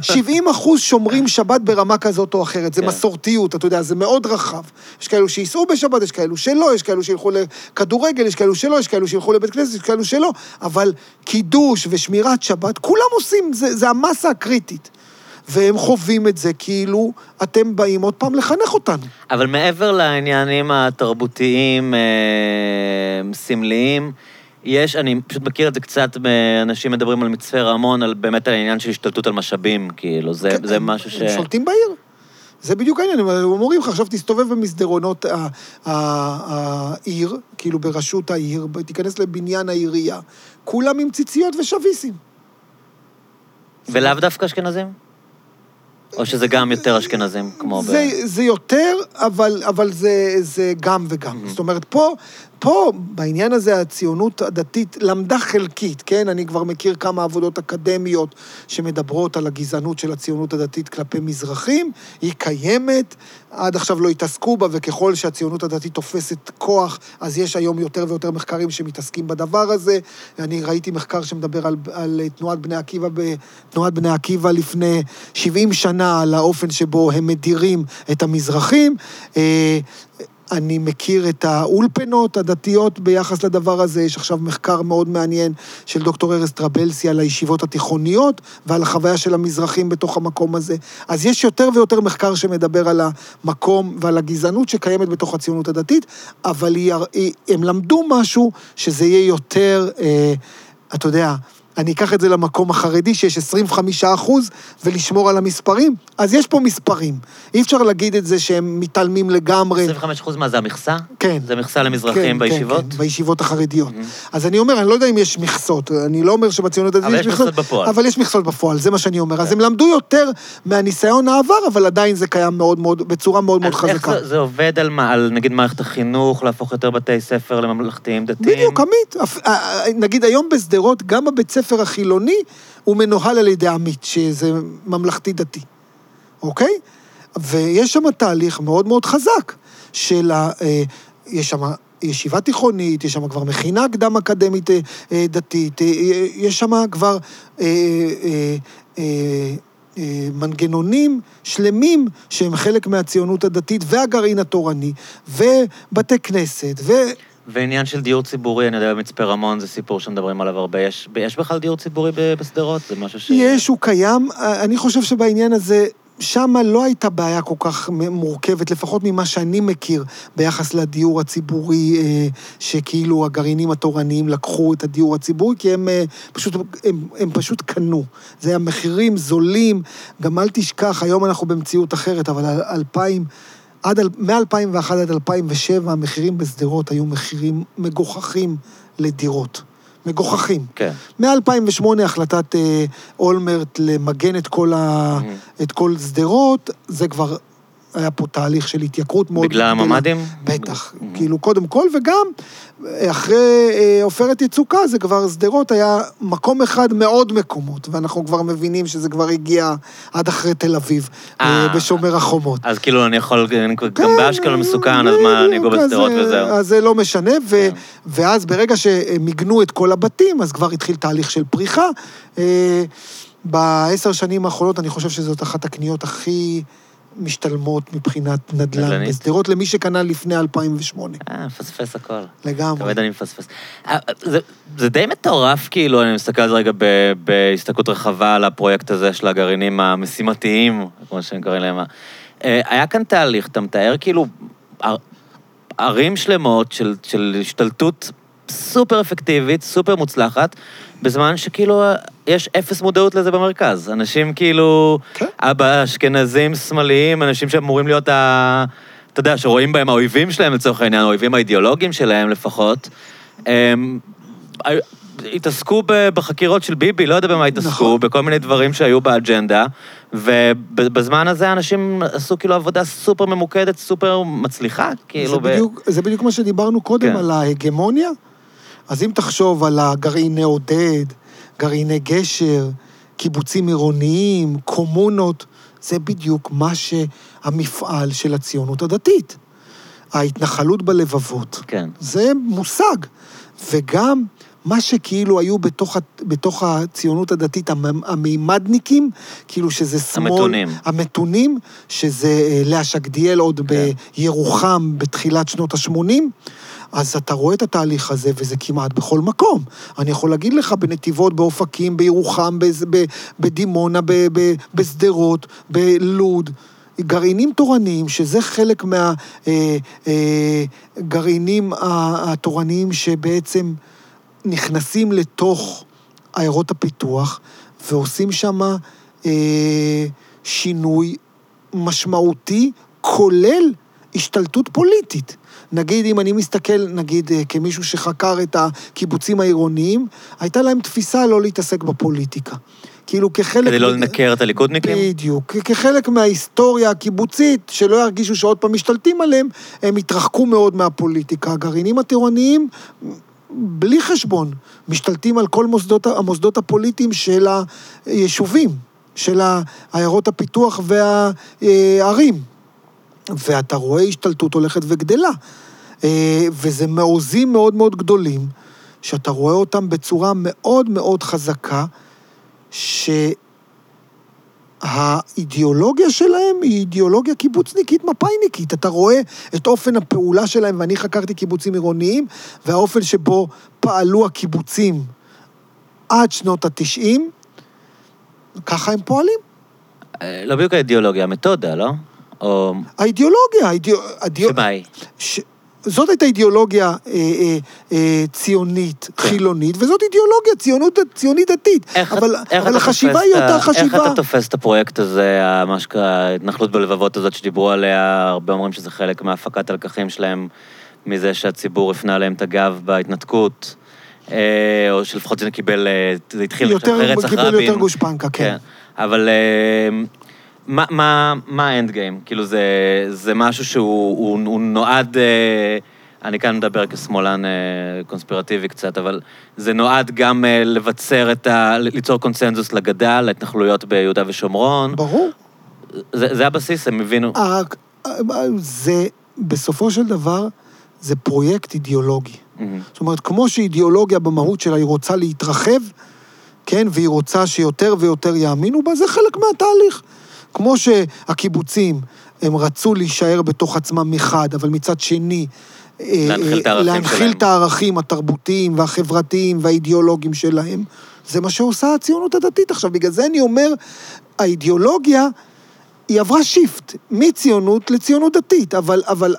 70 אחוז שומרים שבת ברמה כזאת או אחרת. זה כן. מסורתיות, אתה יודע, זה מאוד רחב. יש כאלו שייסעו בשבת, יש כאלו שלא, יש כאלו שילכו לכדורגל, יש כאלו שלא, יש כאלו שילכו לבית כנסת, יש כאלו שלא. אבל קידוש ושמירת שבת, כולם עושים, זה, זה המסה הקריטית. והם חווים את זה כאילו אתם באים עוד פעם לחנך אותנו. אבל מעבר לעניינים התרבותיים, אה, סמליים, יש, אני פשוט מכיר את זה קצת, אנשים מדברים על מצפה רמון, על באמת על העניין של השתלטות על משאבים, כאילו, זה, כן, זה הם- משהו ש... הם שולטים בעיר. זה בדיוק העניין, הם אומרים לך, עכשיו תסתובב במסדרונות העיר, כאילו בראשות העיר, תיכנס לבניין העירייה, כולם עם ציציות ושביסים. ולאו דווקא אשכנזים? או שזה גם יותר אשכנזים, כמו ב... זה, זה יותר, אבל, אבל זה, זה גם וגם. Mhm. זאת אומרת, פה, פה, בעניין הזה, הציונות הדתית למדה חלקית, כן? אני כבר מכיר כמה עבודות אקדמיות שמדברות על הגזענות של הציונות הדתית כלפי מזרחים. היא קיימת, עד עכשיו לא התעסקו בה, וככל שהציונות הדתית תופסת כוח, אז יש היום יותר ויותר מחקרים שמתעסקים בדבר הזה. אני ראיתי מחקר שמדבר על, על תנועת בני עקיבא, תנועת בני עקיבא לפני 70 שנה, על האופן שבו הם מדירים את המזרחים. אני מכיר את האולפנות הדתיות ביחס לדבר הזה. יש עכשיו מחקר מאוד מעניין של דוקטור ארז טרבלסי על הישיבות התיכוניות ועל החוויה של המזרחים בתוך המקום הזה. אז יש יותר ויותר מחקר שמדבר על המקום ועל הגזענות שקיימת בתוך הציונות הדתית, אבל היא, הם למדו משהו שזה יהיה יותר, אה, אתה יודע, אני אקח את זה למקום החרדי, שיש 25 אחוז, ולשמור על המספרים, אז יש פה מספרים. אי אפשר להגיד את זה שהם מתעלמים לגמרי. 25 אחוז מה, זה המכסה? כן. זה מכסה למזרחים כן, בישיבות? כן, כן, בישיבות החרדיות. אז אני אומר, אני לא יודע אם יש מכסות, אני לא אומר שבציונות הדתית אבל יש מכסות בפועל. אבל יש מכסות בפועל, זה מה שאני אומר. אז הם למדו יותר מהניסיון העבר, אבל עדיין זה קיים מאוד מאוד, בצורה מאוד מאוד אז איך חזקה. זה, זה עובד על מה? על נגיד מערכת החינוך, להפוך יותר בתי ספר לממלכתיים דתיים? בדיוק, עמית. אה, אה, נגיד היום בשדרות, גם הבית ספר החילוני הוא מנוהל על ידי עמית, שזה ממלכתי-דתי, אוקיי? ויש שם תהליך מאוד מאוד חזק של ה... אה, יש שם ישיבה תיכונית, יש שם כבר מכינה קדם-אקדמית אה, אה, דתית, יש שם כבר מנגנונים שלמים שהם חלק מהציונות הדתית והגרעין התורני, ובתי כנסת, ו... ועניין של דיור ציבורי, אני יודע, במצפה רמון זה סיפור שמדברים עליו הרבה. יש, יש בכלל דיור ציבורי בשדרות? זה משהו ש... יש, הוא קיים. אני חושב שבעניין הזה, שם לא הייתה בעיה כל כך מורכבת, לפחות ממה שאני מכיר, ביחס לדיור הציבורי, אה, שכאילו הגרעינים התורניים לקחו את הדיור הציבורי, כי הם אה, פשוט, הם, הם פשוט קנו. זה היה מחירים זולים. גם אל תשכח, היום אנחנו במציאות אחרת, אבל 2000... עד, אל- מ-2001 עד 2007 המחירים בשדרות היו מחירים מגוחכים לדירות. מגוחכים. כן. מ-2008 החלטת אה, אולמרט למגן את כל, ה... Mm-hmm. את כל שדרות, זה כבר היה פה תהליך של התייקרות מאוד בגלל. הממ"דים? בטח. Mm-hmm. כאילו, קודם כל, וגם אה, אחרי אה, עופרת יצוקה, זה כבר, שדרות היה מקום אחד מעוד מקומות, ואנחנו כבר מבינים שזה כבר הגיע עד אחרי תל אביב, אה, אה. בשומר החומות. אז כאילו אני יכול, אני כבר- גם כן, באשקלון מסוכן, אז מה, אני אגור בשדרות וזהו. אז זה לא משנה, ו, כן. ואז ברגע שמיגנו את כל הבתים, אז כבר התחיל תהליך של פריחה. בעשר שנים האחרונות אני חושב שזאת אחת הקניות הכי משתלמות מבחינת נדל"ן נדל"נית. בשדרות, למי שקנה לפני 2008. אה, מפספס הכל. לגמרי. תמיד אני מפספס. אה, זה, זה די מטורף, כאילו, אני מסתכל על זה רגע ב- בהסתכלות רחבה על הפרויקט הזה של הגרעינים המשימתיים, כמו שהם קוראים להם. אה, היה כאן תהליך, אתה מתאר כאילו ער- ערים שלמות של, של השתלטות סופר אפקטיבית, סופר מוצלחת, בזמן שכאילו יש אפס מודעות לזה במרכז. אנשים כאילו, כן. אבא, אשכנזים, שמאליים, אנשים שאמורים להיות ה... אתה יודע, שרואים בהם האויבים שלהם לצורך העניין, האויבים האידיאולוגיים שלהם לפחות. הם התעסקו בחקירות של ביבי, לא יודע במה התעסקו, נכון. בכל מיני דברים שהיו באג'נדה, ובזמן הזה אנשים עשו כאילו עבודה סופר ממוקדת, סופר מצליחה, כאילו... זה ב- בדיוק, זה בדיוק מה שדיברנו קודם כן. על ההגמוניה. אז אם תחשוב על הגרעיני עודד, גרעיני גשר, קיבוצים עירוניים, קומונות, זה בדיוק מה שהמפעל של הציונות הדתית. ההתנחלות בלבבות. כן. זה מושג. וגם מה שכאילו היו בתוך, בתוך הציונות הדתית, המ- המימדניקים, כאילו שזה שמאל... המתונים. המתונים, שזה אה, לאה שקדיאל עוד כן. בירוחם בתחילת שנות ה-80, אז אתה רואה את התהליך הזה, וזה כמעט בכל מקום. אני יכול להגיד לך, בנתיבות, באופקים, בירוחם, בדימונה, בשדרות, בלוד. גרעינים תורניים, שזה חלק מהגרעינים התורניים שבעצם נכנסים לתוך עיירות הפיתוח ועושים שם אה, שינוי משמעותי, כולל השתלטות פוליטית. נגיד, אם אני מסתכל, נגיד, אה, כמישהו שחקר את הקיבוצים העירוניים, הייתה להם תפיסה לא להתעסק בפוליטיקה. כאילו כחלק... כדי לא לנקר את הליכודניקים? בדיוק. כחלק מההיסטוריה הקיבוצית, שלא ירגישו שעוד פעם משתלטים עליהם, הם התרחקו מאוד מהפוליטיקה. הגרעינים הטירוניים, בלי חשבון, משתלטים על כל מוסדות, המוסדות הפוליטיים של היישובים, של עיירות הפיתוח והערים. ואתה רואה השתלטות הולכת וגדלה. אה, וזה מעוזים מאוד מאוד גדולים, שאתה רואה אותם בצורה מאוד מאוד חזקה, שהאידיאולוגיה שלהם היא אידיאולוגיה קיבוצניקית מפא"יניקית. אתה רואה את אופן הפעולה שלהם, ואני חקרתי קיבוצים עירוניים, והאופן שבו פעלו הקיבוצים עד שנות התשעים, ככה הם פועלים. אה, לא בדיוק האידיאולוגיה, המתודה, לא? או... האידיאולוגיה, האידיאו... הדיו... שמה היא? ש... זאת הייתה אידיאולוגיה אה, אה, אה, ציונית, כן. חילונית, וזאת אידיאולוגיה ציונות, ציונית דתית. איך אבל, איך אבל החשיבה היא אותה חשיבה. איך אתה תופס את הפרויקט הזה, מה שנקרא, ההתנחלות בלבבות הזאת שדיברו עליה, הרבה אומרים שזה חלק מהפקת הלקחים שלהם, מזה שהציבור הפנה להם את הגב בהתנתקות, אה, או שלפחות זה קיבל, אה, זה התחיל יותר, אחרי רצח קיבל רבין. יותר גושפנקה, כן. אבל אה, מה- מה מה האנד גיים? כאילו זה זה משהו שהוא הוא- הוא נועד... אה, אני כאן מדבר כשמאלן אה, קונספירטיבי קצת, אבל זה נועד גם אה, לבצר את ה... ליצור קונצנזוס לגדה, להתנחלויות ביהודה ושומרון. ברור. זה, זה הבסיס, הם הבינו. ה- זה, בסופו של דבר, זה פרויקט אידיאולוגי. מהמם. זאת אומרת, כמו שאידיאולוגיה במהות שלה היא רוצה להתרחב, כן, והיא רוצה שיותר ויותר יאמינו בה, זה חלק מהתהליך. כמו שהקיבוצים, הם רצו להישאר בתוך עצמם מחד, אבל מצד שני... אה, להנחיל את הערכים להנחיל שלהם. את הערכים התרבותיים והחברתיים והאידיאולוגיים שלהם. זה מה שעושה הציונות הדתית. עכשיו, בגלל זה אני אומר, האידיאולוגיה, היא עברה שיפט מציונות לציונות דתית, אבל, אבל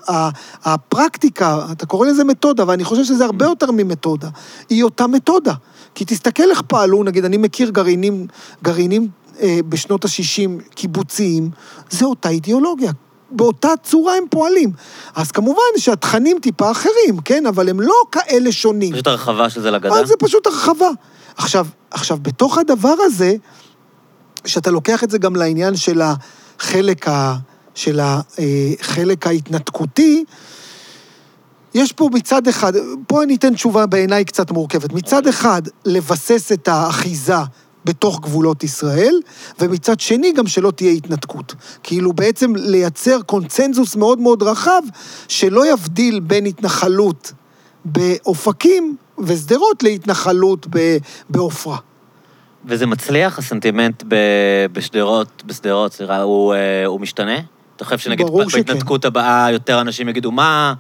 הפרקטיקה, אתה קורא לזה מתודה, ואני חושב שזה הרבה יותר ממתודה, היא אותה מתודה. כי תסתכל איך פעלו, נגיד, אני מכיר גרעינים, גרעינים אה, בשנות ה-60, קיבוציים, זה אותה אידיאולוגיה. באותה צורה הם פועלים. אז כמובן שהתכנים טיפה אחרים, כן? אבל הם לא כאלה שונים. פשוט הרחבה של זה לגדה. אז זה פשוט הרחבה. עכשיו, עכשיו, בתוך הדבר הזה, שאתה לוקח את זה גם לעניין של החלק, ה, של החלק ההתנתקותי, יש פה מצד אחד, פה אני אתן תשובה בעיניי קצת מורכבת. מצד אחד, לבסס את האחיזה בתוך גבולות ישראל, ומצד שני גם שלא תהיה התנתקות. כאילו בעצם לייצר קונצנזוס מאוד מאוד רחב, שלא יבדיל בין התנחלות באופקים ושדרות להתנחלות בעופרה. וזה מצליח, הסנטימנט בשדרות, בשדרות, סליחה, הוא, אה, הוא משתנה? אתה חושב שנגיד. בהתנתקות הבאה יותר אנשים יגידו, מה,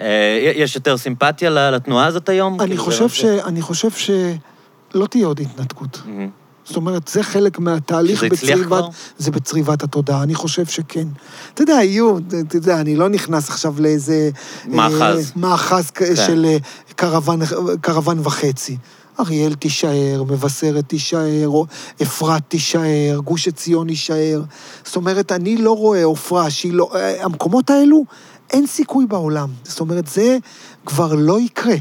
אה, יש יותר סימפתיה לתנועה הזאת היום? אני כאילו, חושב, ש... אני חושב שלא תהיה עוד התנתקות. מהמם. זאת אומרת, זה חלק מהתהליך בצריבת... זה בצריבת התודעה, אני חושב שכן. אתה יודע, יהיו, אתה יודע, אני לא נכנס עכשיו לאיזה... מאחז. אה, מאחז כן. של אה, קרוון, קרוון וחצי. אריאל תישאר, מבשרת תישאר, אפרת תישאר, גוש עציון יישאר. זאת אומרת, אני לא רואה עופרה שהיא לא... אה, המקומות האלו, אין סיכוי בעולם. זאת אומרת, זה כבר לא יקרה.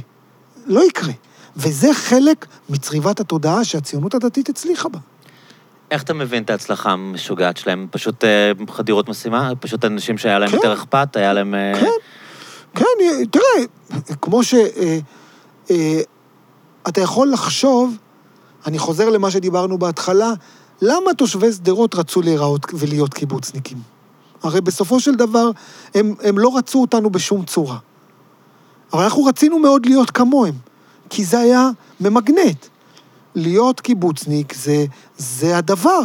לא יקרה. וזה חלק מצריבת התודעה שהציונות הדתית הצליחה בה. איך אתה מבין את ההצלחה המשוגעת שלהם? פשוט אה, חדירות משימה? פשוט אנשים שהיה להם כן. יותר אכפת, היה להם... אה, כן, כן, תראה, כמו ש... אה, אה, אתה יכול לחשוב, אני חוזר למה שדיברנו בהתחלה, למה תושבי שדרות רצו להיראות ולהיות קיבוצניקים? הרי בסופו של דבר, הם, הם לא רצו אותנו בשום צורה. אבל אנחנו רצינו מאוד להיות כמוהם, כי זה היה ממגנט. להיות קיבוצניק זה, זה הדבר.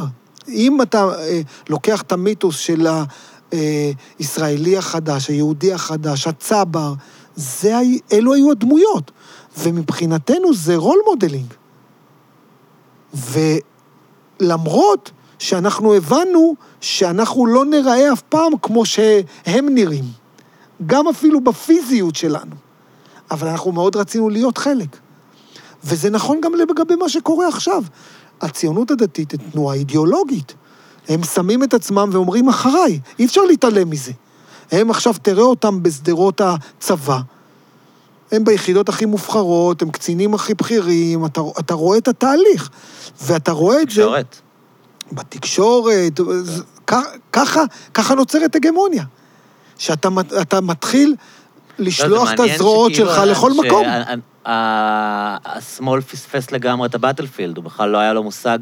אם אתה אה, לוקח את המיתוס של הישראלי החדש, היהודי החדש, הצבר, זה, אלו היו הדמויות. ומבחינתנו זה role modeling. ולמרות שאנחנו הבנו שאנחנו לא נראה אף פעם כמו שהם נראים, גם אפילו בפיזיות שלנו, אבל אנחנו מאוד רצינו להיות חלק. וזה נכון גם לגבי מה שקורה עכשיו. הציונות הדתית היא תנועה אידיאולוגית. הם שמים את עצמם ואומרים אחריי, אי אפשר להתעלם מזה. הם עכשיו, תראה אותם בשדרות הצבא. הם ביחידות הכי מובחרות, הם קצינים הכי בכירים, אתה, אתה רואה את התהליך. ואתה רואה את זה תקשורת. בתקשורת, כ- ככה, ככה נוצרת הגמוניה. שאתה מת- אתה מתחיל לשלוח את הזרועות שלך לכל מקום. השמאל פספס לגמרי את הבטלפילד, הוא בכלל לא היה לו מושג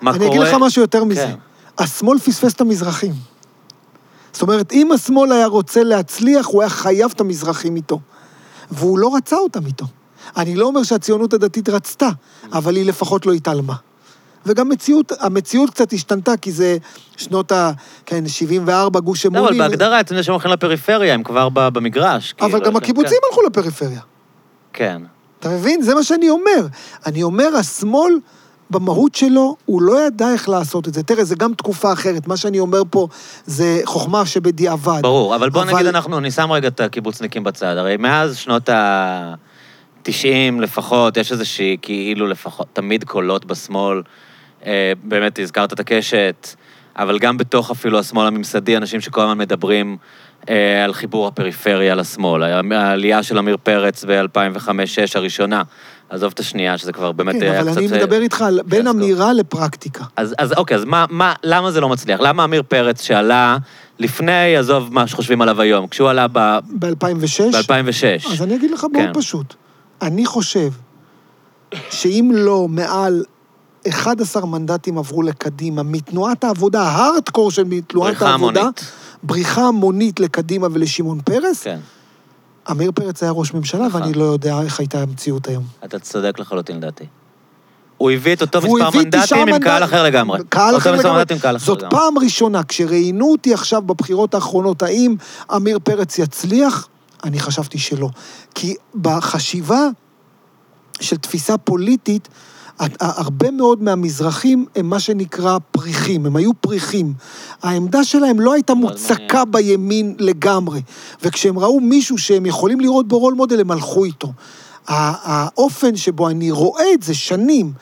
מה קורה. אני אגיד לך משהו יותר מזה. כן. השמאל פספס את המזרחים. זאת אומרת, אם השמאל היה רוצה להצליח, הוא היה חייב את המזרחים איתו. והוא לא רצה אותם איתו. אני לא אומר שהציונות הדתית רצתה, אבל היא לפחות לא התעלמה. וגם מציאות, המציאות קצת השתנתה, כי זה שנות ה... כן, 74, גוש לא, אבל אמונים. בהגדרה, אתם יודעים שהם הולכים לפריפריה, הם כבר במגרש. אבל כאילו, גם כן. הקיבוצים הלכו לפריפריה. כן. אתה מבין? זה מה שאני אומר. אני אומר, השמאל, במהות שלו, הוא לא ידע איך לעשות את זה. תראה, זה גם תקופה אחרת. מה שאני אומר פה זה חוכמה שבדיעבד. ברור, אבל בוא אבל- נגיד אנחנו, אני שם רגע את הקיבוצניקים בצד. הרי מאז שנות ה-90 לפחות, יש איזושהי, כאילו לפחות, תמיד קולות בשמאל. אה, באמת, הזכרת את הקשת, אבל גם בתוך אפילו השמאל הממסדי, אנשים שכל הזמן מדברים אה, על חיבור הפריפריה לשמאל. העלייה של עמיר פרץ ב-2005-2006 הראשונה. עזוב את השנייה, שזה כבר באמת כן, היה אבל קצת... אני אה, מדבר איתך על בין. אמירה לפרקטיקה. אז, אז אוקיי, אז מה, מה, למה זה לא מצליח? למה עמיר פרץ שעלה לפני, עזוב מה שחושבים עליו היום, כשהוא עלה ב- ב-2006? ב-2006? אז אני אגיד לך מאוד כן. פשוט. אני חושב שאם לא מעל 11 מנדטים עברו לקדימה, מתנועת העבודה, ההארדקור של תנועת העבודה, המונית. בריחה המונית לקדימה ולשמעון פרס, כן, עמיר פרץ היה ראש ממשלה, נכון. ואני לא יודע איך הייתה המציאות היום. אתה צודק לחלוטין לדעתי. הוא הביא את אותו מספר מנדטים עם קהל מנדט- אחר לגמרי. קהל אחר לגמרי. קהל אחר זאת לגמרי. פעם ראשונה, כשראיינו אותי עכשיו בבחירות האחרונות, האם עמיר פרץ יצליח, אני חשבתי שלא. כי בחשיבה של תפיסה פוליטית, הרבה מאוד מהמזרחים הם מה שנקרא פריחים, הם היו פריחים. העמדה שלהם לא הייתה מוצקה בימין לגמרי, וכשהם ראו מישהו שהם יכולים לראות בו רול מודל, הם הלכו איתו. האופן שבו אני רואה את זה שנים,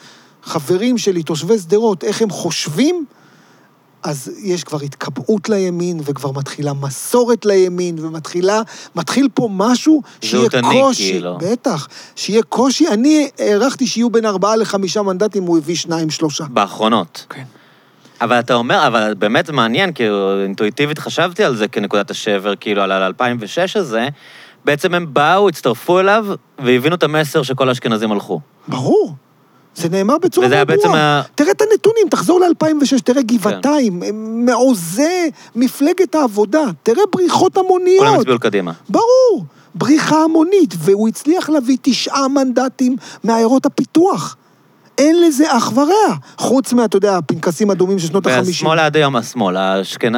חברים שלי, תושבי שדרות, איך הם חושבים, אז יש כבר התקבעות לימין, וכבר מתחילה מסורת לימין, ומתחילה, מתחיל פה משהו שיהיה קושי. כאילו. בטח, שיהיה קושי. אני הערכתי שיהיו בין ארבעה לחמישה מנדטים, הוא הביא שניים, שלושה. באחרונות. כן. אבל אתה אומר, אבל באמת מעניין, כי אינטואיטיבית חשבתי על זה כנקודת השבר, כאילו, על ה-2006 הזה. בעצם הם באו, הצטרפו אליו, והבינו את המסר שכל האשכנזים הלכו. ברור. זה נאמר בצורה מאוד בעצם ברורה. תראה את הנתונים, תחזור ל-2006, כן. תראה גבעתיים, הם מעוזי מפלגת העבודה, תראה בריחות כולם המוניות. הצביעו לקדימה. ברור, בריחה המונית, והוא הצליח להביא תשעה מנדטים מעיירות הפיתוח. אין לזה אח ורע, חוץ מה, אתה יודע, הפנקסים האדומים של שנות ה-50. והשמאל עד היום, השמאל.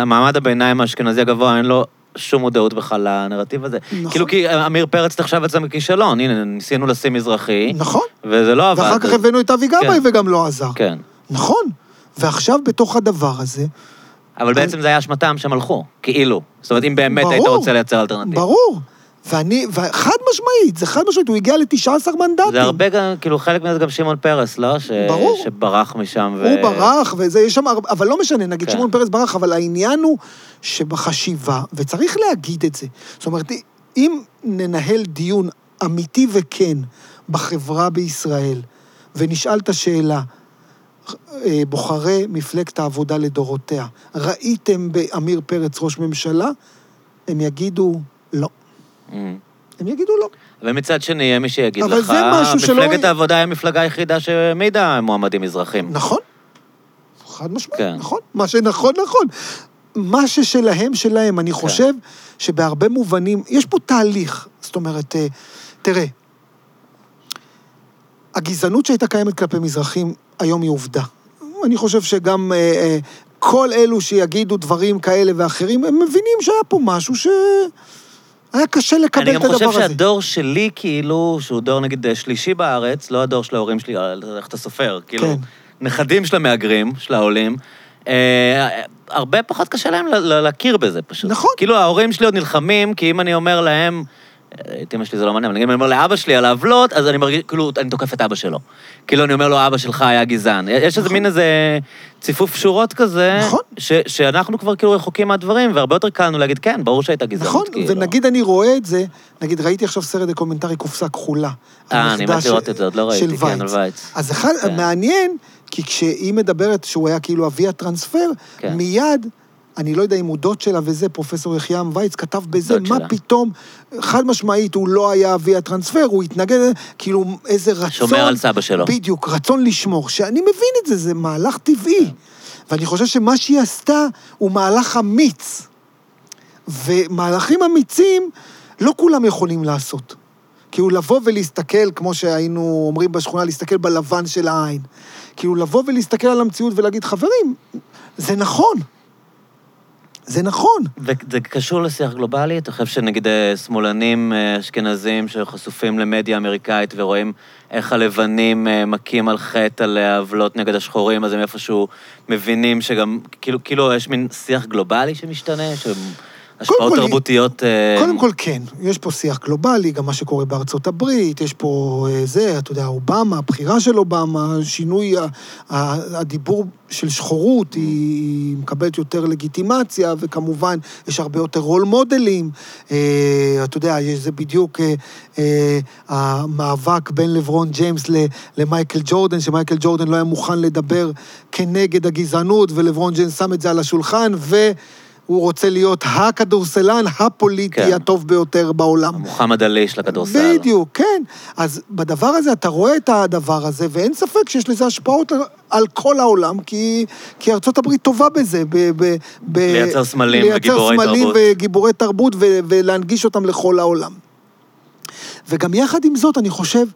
מעמד הביניים האשכנזי הגבוה, אין לו שום מודעות בכלל לנרטיב הזה. נכון. כאילו, כי עמיר פרץ נחשב אצלם ככישלון, הנה, ניסינו לשים מזרחי, נכון, וזה לא עבד. ואחר כך הבאנו את אבי גבאי וגם לא עזר. כן. נכון, ועכשיו בתוך הדבר הזה, אבל בעצם זה היה אשמתם שהם הלכו, כאילו. זאת אומרת, אם באמת ברור. היית רוצה לייצר אלטרנטיבה. ברור. ואני, וחד משמעית, זה חד משמעית, הוא הגיע ל-19 מנדטים. זה הרבה גם, כאילו, חלק מזה גם שמעון פרס, לא? ש... ברור. שברח משם ו... הוא ברח, וזה, יש שם, הרבה- אבל לא משנה, נגיד כן. שמעון פרס ברח, אבל העניין הוא שבחשיבה, וצריך להגיד את זה, זאת אומרת, אם ננהל דיון אמיתי וכן בחברה בישראל, ונשאל את השאלה, אה, בוחרי מפלגת העבודה לדורותיה, ראיתם בעמיר פרץ ראש ממשלה? הם יגידו לא. הם יגידו לא. ומצד שני, יהיה מי שיגיד אבל לך, זה משהו שלא- מפלגת העבודה היא המפלגה היחידה שהעמידה מועמדים מזרחים. נכון. חד משמעית, כן. נכון. מה שנכון, נכון. מה ששלהם, שלהם. אני חושב שבהרבה מובנים, יש פה תהליך. זאת אומרת, אה, תראה, הגזענות שהייתה קיימת כלפי מזרחים, היום היא עובדה. אני חושב שגם אה, אה, כל אלו שיגידו דברים כאלה ואחרים, הם מבינים שהיה פה משהו שהיה קשה לקבל אני את גם הדבר חושב הזה. שהדור שלי, כאילו, שהוא דור נגיד שלישי בארץ, לא הדור של ההורים שלי, איך אתה סופר, כאילו, כן. נכדים של המהגרים, של העולים, אה, הרבה פחות קשה להם להכיר בזה פשוט. נכון. כאילו, ההורים שלי עוד נלחמים, כי אם אני אומר להם, את אמא שלי זה לא מעניין, אבל אם אני אומר לאבא שלי על העוולות, אז אני מרגיש, כאילו, אני תוקף את אבא שלו. כאילו, אני אומר לו, אבא שלך היה גזען. יש איזה נכון. מין איזה ציפוף שורות כזה, נכון. ש- שאנחנו כבר כאילו רחוקים מהדברים, והרבה יותר קל לנו להגיד, כן, ברור שהייתה גזענות. נכון, כאילו. ונגיד אני רואה את זה, נגיד ראיתי עכשיו סרט דוקומנטרי קופסה כחולה. אה, אני מת לראות את זה, עוד לא ראיתי, כן, על וייץ. אז אחד, כן. מעניין, כי כשהיא מדברת שהוא היה כאילו אבי הטרנספר, כן. מיד, אני לא יודע אם הוא דוד שלה וזה, פרופסור יחיעם וייץ כתב בזה, מה שלה. פתאום, חד משמעית, הוא לא היה אבי הטרנספר, הוא התנגד, כאילו, איזה רצון... שומר על סבא שלו. בדיוק, רצון לשמור. שאני מבין את זה, זה מהלך טבעי. ואני חושב שמה שהיא עשתה הוא מהלך אמיץ. ומהלכים אמיצים, לא כולם יכולים לעשות. כאילו לבוא ולהסתכל, כמו שהיינו אומרים בשכונה, להסתכל בלבן של העין. כאילו לבוא ולהסתכל על המציאות ולהגיד, חברים, זה נכון. זה נכון. וזה קשור לשיח גלובלי? אתה חושב שנגיד אה, שמאלנים אה, אשכנזים שחשופים למדיה אמריקאית ורואים איך הלבנים אה, מכים על חטא על אה, עוולות נגד השחורים, אז הם איפשהו מבינים שגם, כאילו, כאילו יש מין שיח גלובלי שמשתנה? השפעות כל, תרבותיות... אה, קודם כל, כן. יש פה שיח גלובלי, גם מה שקורה בארצות הברית, יש פה אה, זה, אתה יודע, אובמה, הבחירה של אובמה, שינוי הדיבור של שחורות, היא, מקבלת יותר לגיטימציה, וכמובן, יש הרבה יותר רול מודלים. אה, אתה יודע, זה בדיוק המאבק בין לברון ג'יימס למייקל ג'ורדן, שמייקל ג'ורדן לא היה מוכן לדבר כנגד הגזענות, ולברון ג'יימס שם את זה על השולחן, ו... הוא רוצה להיות הכדורסלן הפוליטי כן. הטוב ביותר בעולם. מוחמד עלי של הכדורסל. בדיוק, כן. אז בדבר הזה, אתה רואה את הדבר הזה, ואין ספק שיש לזה השפעות על- כל העולם, כי, כי ארצות הברית טובה בזה. ב, ב, ב, לייצר סמלים וגיבורי לייצר סמלים תרבות. וגיבורי תרבות ו, ולהנגיש אותם לכל העולם. וגם יחד עם זאת, אני חושב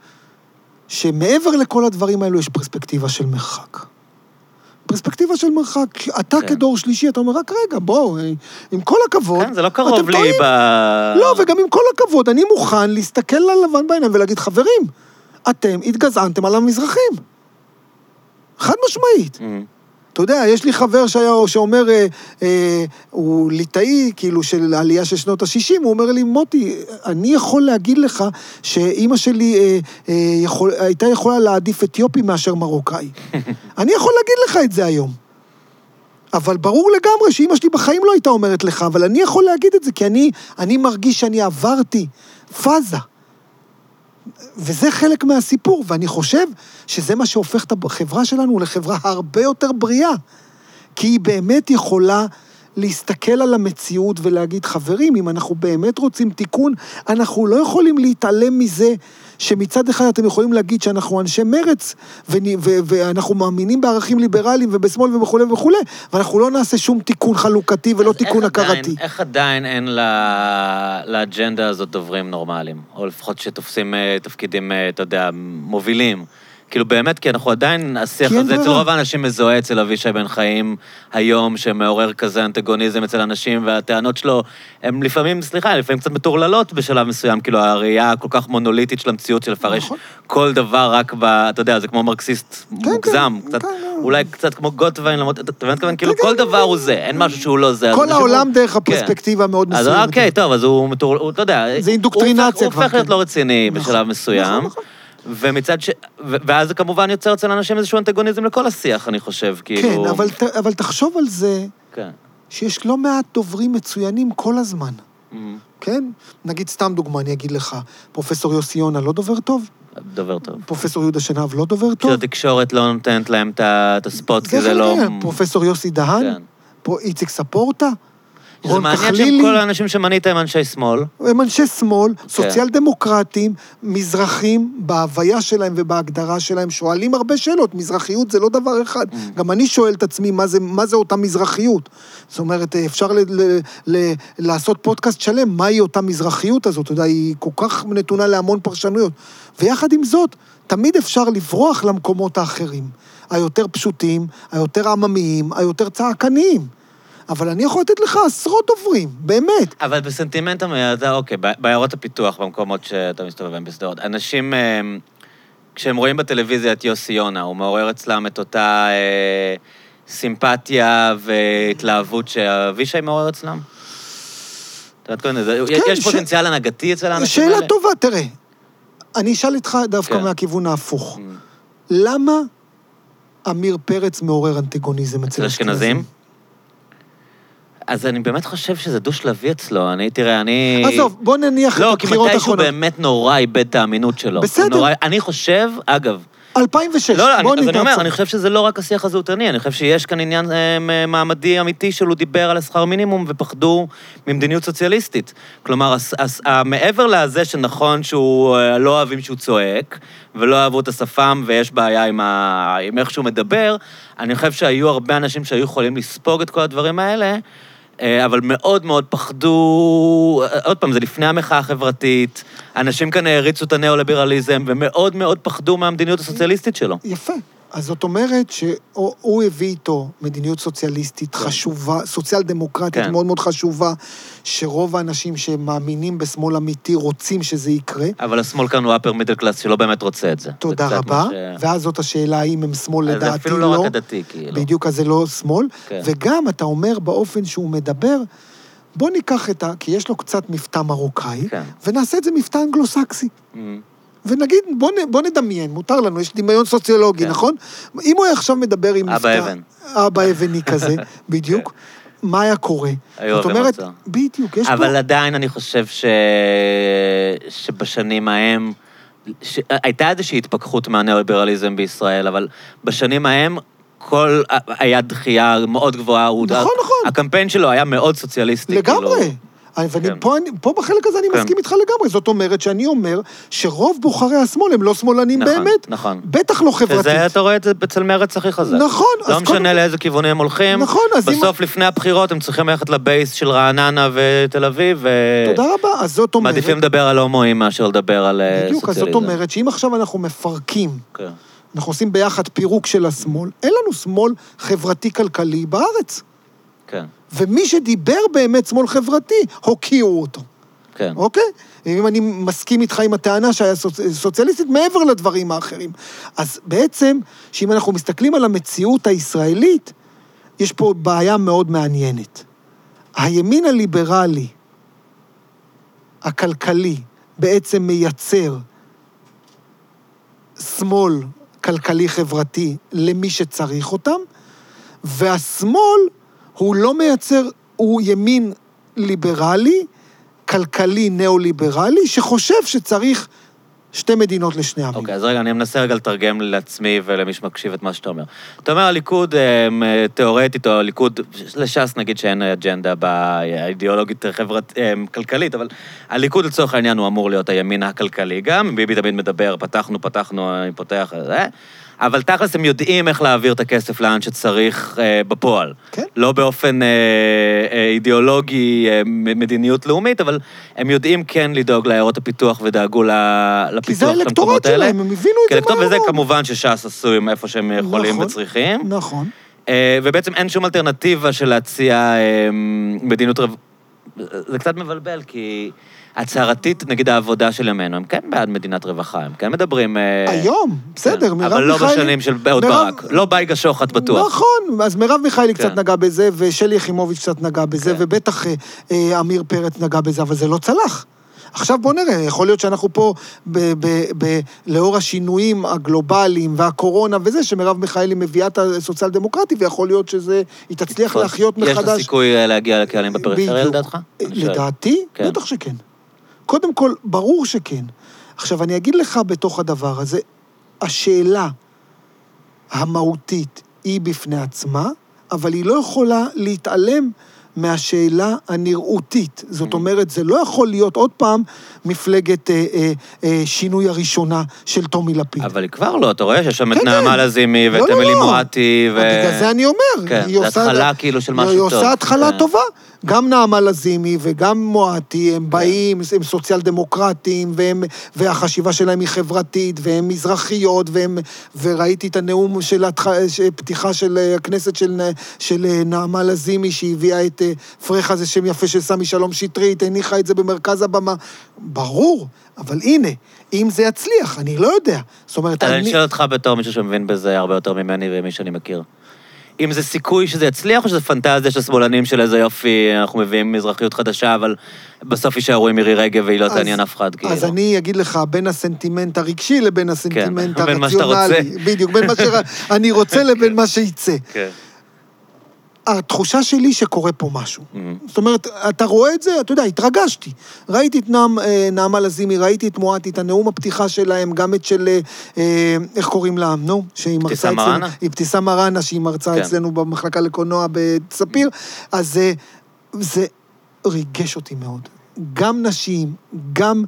שמעבר לכל הדברים האלו יש פרספקטיבה של מרחק. פרספקטיבה של מרחק. אתה כן. כדור שלישי, אתה אומר, רק רגע, בוא, עם כל הכבוד... כן, זה לא קרוב לי טועים. ב... לא, וגם עם כל הכבוד, אני מוכן להסתכל ללבן בעיניים ולהגיד, חברים, אתם התגזענתם על המזרחים. חד משמעית. Mm. אתה יודע, יש לי חבר שהיה, שאומר, אה, אה, הוא ליטאי, כאילו, של העלייה של שנות ה-60, הוא אומר לי, מוטי, אני יכול להגיד לך שאימא שלי אה, אה, יכול, הייתה יכולה להעדיף אתיופי מאשר מרוקאי. אני יכול להגיד לך את זה היום. אבל ברור לגמרי שאימא שלי בחיים לא הייתה אומרת לך, אבל אני יכול להגיד את זה, כי אני, אני מרגיש שאני עברתי פאזה. וזה חלק מהסיפור, ואני חושב שזה מה שהופך את החברה שלנו לחברה הרבה יותר בריאה. כי היא באמת יכולה להסתכל על המציאות ולהגיד, חברים, אם אנחנו באמת רוצים תיקון, אנחנו לא יכולים להתעלם מזה שמצד אחד אתם יכולים להגיד שאנחנו אנשי מרץ, ואנחנו מאמינים בערכים ליברליים ובשמאל וכולי וכולי, ואנחנו לא נעשה שום תיקון חלוקתי ולא תיקון הכרתי. איך עדיין אין לאג'נדה הזאת דוברים נורמליים? או לפחות שתופסים אה, תפקידים, אה, אתה יודע, מובילים. כאילו באמת, כי אנחנו עדיין, השיח אין הזה, אצל ברירה. רוב האנשים מזוהה אצל אבישי בן חיים היום, שמעורר כזה אנטגוניזם אצל אנשים, והטענות שלו הן לפעמים, סליחה, לפעמים קצת מטורללות בשלב מסוים, כאילו הראייה הכל כך מונוליטית של המציאות, של לפרש נכון. כל דבר רק ב... אתה יודע, זה כמו מרקסיסט כן, מוגזם, כן, קצת כן, כן. אולי קצת כמו גוטווין, למרות, אתה מבין מתכוון? כאילו, כן, כל כן, דבר הוא זה, אין משהו שהוא לא זה. אז כל העולם דרך כן. הפרספקטיבה המאוד אז מסוימת. אוקיי, טוב, אז הוא, מטור- הוא, אתה יודע... זה אינדוקטרינציה כבר, הוא הופך להיות כן. לא רציני נכון, בשלב מסוים. נכון, נכון. ומצד ש... ואז זה כמובן יוצר אצל אנשים איזשהו אנטגוניזם לכל השיח, אני חושב, כאילו... כן, אבל, ת- אבל תחשוב על זה כן. שיש לא מעט דוברים מצוינים כל הזמן, אמ, כן? נגיד, סתם דוגמה, אני אגיד לך, פרופסור יוסי יונה לא דובר טוב? דובר טוב. פרופסור יהודה שנהב לא דובר טוב? כאילו התקשורת לא נותנת להם את הספוט, כי זה לא... מהעניין. פרופסור יוסי דהן? כן. איציק ספורטה? זה מעניין שהם כחלילי? כל האנשים שמנית הם אנשי שמאל. הם אנשי שמאל, כן. סוציאל דמוקרטים, מזרחים, בהוויה שלהם ובהגדרה שלהם, שואלים הרבה שאלות. מזרחיות זה לא דבר אחד. Mm. גם אני שואל את עצמי, מה זה, מה זה אותה מזרחיות? זאת אומרת, אפשר ל, ל, ל, לעשות פודקאסט שלם, מהי אותה מזרחיות הזאת? אתה יודע, היא כל כך נתונה להמון פרשנויות. ויחד עם זאת, תמיד אפשר לברוח למקומות האחרים. היותר פשוטים, היותר עממיים, היותר צעקניים. אבל אני יכול לתת לך עשרות דוברים, באמת. אבל בסנטימנט, אתה, אוקיי, בעיירות הפיתוח, במקומות שאתה מסתובב בהם בשדרות, אנשים, אה, כשהם רואים בטלוויזיה את יוסי יונה, הוא מעורר אצלם את אותה אה, סימפתיה והתלהבות שאבישי מעורר אצלם? אתה יודעת, כן, יש ש- פוטנציאל הנהגתי אצל האנשים האלה? שאלה טובה, תראה. אני אשאל אותך דווקא כן. מהכיוון ההפוך. Mm. למה עמיר פרץ מעורר אנטגוניזם אצל אצל אשכנזים? אז אני באמת חושב שזה דו-שלבי אצלו. אני, תראה, אני... עזוב, בוא נניח את לא, כי הבחירות מתישהו האחרונות. באמת נורא איבד את האמינות שלו. בסדר. נורא- אני חושב, אגב, 2006, לא, לא, בוא אני, אז אני אומר. אני חושב שזה לא רק השיח הזהותני, אני חושב שיש כאן עניין אה, מ- מעמדי אמיתי של הוא דיבר על השכר מינימום ופחדו ממדיניות סוציאליסטית. כלומר, הס, הס, מעבר לזה שנכון שהוא אה, לא אוהבים שהוא צועק, ולא אהבו את השפם ויש בעיה עם, ה, עם איך שהוא מדבר, אני חושב שהיו הרבה אנשים שהיו יכולים לספוג את כל הדברים האלה. אה, אבל מאוד מאוד פחדו, אה, עוד פעם, זה לפני המחאה החברתית, אנשים כאן העריצו את הניאו-ליברליזם, ומאוד מאוד פחדו מהמדיניות הסוציאליסטית שלו. יפה. אז זאת אומרת שהוא הביא איתו מדיניות סוציאליסטית חשובה, סוציאל דמוקרטית כן. מאוד מאוד חשובה, שרוב האנשים שמאמינים בשמאל אמיתי רוצים שזה יקרה. אבל השמאל כאן הוא upper middle class שלא באמת רוצה את זה. תודה זה רבה. ש- ואז זאת השאלה האם הם שמאל לדעתי זה אפילו לא רק הדתי, כאילו. בדיוק, אז זה לא שמאל. כן. וגם, אתה אומר באופן שהוא מדבר, בוא ניקח את ה... כי יש לו קצת מבטא מרוקאי, כן. ונעשה את זה מבטא אנגלוסקסי. Mm. ונגיד, בוא, נ, בוא נדמיין, מותר לנו, יש דמיון סוציולוגי, כן. נכון? אם הוא היה עכשיו מדבר עם אבא אבן. אבא אבני כזה, בדיוק, מה היה קורה? היו זאת אומרת. בדיוק, יש אבל פה... עדיין אני חושב ש... שבשנים ההם... ש... הייתה איזושהי התפכחות מהניאו-ליברליזם בישראל, אבל בשנים ההם כל... היה דחייה מאוד גבוהה. הוא- נכון, נכון. הקמפיין שלו היה מאוד סוציאליסטי. לגמרי. כאילו. ואני, כן. פה, אני, פה בחלק הזה אני כן. מסכים איתך לגמרי. זאת אומרת שאני אומר שרוב בוחרי השמאל הם לא שמאלנים נכון, באמת. נכון. בטח לא חברתית. וזה, אתה רואה את זה אצל מרץ הכי חזק. נכון, לא משנה כל- לאיזה כיוונים הם הולכים. נכון, אז אם- בסוף, לפני הבחירות, הם צריכים ללכת לבייס של רעננה ותל אביב, תודה רבה. אז זאת אומרת... ומעדיפים לדבר על הומואים מאשר לדבר על אה, בדיוק, אז סוציאליזם. זאת אומרת שאם עכשיו אנחנו מפרקים, כן. אנחנו עושים ביחד פירוק של השמאל, אין לנו שמאל חברתי-כלכלי בארץ. כן, ומי שדיבר באמת שמאל חברתי, הוקיעו אותו, כן. אוקיי? אם אני מסכים איתך עם הטענה שהיה סוצ... סוציאליסטית, מעבר לדברים האחרים. אז בעצם, שאם אנחנו מסתכלים על המציאות הישראלית, יש פה בעיה מאוד מעניינת. הימין הליברלי, הכלכלי, בעצם מייצר שמאל כלכלי-חברתי למי שצריך אותם, והשמאל הוא לא מייצר, הוא ימין ליברלי, כלכלי ניאו-ליברלי, שחושב שצריך שתי מדינות לשני עמים. אוקיי, אז רגע, אני מנסה רגע לתרגם לעצמי ולמי שמקשיב את מה שאתה אומר. אתה אומר, הליכוד, הם, אה, תיאורטית, או הליכוד, לש"ס נגיד שאין אג'נדה באידיאולוגית חברת, הם, כלכלית, אבל הליכוד לצורך העניין הוא אמור להיות הימין הכלכלי גם, ביבי תמיד מדבר, פתחנו, פתחנו, אני פותח, זה, אבל תכלס הם יודעים איך להעביר את הכסף לאן שצריך אה, בפועל. כן. לא באופן אה, אה, אידיאולוגי, אה, מדיניות לאומית, אבל הם יודעים כן לדאוג לעיירות הפיתוח ודאגו ל- לפיתוח כי זה של האלקטורט המקומות האלה. שלהם, הם הבינו את זה כאלקטורט, מהר וזה. כמובן שש"ס עשו עם איפה שהם יכולים נכון. וצריכים. נכון. אה, ובעצם אין שום אלטרנטיבה של להציע אה, מדיניות, רו- זה קצת מבלבל, כי הצהרתית, נגיד העבודה של ימינו, הם כן בעד מדינת רווחה, הם כן מדברים... אה, היום, בסדר, כן, מרב אבל לא מיכאלי... בשנים של אהוד מרב- ברק. לא בייגה שוחט בטוח. נכון, אז מרב מיכאלי קצת כן. נגע בזה, ושלי יחימוביץ' קצת נגע בזה, כן. ובטח אה, אה, עמיר פרץ נגע בזה, אבל זה לא צלח. עכשיו בוא נראה, יכול להיות שאנחנו פה, ב- ב- ב- לאור השינויים הגלובליים והקורונה וזה, שמרב מיכאלי מביאה את הסוציאל דמוקרטי, ויכול להיות שזה, היא תצליח להחיות יש לה מחדש. סיכוי אה, להגיע לקהלים בפריפריה. לדעתך? לדעתי. בטח שכן. קודם כל, ברור שכן. עכשיו, אני אגיד לך בתוך הדבר הזה, השאלה המהותית היא בפני עצמה, אבל היא לא יכולה להתעלם מהשאלה הנראותית. זאת Mm-hmm. אומרת, זה לא יכול להיות עוד פעם מפלגת אה, אה, אה, שינוי הראשונה של טומי לפיד. אבל היא כבר לא, אתה רואה שיש שם את כן, נעמה כן. לזימי ואת לא, לא, אמילי לא. מואטי ו... בגלל זה אני אומר. כן, היא עושה- התחלה כאילו של משהו היא טוב. עושה התחלה כן. טובה. גם נעמה לזימי וגם מואטי, הם באים, הם סוציאל דמוקרטים, והם, והחשיבה שלהם היא חברתית, והם מזרחיות, והם, וראיתי את הנאום של התח... פתיחה של אה, הכנסת של, נ- של אה, נעמה לזימי, שהביאה את אה, פרחה, זה שם יפה של סמי שלום שטרית, הניחה את זה במרכז הבמה. ברור, אבל הנה, אם זה יצליח, אני לא יודע. זאת אומרת, אז אני שואל אותך בתור מישהו שמבין בזה הרבה יותר ממני ומי שאני מכיר. אם זה סיכוי שזה יצליח, או שזה פנטזיה של שמאלנים של איזה יופי, אנחנו מביאים מזרחיות חדשה, אבל בסוף יישארו עם מירי רגב והיא לא אז- תעניין אף אחד, כאילו. אז אני אגיד לך, בין הסנטימנט הרגשי לבין הסנטימנט בין מה שאתה הרציונלי. רוצה. בדיוק, בין מה שאני רוצה לבין מה שיצא. כן. התחושה שלי שקורה פה משהו. מהמם. זאת אומרת, אתה רואה את זה, אתה יודע, התרגשתי. ראיתי את נעם, אה, נעמה לזימי, ראיתי את מואטי, את הנאום הפתיחה שלהם, גם את של, אה, אה, איך קוראים לה? נו, שהיא מרצה אבתיסאם אצלנו. מראענה? אבתיסאם מראענה, שהיא מרצה כן. אצלנו במחלקה לקולנוע בספיר. אז אה, זה ריגש אותי מאוד. גם נשים, גם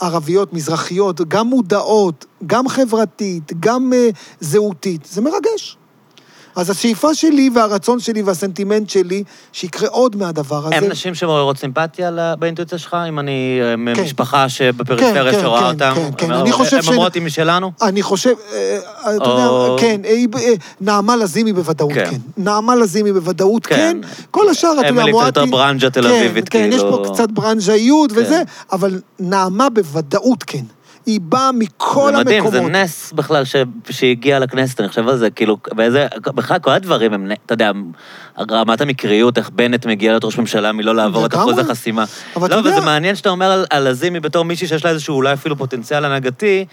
ערביות, מזרחיות, גם מודעות, גם חברתית, גם אה, זהותית. זה מרגש. אז השאיפה שלי והרצון שלי והסנטימנט שלי, שיקרה עוד מהדבר הזה. הם נשים שמעוררות סימפתיה באינטואיציה שלך? אם אני אה, כן. ממשפחה שבפריפריה כן, שרואה כן, אותם? כן, כן. הם- אני חושב הם ש- אומרות עם שלנו? אני חושב, אה, אתה יודע, כן, היא- אה, נעמה לזימי בוודאות כן. כן. נעמה לזימי בוודאות כן. כן. כל השאר, אתה יודע, אמילי מואטי... קצת יותר ברנז'ה תל כן, אביבית, כן, יש כאילו. פה קצת ברנז'איות כן. וזה, אבל נעמה בוודאות כן. היא באה מכל זה מדהים, המקומות. זה נס בכלל ש... שהגיע לכנסת, אני חושב על זה, כאילו, באיזה... בכלל, כל הדברים הם, אתה יודע, רמת המקריות, איך בנט מגיע להיות ראש ממשלה מלא לעבור את. אחוז החסימה. אבל אתה לא, יודע- וזה מעניין שאתה אומר על לזימי בתור מישהי שיש לה איזשהו אולי אפילו פוטנציאל הנהגתי,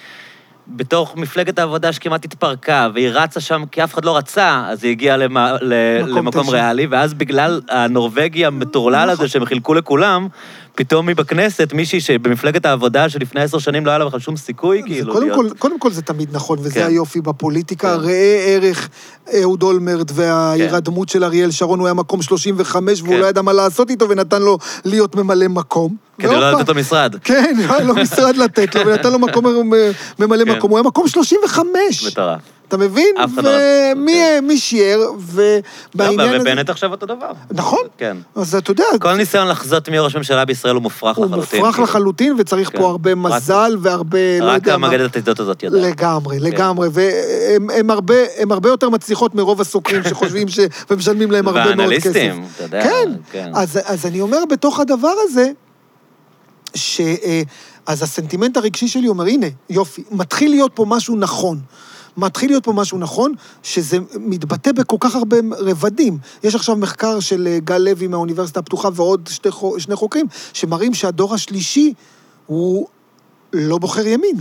בתוך מפלגת העבודה שכמעט התפרקה, והיא רצה שם כי אף אחד לא רצה, אז היא הגיעה למה, ל, מקום למקום תשע. ריאלי, ואז בגלל הנורבגי המטורלל הזה שהם חילקו לכולם, פתאום היא בכנסת, מישהי שבמפלגת העבודה שלפני עשר שנים לא היה לה בכלל שום סיכוי, זה כאילו, קודם, להיות... כל, קודם כל זה תמיד נכון, וזה כן. היופי בפוליטיקה. כן. ראה ערך אהוד אולמרט וההירדמות של אריאל שרון, הוא היה מקום 35, והוא כן. לא ידע מה לעשות איתו, ונתן לו להיות ממלא מקום. כדי לא לתת לו משרד. כן, היה לו משרד לתת לו, ונתן לו מקום ממלא כן. מקום. הוא היה מקום 35. מטורף. אתה מבין? לא ומי כן. מי שיער, לא, ובעניין הזה... ובנט עכשיו אותו דבר. נכון. כן. אז אתה יודע, כל ניסיון לחזות מי ראש ממשלה בישראל הוא מופרך הוא לחלוטין. מופרך כאילו. לחלוטין, וצריך כן. פה הרבה מזל והרבה, לא רק. המגדת העדות הזאת יודעת. לגמרי. לגמרי, והן הרבה, יותר מצליחות מרוב הסוקרים שחושבים ש... ומשלמים להם הרבה מאוד כסף. והאנליסטים, אתה יודע. כן, אז אני אומר בתוך הדבר הזה, ש... אה, אז הסנטימנט הרגשי שלי אומר, הנה, יופי, מתחיל להיות פה משהו נכון. מתחיל להיות פה משהו נכון, שזה מתבטא בכל כך הרבה רבדים. יש עכשיו מחקר של אה, גל לוי מהאוניברסיטה הפתוחה ועוד שתי, שני חוקרים, שמראים שהדור השלישי הוא לא בוחר ימין.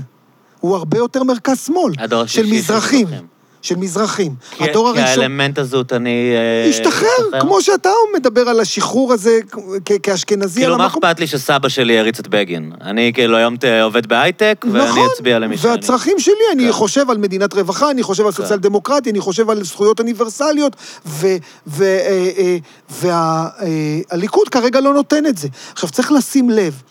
הוא הרבה יותר מרכז-שמאל. של של מזרחים. מזרחים. של מזרחים. כי- הדור כי הראשון... האלמנט הזהותני... אה, השתחרר, כמו שאתה מדבר על השחרור הזה כ- כאשכנזי כאילו, מה. אכפת לי שסבא שלי הריץ את בגין? אני כאילו היום עובד בהייטק, ואני נכון, אצביע למי שאני... והצרכים שלי, אני כן. חושב על מדינת רווחה, אני חושב על סוציאל דמוקרטיה, אני חושב על זכויות אוניברסליות, אה, והליכוד כרגע לא נותן את זה. עכשיו, צריך לשים לב,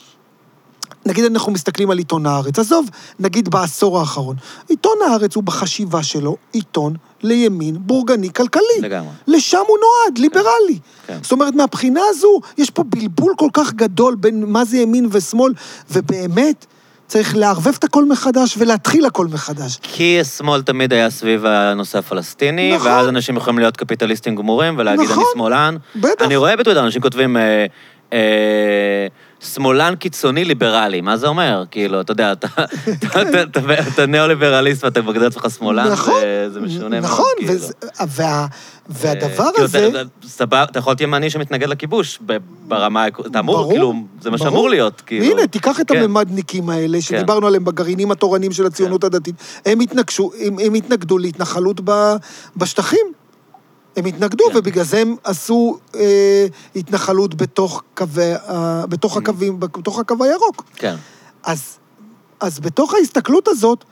נגיד אנחנו מסתכלים על עיתון הארץ, עזוב, נגיד בעשור האחרון. עיתון הארץ הוא בחשיבה שלו עיתון לימין בורגני כלכלי. לגמרי. לשם הוא נועד, ליברלי. כן. זאת אומרת, מהבחינה הזו, יש פה בלבול כל כך גדול בין מה זה ימין ושמאל, ובאמת, צריך לערבב את הכל מחדש ולהתחיל הכל מחדש. כי השמאל תמיד היה סביב הנושא הפלסטיני, נכון. ואז אנשים יכולים להיות קפיטליסטים גמורים ולהגיד, נכון. אני שמאלן. בטח. אני רואה בטוויטר, אנשים כותבים, אה, אה, שמאלן קיצוני ליברלי, מה זה אומר? כאילו, אתה יודע, אתה- ניאו-ליברליסט ואתה מגדיר את עצמך שמאלן, נכון, זה- משונה מאוד, נכון, כאילו. וה- והדבר אה, הזה... סבבה, אתה יכול להיות ימני שמתנגד לכיבוש ברמה, אתה אמור, כאילו, זה מה. שאמור להיות, כאילו. הנה, תיקח את כן. הממדניקים האלה, שדיברנו עליהם בגרעינים התורניים של הציונות הדתית. הם התנגשו, הם הם התנגדו להתנחלות ב- בשטחים. הם התנגדו, כן. ובגלל זה הם עשו אה, התנחלות בתוך קווי, ה- בתוך הקווים, בתוך הקו הירוק. כן. אז, אז בתוך ההסתכלות הזאת,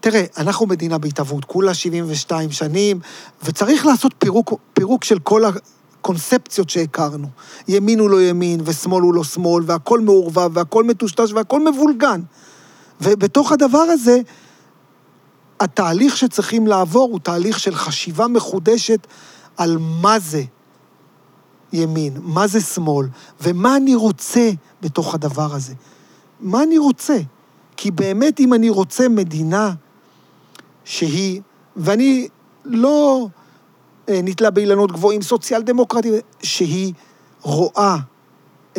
תראה, אנחנו מדינה בהתהוות, כולה 72 שנים, וצריך לעשות פירוק, פירוק של כל הקונספציות שהכרנו. ימין הוא לא ימין, ושמאל הוא לא שמאל, והכל מעורבב, והכל מטושטש, והכל מבולגן. ובתוך הדבר הזה, התהליך שצריכים לעבור הוא תהליך של חשיבה מחודשת על מה זה ימין, מה זה שמאל, ומה אני רוצה בתוך הדבר הזה. מה אני רוצה? כי באמת, אם אני רוצה מדינה שהיא, ואני לא אה, נתלה באילנות גבוהים, סוציאל דמוקרטיים, שהיא רואה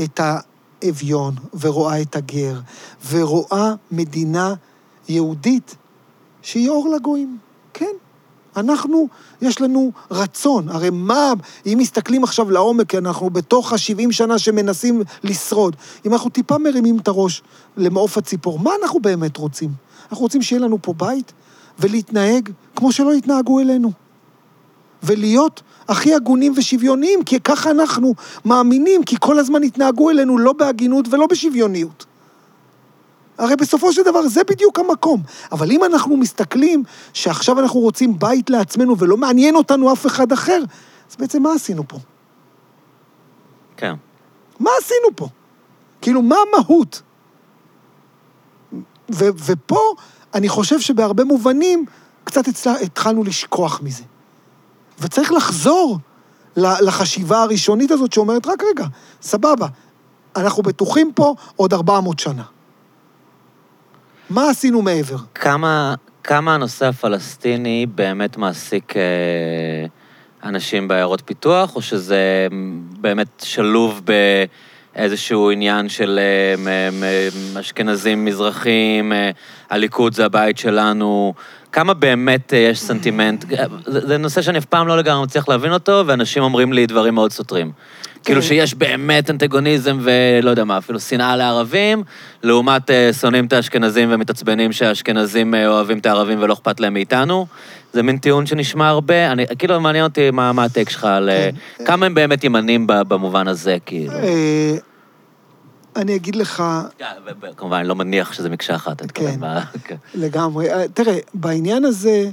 את האביון, ורואה את הגר, ורואה מדינה יהודית שהיא אור לגויים. כן. אנחנו, יש לנו רצון. הרי מה, אם מסתכלים עכשיו לעומק, כי אנחנו בתוך ה-70 שנה שמנסים לשרוד, אם אנחנו טיפה מרימים את הראש למעוף הציפור, מה אנחנו באמת רוצים? אנחנו רוצים שיהיה לנו פה בית ולהתנהג כמו שלא התנהגו אלינו. ולהיות הכי הגונים ושוויוניים, כי ככה אנחנו מאמינים, כי כל הזמן התנהגו אלינו לא בהגינות ולא בשוויוניות. הרי בסופו של דבר זה בדיוק המקום. אבל אם אנחנו מסתכלים שעכשיו אנחנו רוצים בית לעצמנו ולא מעניין אותנו אף אחד אחר, אז בעצם מה עשינו פה? כן. מה עשינו פה? כאילו, מה המהות? ו- ופה אני חושב שבהרבה מובנים קצת הצלה, התחלנו לשכוח מזה. וצריך לחזור לחשיבה הראשונית הזאת שאומרת, רק רגע, סבבה, אנחנו בטוחים פה עוד 400 שנה. מה עשינו מעבר? כמה, כמה הנושא הפלסטיני באמת מעסיק אה, אנשים בעיירות פיתוח, או שזה באמת שלוב באיזשהו עניין של אה, אשכנזים מזרחים, אה, הליכוד זה הבית שלנו? כמה באמת אה, יש סנטימנט? זה, זה נושא שאני אף פעם לא לגמרי מצליח להבין אותו, ואנשים אומרים לי דברים מאוד סותרים. כאילו שיש באמת אנטגוניזם ולא יודע מה, אפילו שנאה לערבים, לעומת אה, שונאים את האשכנזים ומתעצבנים שהאשכנזים אה, אוהבים את הערבים ולא אכפת להם מאיתנו. זה מין טיעון שנשמע הרבה, אני, כאילו מעניין אותי מה, מה הטייק שלך על... אה, כמה הם באמת ימנים במובן הזה, כאילו. אני אגיד לך כן, כמובן, אני לא מניח שזה מקשה אחת. אני כן. כן. לגמרי. אה, תראה, בעניין הזה,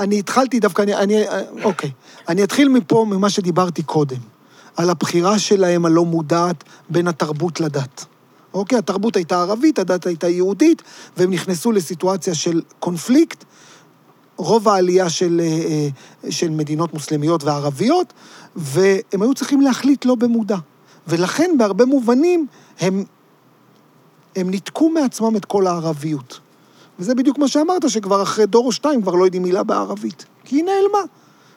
אני התחלתי דווקא, אני, אני, אוקיי. אני אתחיל מפה, ממה שדיברתי קודם, על הבחירה שלהם הלא מודעת בין התרבות לדת. אוקיי? התרבות הייתה ערבית, הדת הייתה יהודית, והם נכנסו לסיטואציה של קונפליקט. רוב העלייה של, אה, אה, של מדינות מוסלמיות וערביות, והם היו צריכים להחליט לא במודע. ולכן, בהרבה מובנים, הם, הם ניתקו מעצמם את כל הערביות. וזה בדיוק מה שאמרת, שכבר אחרי דור או שתיים כבר לא יודעים מילה בערבית. כי היא נעלמה.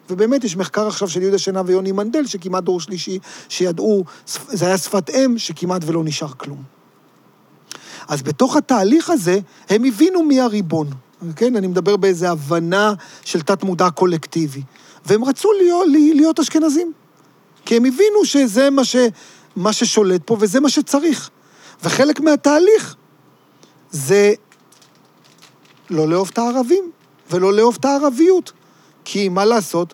ובאמת, יש מחקר עכשיו של יהודה שנהב ויוני מנדל, שכמעט דור שלישי, שידעו, זה היה שפת אם, שכמעט ולא נשאר כלום. אז בתוך התהליך הזה, הם הבינו מי הריבון. כן? אני מדבר באיזו הבנה של תת-מודע קולקטיבי. והם רצו להיות, להיות אשכנזים. כי הם הבינו שזה מה, ש, מה ששולט פה וזה מה שצריך. וחלק מהתהליך זה לא לאהוב את הערבים ולא לאהוב את הערביות. כי מה לעשות?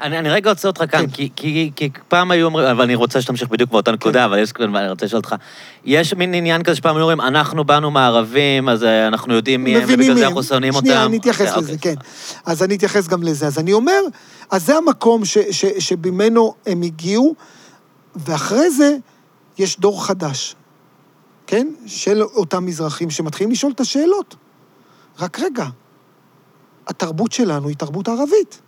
אני, אני רגע עוצר אותך כאן, כן. כי, כי, כי פעם היו אומרים, אבל אני רוצה שתמשיך בדיוק באותה נקודה, אבל יש, אני רוצה לשאול אותך, יש מין עניין כזה שפעם היו אומרים, אנחנו באנו מערבים, אז אה, אנחנו יודעים מי הם, ובגלל זה. אנחנו שונאים אותם. שנייה, אני אתייחס אוקיי, לזה, אוקיי. כן. אז אני אתייחס גם לזה. אז אני אומר, אז זה המקום ש, ש, שממנו הם הגיעו, ואחרי זה יש דור חדש, כן? של אותם מזרחים שמתחילים לשאול את השאלות. רק רגע, התרבות שלנו היא תרבות ערבית.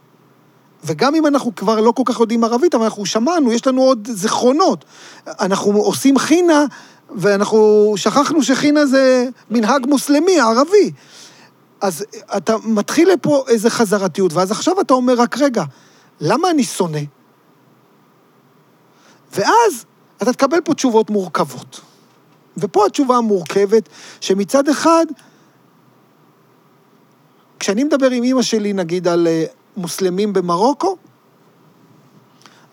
וגם אם אנחנו כבר לא כל כך יודעים ערבית, אבל אנחנו שמענו, יש לנו עוד זיכרונות. אנחנו עושים חינה, ואנחנו שכחנו שחינה זה מנהג מוסלמי, ערבי. אז אתה מתחיל לפה איזה חזרתיות, ואז עכשיו אתה אומר, רק רגע, למה אני שונא? ואז אתה תקבל פה תשובות מורכבות. ופה התשובה המורכבת, שמצד אחד, כשאני מדבר עם אימא שלי, נגיד, על אה, מוסלמים במרוקו,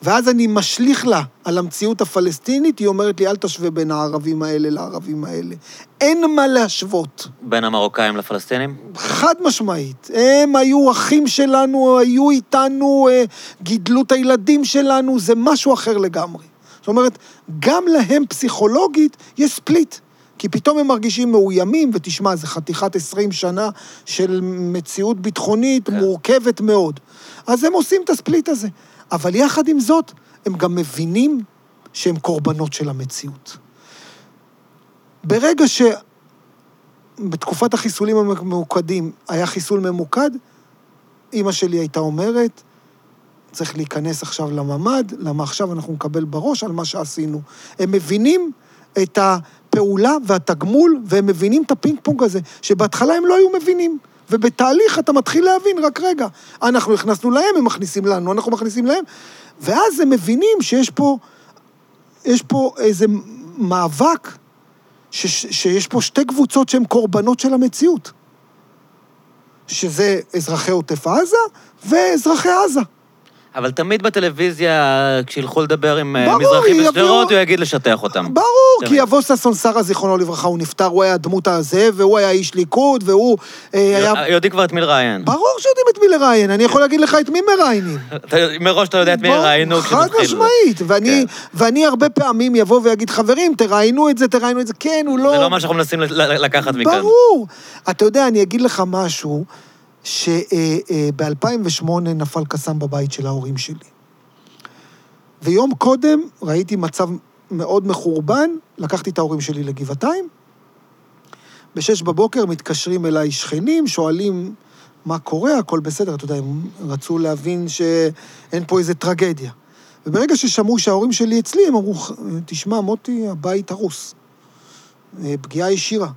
ואז אני משליך לה על המציאות הפלסטינית, היא אומרת לי, אל תשווה בין הערבים האלה לערבים האלה. אין מה להשוות. בין המרוקאים לפלסטינים? חד משמעית. הם היו אחים שלנו, היו איתנו, אה, גידלו את הילדים שלנו, זה משהו אחר לגמרי. זאת אומרת, גם להם פסיכולוגית יש ספליט. כי פתאום הם מרגישים מאוימים, ותשמע, זה חתיכת 20 שנה של מציאות ביטחונית כן. מורכבת מאוד. אז הם עושים את הספליט הזה. אבל יחד עם זאת, הם גם מבינים שהם קורבנות של המציאות. ברגע שבתקופת החיסולים הממוקדים היה חיסול ממוקד, אימא שלי הייתה אומרת, צריך להיכנס עכשיו לממ"ד, למה עכשיו אנחנו נקבל בראש על מה שעשינו. הם מבינים את הפעולה והתגמול, והם מבינים את הפינג פונג הזה, שבהתחלה הם לא היו מבינים. ובתהליך אתה מתחיל להבין, רק רגע, אנחנו הכנסנו להם, הם מכניסים לנו, אנחנו מכניסים להם, ואז הם מבינים שיש פה, יש פה איזה מאבק, ש, שיש פה שתי קבוצות שהן קורבנות של המציאות. שזה אזרחי עוטף עזה ואזרחי עזה. אבל תמיד בטלוויזיה, כשילכו לדבר עם אה, ברור, מזרחים בשדרות, הוא יגיד לשטח אותם. ברור. כי יבוא ששון שרה, זיכרונו לברכה, הוא נפטר, הוא היה הדמות הזה, והוא היה איש ליכוד, והוא אה, היה... יודעים כבר את מי לראיין. ברור שיודעים את מי לראיין, אני יכול להגיד לך את מי מראיינים. מראש אתה יודע את מי יראיינו חד. משמעית, ואני, כן. ואני הרבה פעמים יבוא ויגיד, חברים, תראיינו את זה, תראיינו את זה, כן, הוא לא... זה לא מה שאנחנו מנסים לקחת מכאן. ברור. אתה יודע, אני אגיד לך משהו, שב-2008 נפל קסאם בבית של ההורים שלי. ויום קודם ראיתי מצב מאוד מחורבן, לקחתי את ההורים שלי לגבעתיים. בשש בבוקר מתקשרים אליי שכנים, שואלים מה קורה, הכל בסדר, אתה יודע, הם רצו להבין שאין פה איזה טרגדיה. וברגע ששמעו שההורים שלי אצלי, הם אמרו, תשמע, מוטי, הבית הרוס. אה, פגיעה ישירה.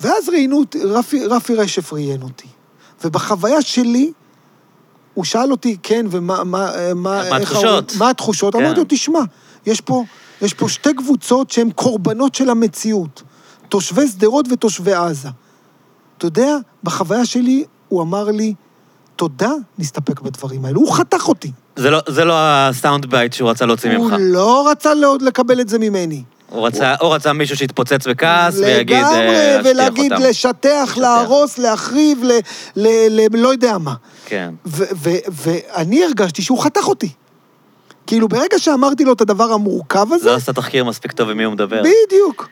ואז ראיינו אותי, רפי, רפי רשף ראיין אותי. ובחוויה שלי, הוא שאל אותי, כן, ומה... מה, מה, איך התחושות? מה התחושות? כן. אמרתי לו, תשמע, יש פה, יש פה שתי קבוצות שהן קורבנות של המציאות. תושבי שדרות ותושבי עזה. אתה יודע, בחוויה שלי, הוא אמר לי, תודה, נסתפק בדברים האלו. הוא חתך אותי. זה לא- זה לא ה sound bite שהוא רצה להוציא הוא ממך. לא רצה לקבל את זה ממני. הוא רצה- הוא רצה מישהו שיתפוצץ בכעס ויגיד, אה, לגמרי, "להשטיח ולהכחיד, אותם". לשטח, להרוס, להחריב, ל... ל... ל... לא יודע מה. כן. ו- ו- ואני הרגשתי שהוא חתך אותי. כאילו, ברגע שאמרתי לו את הדבר המורכב הזה, לא עשה תחקיר מספיק טוב עם מי הוא מדבר. בדיוק.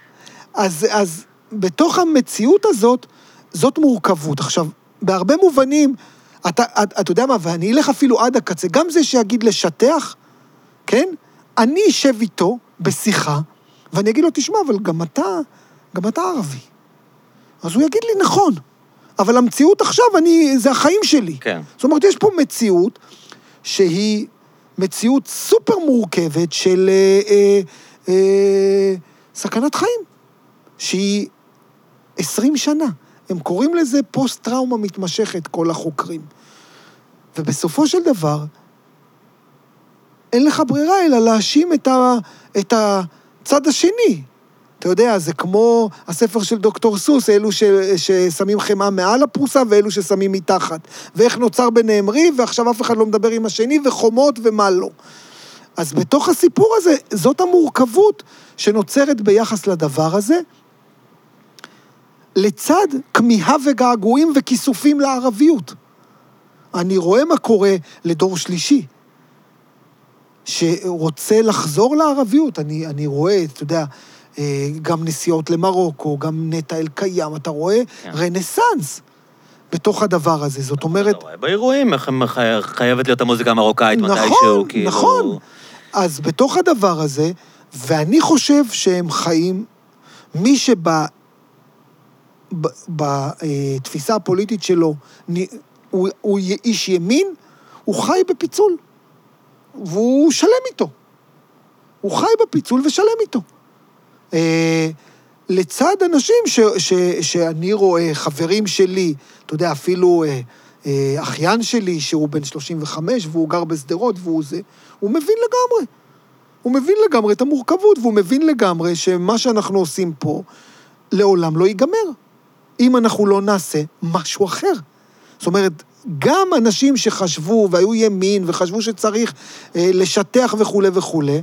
אז, אז בתוך המציאות הזאת, זאת מורכבות. עכשיו, בהרבה מובנים, אתה, אתה, אתה יודע מה, ואני אלך אפילו עד הקצה, גם זה שיגיד לשטח, כן? אני אשב איתו בשיחה, ואני אגיד לו, תשמע, אבל גם אתה, גם אתה ערבי. אז הוא יגיד לי, נכון, אבל המציאות עכשיו, אני, זה החיים שלי. כן. זאת אומרת, יש פה מציאות שהיא מציאות סופר מורכבת של אה, אה, אה, סכנת חיים, שהיא 20 שנה. הם קוראים לזה פוסט-טראומה מתמשכת, כל החוקרים. ובסופו של דבר, אין לך ברירה אלא להאשים את, ה, את הצד השני. אתה יודע, זה כמו הספר של דוקטור סוס, אלו ש, ששמים חמאה מעל הפרוסה ואלו ששמים מתחת. ואיך נוצר ביניהם ריב, ועכשיו אף אחד לא מדבר עם השני, וחומות ומה לא. אז בתוך הסיפור הזה, זאת המורכבות שנוצרת ביחס לדבר הזה, לצד כמיהה וגעגועים וכיסופים לערביות. אני רואה מה קורה לדור שלישי, שרוצה לחזור לערביות. אני, אני רואה, אתה יודע, אה, גם נסיעות למרוקו, גם נטע אל-קיים, אתה רואה כן. רנסאנס בתוך הדבר הזה. זאת אומרת, אתה רואה באירועים איך חייבת להיות המוזיקה המרוקאית נכון, מתישהו, כאילו... נכון. אז בתוך הדבר הזה, ואני חושב שהם חיים, מי שב... בתפיסה הפוליטית שלו, הוא, הוא איש ימין, הוא חי בפיצול, והוא שלם איתו. הוא חי בפיצול ושלם איתו. אה, לצד אנשים ש, ש, שאני רואה, חברים שלי, אתה יודע, אפילו אה, אה, אחיין שלי, שהוא בן 35 והוא גר בשדרות והוא זה, הוא מבין לגמרי. הוא מבין לגמרי את המורכבות, והוא מבין לגמרי שמה שאנחנו עושים פה לעולם לא ייגמר, אם אנחנו לא נעשה משהו אחר. זאת אומרת, גם אנשים שחשבו והיו ימין וחשבו שצריך אה, לשטח וכולי וכולי,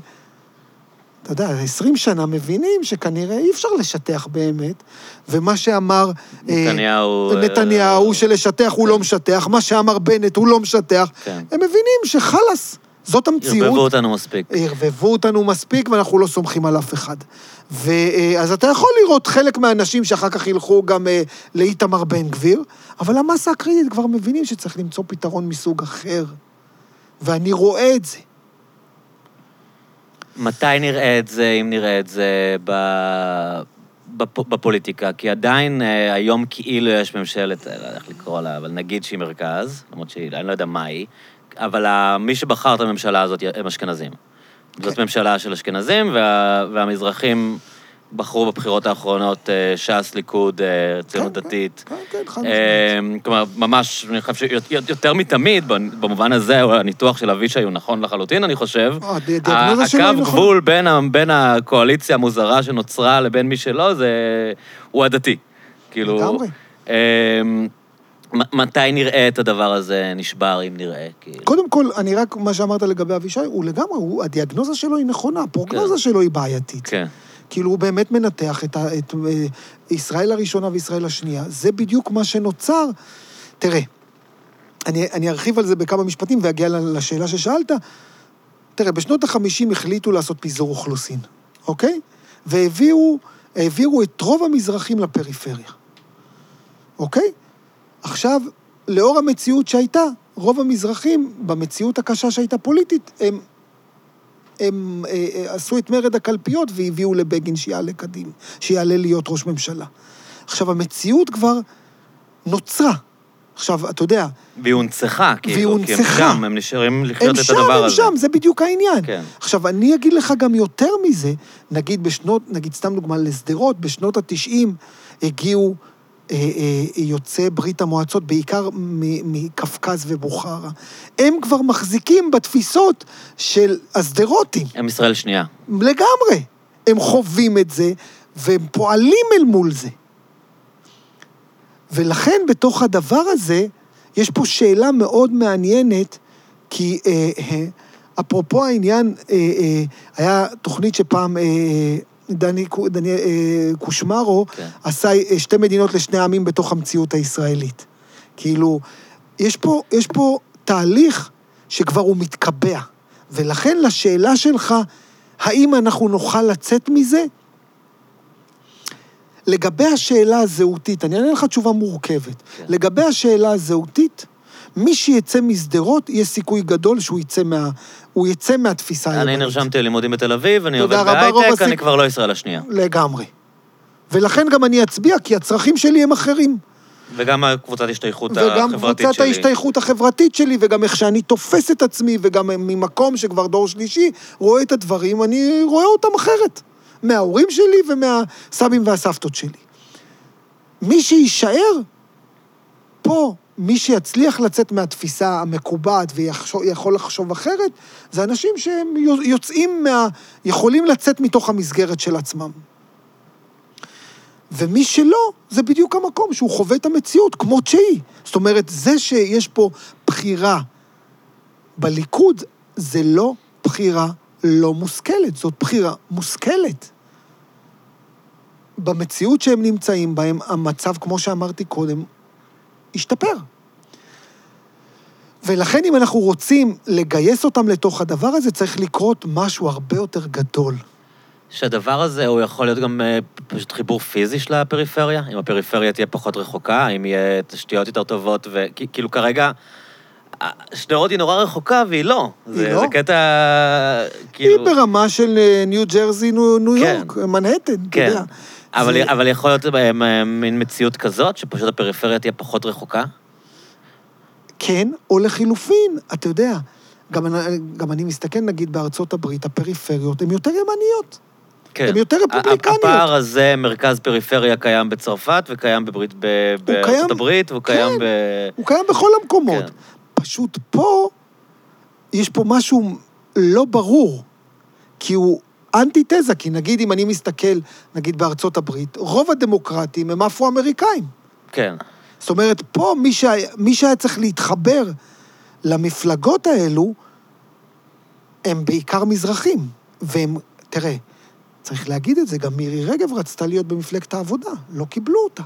אתה יודע, 20 שנה מבינים שכנראה אי אפשר לשטח באמת, ומה שאמר... אה, נתניהו... אה, נתניהו, שלשטח הוא לא משטח, מה שאמר בנט הוא לא משטח, כן. הם מבינים שחלאס, זאת המציאות. ערבבו אותנו מספיק. ערבבו אותנו מספיק, ואנחנו לא סומכים על אף אחד. ואז אתה יכול לראות חלק מהאנשים שאחר כך ילכו גם אה, לאיתמר בן גביר, אבל המסה הקריטית כבר מבינים שצריך למצוא פתרון מסוג אחר. ואני רואה את זה. מתי נראה את זה, אם נראה את זה, ב... בפ... בפוליטיקה? כי עדיין אה, היום כאילו יש ממשלת, אה, לא יודע איך לקרוא לה, אבל נגיד שהיא מרכז, למרות שאני לא יודע מה היא, אבל. מי שבחר את הממשלה הזאת הם אשכנזים. זאת ממשלה של אשכנזים, וה... והמזרחים בחרו בבחירות האחרונות אה, ש"ס, ליכוד, אה, ציונות כן, דתית. כן, כן, חד אה, משמעית. כלומר, ממש, אני חושב שיותר מתמיד, במובן הזה, הניתוח של אבישי הוא נכון לחלוטין, אני חושב. אה, הד- הדיאגנוזה שלו היא הקו. גבול בין, הקואליציה המוזרה שנוצרה לבין מי שלא, זה... הוא הדתי. כאילו... לגמרי. מתי נראה את הדבר הזה נשבר, אם נראה? כאילו? קודם כל, אני רק, מה שאמרת לגבי אבישי, הוא לגמרי, הוא, הדיאגנוזה שלו היא נכונה, הפרוגנוזה שלו היא בעייתית. כן. כאילו, הוא באמת מנתח את, ה, את אה, ישראל הראשונה וישראל השנייה. זה בדיוק מה שנוצר. תראה, אני, אני ארחיב על זה בכמה משפטים ואגיע לשאלה ששאלת. תראה, בשנות ה-50 החליטו לעשות פיזור אוכלוסין, אוקיי? והביאו העבירו את רוב המזרחים לפריפריה, אוקיי? עכשיו, לאור המציאות שהייתה, רוב המזרחים, במציאות הקשה שהייתה פוליטית, הם, הם אה, אה, עשו את מרד הקלפיות והביאו לבגין שיעלה קדים, שיעלה להיות ראש ממשלה. עכשיו, המציאות כבר נוצרה. עכשיו, אתה יודע, והיא הונצחה, כאילו. והיא כי הם. שם, הם נשארים לחיות הם את שם, הדבר הם הזה. שם, זה בדיוק העניין. כן. עכשיו, אני אגיד לך גם יותר מזה, נגיד בשנות, נגיד סתם דוגמה לשדרות, בשנות ה-90 הגיעו יוצאי ברית המועצות, בעיקר מ- מקווקז ובוכרה. הם כבר מחזיקים בתפיסות של השדרותים, הם ישראל שנייה. לגמרי. הם חווים את זה, והם פועלים אל מול זה. ולכן בתוך הדבר הזה, יש פה שאלה מאוד מעניינת, כי אה, אה, אפרופו העניין, אה, אה, היה תוכנית שפעם אה, דני, דני אה, קושמרו כן. עשה אה, שתי מדינות לשני עמים בתוך המציאות הישראלית. כאילו, יש פה, יש פה תהליך שכבר הוא מתקבע, ולכן לשאלה שלך, האם אנחנו נוכל לצאת מזה? לגבי השאלה הזהותית, אני אענה לך תשובה מורכבת. כן. לגבי השאלה הזהותית, מי שיצא משדרות, יש סיכוי גדול שהוא יצא, מה, הוא יצא מהתפיסה אני הימנית. נרשמתי ללימודים בתל אביב, אני עובד בהייטק, אני כבר לא ישראל השנייה. לגמרי. ולכן גם אני אצביע, כי הצרכים שלי הם אחרים. וגם הקבוצת השתייכות וגם החברתית קבוצת שלי. ההשתייכות החברתית שלי, וגם איך שאני תופס את עצמי, וגם ממקום שכבר דור שלישי רואה את הדברים, אני רואה אותם אחרת. מההורים שלי ומהסבים והסבתות שלי. מי שיישאר פה, מי שיצליח לצאת מהתפיסה המקובעת ויכול לחשוב אחרת, זה אנשים שהם יוצאים מה... יכולים לצאת מתוך המסגרת של עצמם. ומי שלא, זה בדיוק המקום שהוא חווה את המציאות כמות שהיא. זאת אומרת, זה שיש פה בחירה בליכוד, זה לא בחירה לא מושכלת, זאת בחירה מושכלת. במציאות שהם נמצאים בהם, המצב, כמו שאמרתי קודם, השתפר. ולכן אם אנחנו רוצים לגייס אותם לתוך הדבר הזה, צריך לקרות משהו הרבה יותר גדול. שהדבר הזה, הוא יכול להיות גם אה, פשוט חיבור פיזי של הפריפריה? אם הפריפריה תהיה פחות רחוקה, אם יהיה תשתיות יותר טובות, וכאילו כרגע, אה, שדרות היא נורא רחוקה והיא לא. זה, לא? זה קטע, היא כאילו... ברמה של אה, ניו ג'רזי, ניו, ניו כן. יורק, מנהטן, אתה כן. יודע. אבל, זה- אבל יכול להיות אה, מין מציאות כזאת, שפשוט הפריפריה תהיה פחות רחוקה? כן, או לחילופין, אתה יודע, גם, גם אני מסתכל, נגיד, בארצות הברית, הפריפריות הן יותר ימניות. כן. הן יותר רפובליקניות. הפער הזה, מרכז פריפריה, קיים בצרפת וקיים בברית, ב- בארצות קיים- הברית, והוא קיים כן. ב... הוא קיים בכל המקומות. כן. פשוט פה, יש פה משהו לא ברור, כי הוא אנטיתזה, כי נגיד אם אני מסתכל, נגיד בארצות הברית, רוב הדמוקרטים הם אפרו-אמריקאים. כן. זאת אומרת, פה מי שהיה, מי שהיה צריך להתחבר למפלגות האלו, הם בעיקר מזרחים. והם, תראה, צריך להגיד את זה, גם מירי רגב רצתה להיות במפלגת העבודה, לא קיבלו אותה.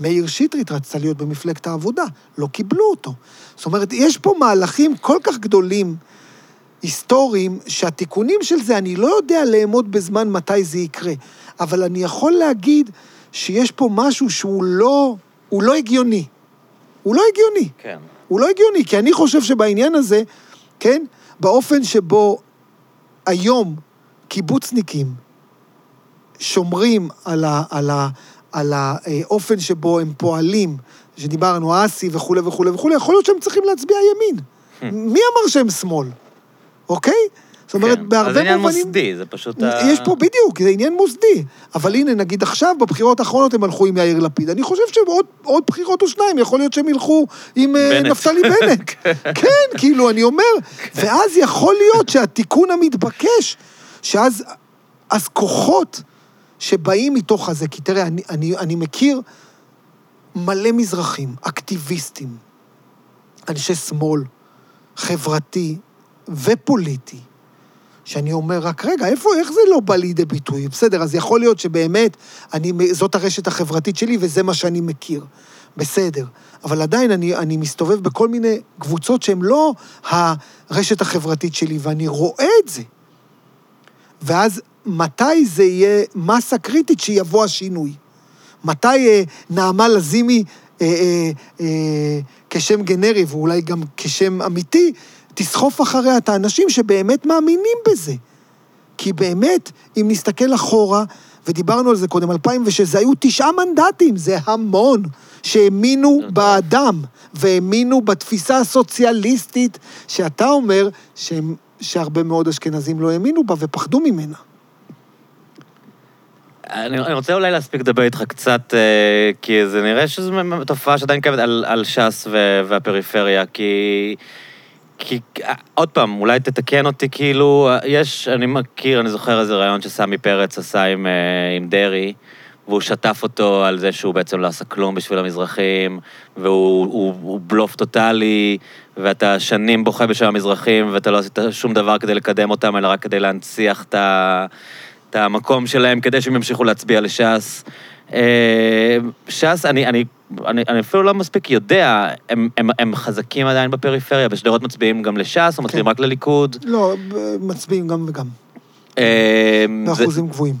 מאיר שטרית רצתה להיות במפלגת העבודה, לא קיבלו אותו. זאת אומרת, יש פה מהלכים כל כך גדולים, היסטוריים, שהתיקונים של זה, אני לא יודע לאמוד בזמן מתי זה יקרה, אבל אני יכול להגיד שיש פה משהו שהוא לא, הוא לא הגיוני. הוא לא הגיוני. כן. הוא לא הגיוני, כי אני חושב שבעניין הזה, כן, באופן שבו היום קיבוצניקים שומרים על, ה, על, ה, על האופן שבו הם פועלים, שדיברנו, אסי וכולי וכולי וכולי, יכול להיות שהם צריכים להצביע ימין. מי אמר שהם שמאל? אוקיי? זאת אומרת, כן. בהרבה אז זה עניין מובנים... מוסדי, זה פשוט... ה- יש פה, בדיוק, זה עניין מוסדי. אבל הנה, נגיד עכשיו, בבחירות האחרונות הם הלכו עם יאיר לפיד. אני חושב שעוד עוד בחירות או שניים, יכול להיות שהם ילכו עם אה, בנט. נפתלי בנט. כן, כאילו, אני אומר, ואז יכול להיות שהתיקון המתבקש, שאז אז כוחות שבאים מתוך הזה, כי תראה, אני, אני, אני מכיר מלא מזרחים, אקטיביסטים, אנשי שמאל, חברתי ופוליטי, שאני אומר, רק רגע, איפה, איך זה לא בא לידי ביטוי? בסדר, אז יכול להיות שבאמת, אני, זאת הרשת החברתית שלי וזה מה שאני מכיר. בסדר. אבל עדיין אני, אני מסתובב בכל מיני קבוצות שהן לא הרשת החברתית שלי, ואני רואה את זה. ואז מתי זה יהיה מסה קריטית שיבוא השינוי? מתי אה, נעמה לזימי, אה, אה, אה, כשם גנרי, ואולי גם כשם אמיתי, תסחוף אחריה את האנשים שבאמת מאמינים בזה. כי באמת, אם נסתכל אחורה, ודיברנו על זה קודם, 2006, זה היו תשעה מנדטים, זה המון, שהאמינו באדם, והאמינו בתפיסה הסוציאליסטית, שאתה אומר שהם, שהרבה מאוד אשכנזים לא האמינו בה ופחדו ממנה. אני, אני רוצה אולי להספיק לדבר איתך קצת, אה, כי זה נראה שזו תופעה שעדיין קיימת על, על ש"ס ו, והפריפריה, כי... כי, אה, עוד פעם, אולי תתקן אותי, כאילו, אה, יש, אני מכיר, אני זוכר איזה רעיון שסמי פרץ עשה עם, אה, עם דרעי, והוא שטף אותו על זה שהוא בעצם לא עשה כלום בשביל המזרחים, והוא הוא, הוא בלוף טוטאלי, ואתה שנים בוכה בשביל המזרחים, ואתה לא עשית שום דבר כדי לקדם אותם, אלא רק כדי להנציח את ה... את המקום שלהם כדי שהם ימשיכו להצביע לש"ס. ש"ס, אני, אני, אני, אני אפילו לא מספיק יודע, הם, הם, הם חזקים עדיין בפריפריה, בשדרות מצביעים גם לש"ס, או מצביעים כן. רק לליכוד. לא, מצביעים גם וגם, זה- באחוזים גבוהים.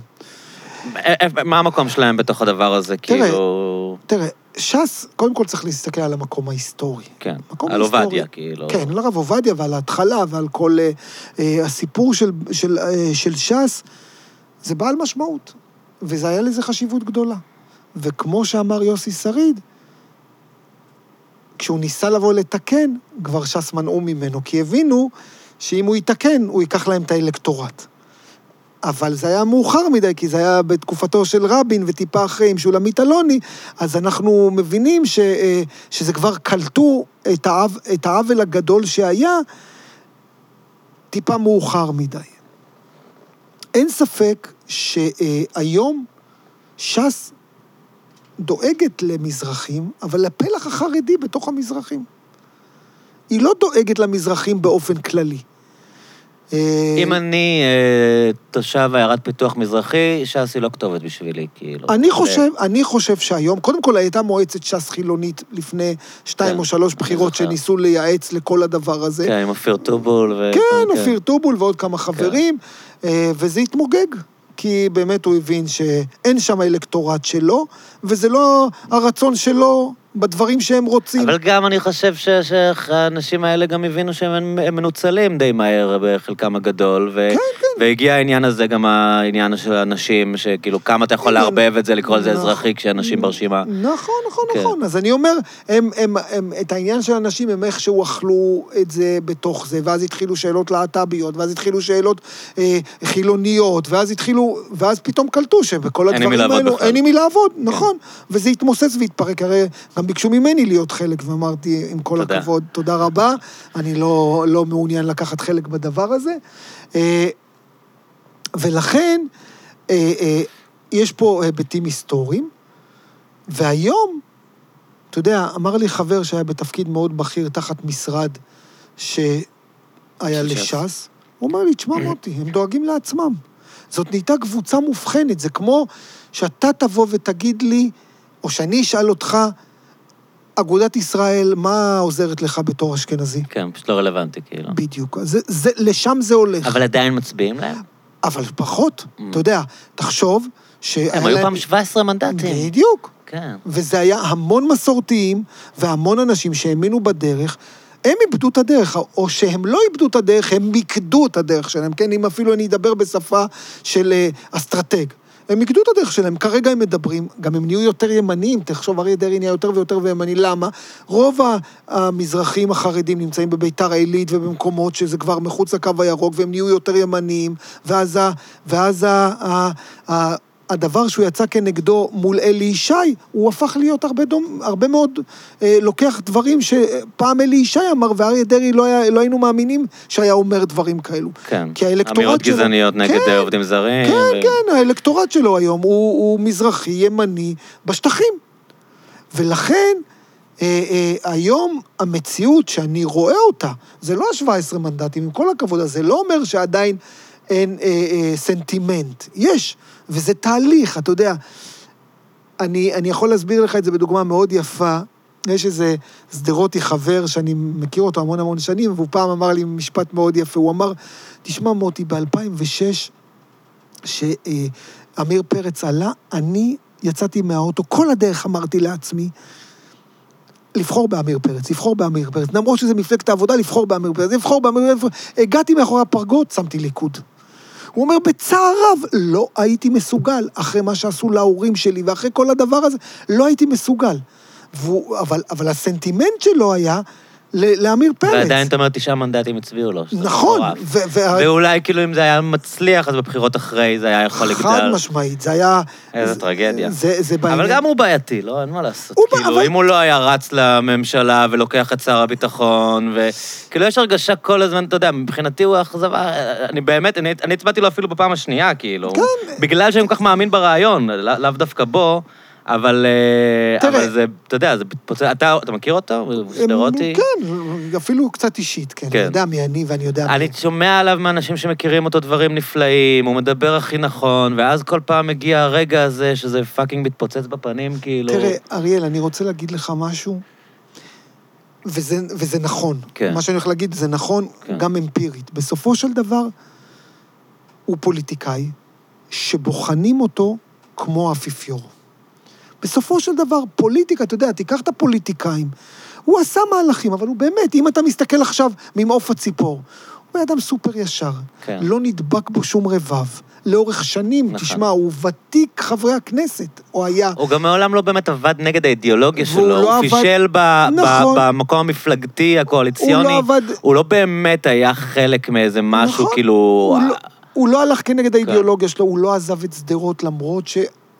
אה, אה, מה המקום שלהם בתוך הדבר הזה, כאילו... תראה, ש"ס, קודם כל צריך להסתכל על המקום ההיסטורי. כן, על. עובדיה, כאילו. כן, על הרב עובדיה ועל ההתחלה ועל כל אה, אה, הסיפור של, של, אה, של ש"ס, זה בעל משמעות, וזה היה לזה חשיבות גדולה. וכמו שאמר יוסי שריד, כשהוא ניסה לבוא לתקן, כבר ש"ס מנעו ממנו, כי הבינו שאם הוא יתקן, הוא ייקח להם את האלקטורט. אבל זה היה מאוחר מדי, כי זה היה בתקופתו של רבין וטיפה אחרי עם שולמית אלוני, אז אנחנו מבינים ש, אה, שזה כבר קלטו את, העו, את העוול הגדול שהיה טיפה מאוחר מדי. אין ספק שהיום ש"ס דואגת למזרחים, אבל לפלח החרדי בתוך המזרחים. היא לא דואגת למזרחים באופן כללי. אה, אם אני אה, תושב עיירת פיתוח מזרחי, ש"ס היא לא כתובת בשבילי, כאילו. אני חושב, אני חושב שהיום, קודם כל הייתה מועצת ש"ס חילונית לפני שתיים כן, או שלוש בחירות. שניסו לייעץ לכל הדבר הזה. כן, עם אופיר טובול ו... כן, אופיר טובול ועוד כמה חברים, אה, וזה התמוגג. כי באמת הוא הבין שאין שם אלקטורט שלו, וזה לא הרצון שלו בדברים שהם רוצים. אבל גם אני חושב שהאנשים האלה גם הבינו שהם הם מנוצלים די מהר בחלקם הגדול, ו- כן, והגיע העניין הזה, גם העניין של הנשים, שכאילו כמה אתה יכול כן, לערבב את זה, לקרוא לזה נכון. אזרחי, כשאנשים ברשימה. נכון, נכון, כן. נכון. אז אני אומר, הם, הם, הם, את העניין של אנשים, הם איכשהו אכלו את זה בתוך זה, ואז התחילו שאלות להט"ביות, ואז התחילו שאלות אה, חילוניות, ואז התחילו, ואז פתאום קלטו שבכל אין עם מי הדברים לעבוד האלו. אין עם מי לעבוד, נכון. וזה התמוסס והתפרק, הרי גם ביקשו ממני להיות חלק, ואמרתי, עם כל תודה. הכבוד, תודה רבה, אני לא, לא מעוניין לקחת חלק בדבר הזה. אה, ולכן, אה, אה, יש פה היבטים היסטוריים, והיום, אתה יודע, אמר לי חבר שהיה בתפקיד מאוד בכיר תחת משרד שהיה של ש"ס. לש"ס, הוא אומר לי, תשמע מוטי, הם דואגים לעצמם. זאת נהייתה קבוצה מובחנת, זה כמו שאתה תבוא ותגיד לי, או שאני אשאל אותך, אגודת ישראל, מה עוזרת לך בתור אשכנזי? כן, פשוט לא רלוונטי, כאילו. בדיוק. זה, זה, לשם זה הולך. אבל עדיין מצביעים להם? אבל פחות, אתה יודע, תחשוב שהיה הם היו פעם 17 מנדטים. בדיוק. כן. וזה היה המון מסורתיים והמון אנשים שהאמינו בדרך. הם איבדו את הדרך, או שהם לא איבדו את הדרך, הם מיקדו את הדרך שלהם, כן? אם אפילו אני אדבר בשפה של אה, אסטרטג. הם מיקדו את הדרך שלהם, כרגע הם מדברים, גם הם נהיו יותר ימניים, תחשוב, אריה דרעי נהיה יותר ויותר ימני, למה? רוב המזרחים החרדים נמצאים בביתר עילית ובמקומות שזה כבר מחוץ לקו הירוק, והם נהיו יותר ימניים, ואז, ואז ה, הדבר שהוא יצא כנגדו מול אלי ישי, הוא הפך להיות הרבה, דום, הרבה מאוד, אה, לוקח דברים שפעם אלי ישי אמר, ואריה דרעי לא, היה, לא היינו מאמינים שהיה אומר דברים כאלו. כן. כי האלקטורט אמירות שלו- גזעניות נגד כן, אה, עובדים זרים. כן, ו- כן, האלקטורט שלו היום הוא, הוא מזרחי, ימני, בשטחים. ולכן, אה, אה, היום המציאות שאני רואה אותה, זה לא ה-17 מנדטים, עם כל הכבוד, אז זה לא אומר שעדיין אין אה, אה, סנטימנט. יש, וזה תהליך, אתה יודע. אני, אני יכול להסביר לך את זה בדוגמה מאוד יפה. יש איזה שדרותי חבר שאני מכיר אותו המון המון שנים, והוא פעם אמר לי משפט מאוד יפה. הוא אמר, תשמע, מוטי, ב-2006, שעמיר פרץ עלה, אני יצאתי מהאוטו, כל הדרך אמרתי לעצמי, לבחור בעמיר פרץ, לבחור בעמיר פרץ. למרות שזה מפלגת העבודה, לבחור בעמיר פרץ, לבחור בעמיר פרץ. הגעתי מאחורי הפרגוד, שמתי ליכוד. הוא אומר, בצער רב, לא הייתי מסוגל, אחרי מה שעשו להורים שלי ואחרי כל הדבר הזה, לא הייתי מסוגל. והוא, אבל, אבל הסנטימנט שלו היה לעמיר פרץ. ועדיין אתה אומר, תשעה מנדטים הצביעו לו. נכון. ו- וה- ואולי כאילו אם זה היה מצליח, אז בבחירות אחרי זה היה יכול לגדול. חד משמעית, זה היה... איזה זה- טרגדיה. זה, זה בעניין. אבל גם הוא בעייתי, לא? אין מה לעשות. הוא כאילו, אבל- אם הוא לא היה רץ לממשלה ולוקח את שר הביטחון, וכאילו, יש הרגשה כל הזמן, אתה יודע, מבחינתי הוא אכזבה, אני באמת, אני הצבעתי לו אפילו בפעם השנייה, כאילו. כן. בגלל שאני כל כך מאמין ברעיון, לא- לאו דווקא בו. אבל, אה. אבל זה, אתה יודע, זה מתפוצץ, אתה, אתה מכיר אותו? הוא שדרותי? כן, אפילו קצת אישית, כן. כן. אני יודע מי אני ואני יודע מי... אני שומע עליו מאנשים שמכירים אותו דברים נפלאים, הוא מדבר הכי נכון, ואז כל פעם מגיע הרגע הזה שזה fucking מתפוצץ בפנים, כאילו... תראה, אריאל, אני רוצה להגיד לך משהו, וזה, וזה נכון. כן. מה שאני הולך להגיד זה נכון כן. גם אמפירית. בסופו של דבר, הוא פוליטיקאי שבוחנים אותו כמו אפיפיור. בסופו של דבר, פוליטיקה, אתה יודע, תיקח את הפוליטיקאים, הוא עשה מהלכים, אבל הוא באמת, אם אתה מסתכל עכשיו ממעוף הציפור, הוא בן אדם סופר ישר. כן. לא נדבק בו שום רבב. לאורך שנים, נכון. תשמע, הוא ותיק חברי הכנסת, או היה. הוא גם מעולם לא באמת עבד נגד האידיאולוגיה שלו, לא הוא עבד- פישל ב- ב- נכון. במקום המפלגתי, הקואליציוני. הוא לא עבד- הוא לא באמת היה חלק מאיזה משהו, נכון. כאילו... הוא לא- הוא לא הלך כנגד האידיאולוגיה שלו, הוא לא עזב את שדרות, למרות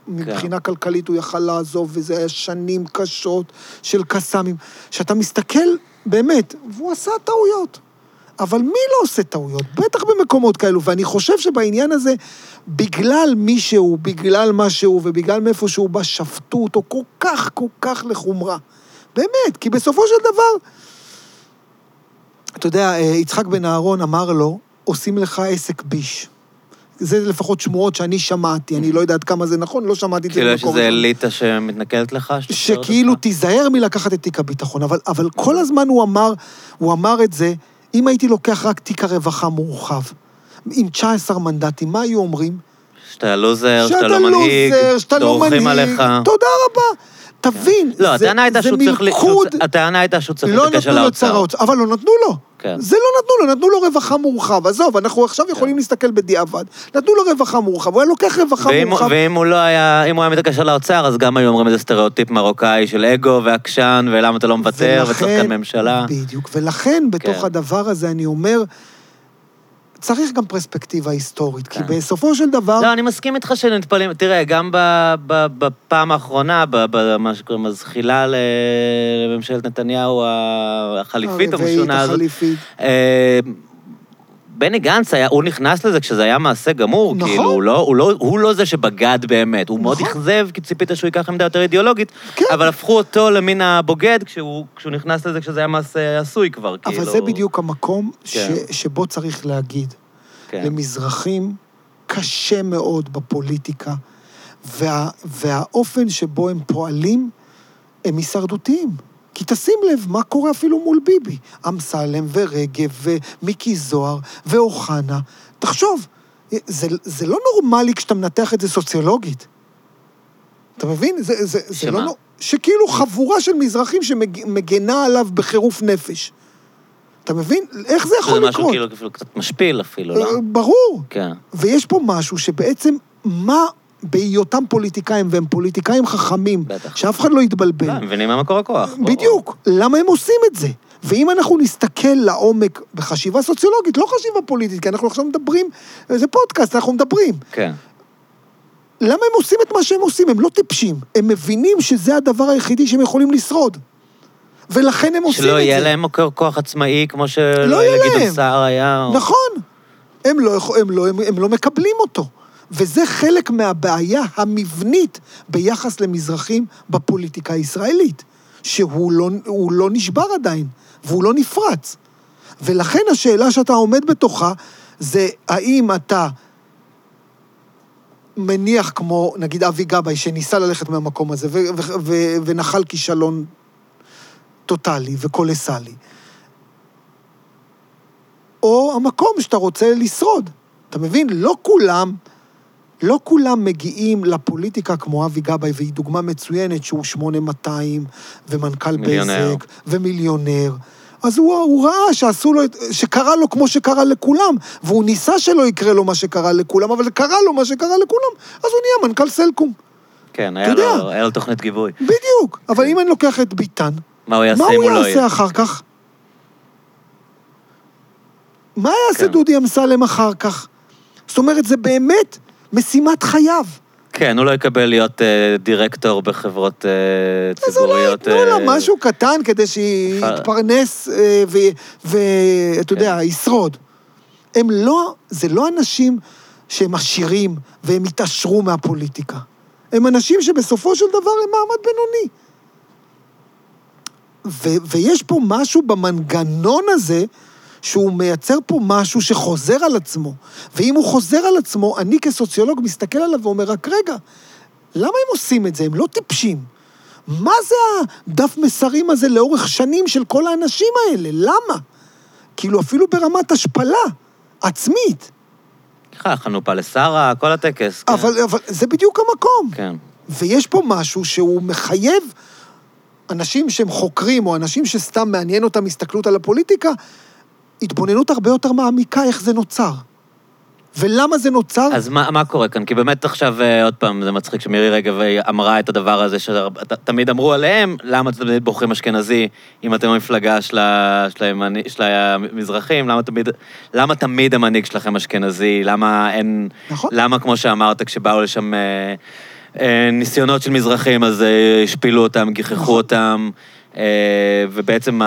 שמבחינה כן. כלכלית הוא יכל לעזוב, וזה היה שנים קשות של קסאמים. כשאתה מסתכל, באמת, והוא עשה טעויות. אבל מי לא עושה טעויות? בטח במקומות כאלו. ואני חושב שבעניין הזה, בגלל מי שהוא, בגלל מה שהוא ובגלל מאיפה שהוא בא, שפטו אותו כל כך, כל כך לחומרה. באמת, כי בסופו של דבר, אתה יודע, אה, יצחק בן אהרון אמר לו, עושים לך עסק ביש. זה לפחות שמועות שאני שמעתי, אני לא יודע עד כמה זה נכון, לא שמעתי את זה כאילו, יש במקום איזה אחר. אליטה שמתנכלת לך? שכאילו? תיזהר מלקחת את תיק הביטחון, אבל, אבל כל הזמן הוא אמר, הוא אמר את זה, אם הייתי לוקח רק תיק הרווחה מורחב, עם 19 מנדטים, מה היו אומרים? שאתה לוזר, שאתה לא מנהיג, לוזר, שאתה לא מנהיג. תודה רבה. תבין, לא, זה- הטענה הייתה זה שהוא צריך... ל- שהוא מלכוד. צ- הטענה הייתה שהוא צריך לא להתעקש נתנו לו שר האוצר. אבל לא נתנו לו. כן. זה לא נתנו לו, נתנו לו רווחה מורחב. עזוב, אנחנו עכשיו יכולים להסתכל בדיעבד. נתנו לו רווחה מורחב, הוא היה לוקח רווחה ואם, מורחב. ואם הוא לא היה, אם הוא היה מתעקש על האוצר, אז גם היו אומרים איזה סטריאוטיפ מרוקאי של אגו ועקשן, ולמה אתה לא מוותר, וצריך כאן ממשלה. בדיוק, ולכן בתוך כן. הדבר הזה אני אומר, צריך גם פרספקטיבה היסטורית, כי כן. בסופו של דבר... לא, אני מסכים איתך שנטפלים, תראה, גם בפעם האחרונה, במה שקוראים הזחילה לממשלת נתניהו החליפית המשונה הזאת, החליפית. בני גנץ, היה, הוא נכנס לזה כשזה היה מעשה גמור, נכון. כאילו, הוא לא, הוא, לא, הוא לא זה שבגד באמת. הוא מאוד נכון. אכזב, כי ציפית שהוא ייקח עמדה יותר אידיאולוגית, כן. אבל הפכו אותו למין הבוגד כשהוא, כשהוא נכנס לזה כשזה היה מעשה עשוי כבר, אבל כאילו. זה בדיוק המקום ש... כן. שבו צריך להגיד. כן. למזרחים קשה מאוד בפוליטיקה, וה... והאופן שבו הם פועלים הם הישרדותיים. כי תשים לב מה קורה אפילו מול ביבי. אמסלם ורגב ומיקי זוהר ואוחנה. תחשוב, זה, זה לא נורמלי כשאתה מנתח את זה סוציולוגית. אתה מבין? זה, זה, זה? לא... נור- שכאילו חבורה של מזרחים שמגנה עליו בחירוף נפש. אתה מבין? איך זה יכול זה לקרות? משהו כאילו אפילו קצת משפיל אפילו, לא? אה, ברור. כן. ויש פה משהו שבעצם, מה בהיותם פוליטיקאים, והם פוליטיקאים חכמים, בטח. שאף אחד לא יתבלבל. לא, הם מבינים מה מקור הכוח. בדיוק. למה הם עושים את זה? ואם אנחנו נסתכל לעומק בחשיבה סוציולוגית, לא חשיבה פוליטית, כי אנחנו עכשיו מדברים, זה פודקאסט, אנחנו מדברים. כן. למה הם עושים את מה שהם עושים? הם לא טיפשים. הם מבינים שזה הדבר היחידי שהם יכולים לשרוד. ולכן הם עושים את זה. שלא יהיה להם מקור כוח עצמאי, כמו שלא לא יהיה להם. סער היה. או- נכון. הם לא, הם, לא, הם, הם לא מקבלים אותו. וזה חלק מהבעיה המבנית ביחס למזרחים בפוליטיקה הישראלית, שהוא לא, לא נשבר עדיין, והוא לא נפרץ. ולכן השאלה שאתה עומד בתוכה זה האם אתה מניח כמו, נגיד, אבי גבאי, שניסה ללכת מהמקום הזה, ו- ו- ו- ונחל כישלון טוטאלי וקולסלי. או המקום שאתה רוצה לשרוד. אתה מבין? לא כולם, לא כולם מגיעים לפוליטיקה כמו אבי גבאי, והיא דוגמה מצוינת שהוא 8200, ומנכ"ל. בזק, ומיליונר. אז הוא, הוא ראה שעשו לו, שקרה לו כמו שקרה לכולם, והוא ניסה שלא יקרה לו מה שקרה לכולם, אבל קרה לו מה שקרה לכולם, אז הוא נהיה מנכ"ל סלקום. כן, היה יודע. לו היה לו תוכנית גיבוי. בדיוק. אבל אם אני לוקח את ביטן, מה הוא יעשה מה הוא לא יעשה יהיה? אחר כך? מה יעשה כן. דודי אמסלם אחר כך? זאת אומרת, זה באמת משימת חייו. כן, הוא לא יקבל להיות אה, דירקטור בחברות אה, אז אולי ציבוריות. ייתנו לו אה, משהו קטן כדי שיתפרנס אה, ואתה יודע, כן. ישרוד. הם לא, זה לא אנשים שהם עשירים והם התעשרו מהפוליטיקה. הם אנשים שבסופו של דבר הם מעמד בינוני. ו- ויש פה משהו במנגנון הזה, שהוא מייצר פה משהו שחוזר על עצמו. ואם הוא חוזר על עצמו, אני כסוציולוג מסתכל עליו ואומר, רק רגע, למה הם עושים את זה? הם לא טיפשים. מה זה הדף מסרים הזה לאורך שנים של כל האנשים האלה? למה? כאילו, אפילו ברמת השפלה עצמית. סליחה, חנופה לשרה, כל הטקס. כן. אבל, אבל זה בדיוק המקום. כן. ויש פה משהו שהוא מחייב אנשים שהם חוקרים, או אנשים שסתם מעניין אותם הסתכלות על הפוליטיקה, התבוננות הרבה יותר מעמיקה איך זה נוצר. ולמה זה נוצר? אז מה, מה קורה כאן? כי באמת עכשיו, אה, עוד פעם, זה מצחיק שמירי רגב אה, אמרה את הדבר הזה שתמיד אמרו עליהם, למה אתם תמיד בוחרים אשכנזי אם אתם המפלגה של, של, הימני, של המזרחים? למה תמיד, למה תמיד המנהיג שלכם אשכנזי? למה אין... נכון. למה, כמו שאמרת, כשבאו לשם אה, אה, ניסיונות של מזרחים, אז אה, השפילו אותם, גיחכו נכון. אותם, אה, ובעצם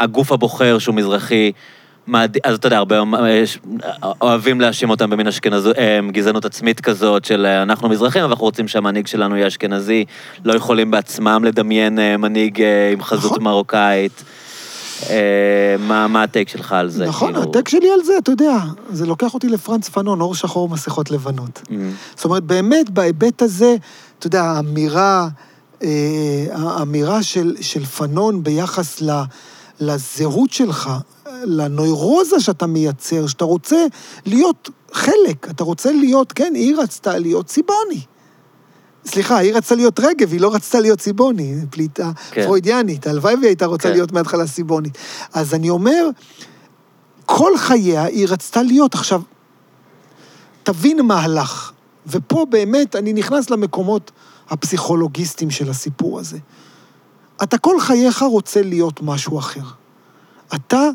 הגוף הבוחר שהוא מזרחי. אז אתה יודע, הרבה אוהבים להאשים אותם במין אשכנז... אה, גזענות עצמית כזאת של אה, אנחנו מזרחים, אבל אנחנו רוצים שהמנהיג שלנו יהיה אשכנזי, לא יכולים בעצמם לדמיין אה, מנהיג עם חזות נכון. מרוקאית. מה, מה הטייק שלך על זה? נכון, כאילו? הטק שלי על זה, אתה יודע, זה לוקח אותי לפרנץ פנון, אור שחור, מסכות לבנות. Mm. זאת אומרת, באמת, בהיבט הזה, אתה יודע, האמירה, האמירה של, של פנון ביחס ל, לזהות שלך, לנוירוזה שאתה מייצר, שאתה רוצה להיות חלק, אתה רוצה להיות, כן, היא רצתה להיות ציבוני. סליחה, היא רצתה להיות רגב, היא לא רצתה להיות סיבוני, פליטה כן. פרוידיאנית. הלוואי והיא הייתה רוצה כן. להיות מההתחלה סיבונית. אז אני אומר, כל חייה היא רצתה להיות. עכשיו, תבין מהלך, ופה באמת אני נכנס למקומות הפסיכולוגיסטיים של הסיפור הזה. אתה כל חייך רוצה להיות משהו אחר. אתה,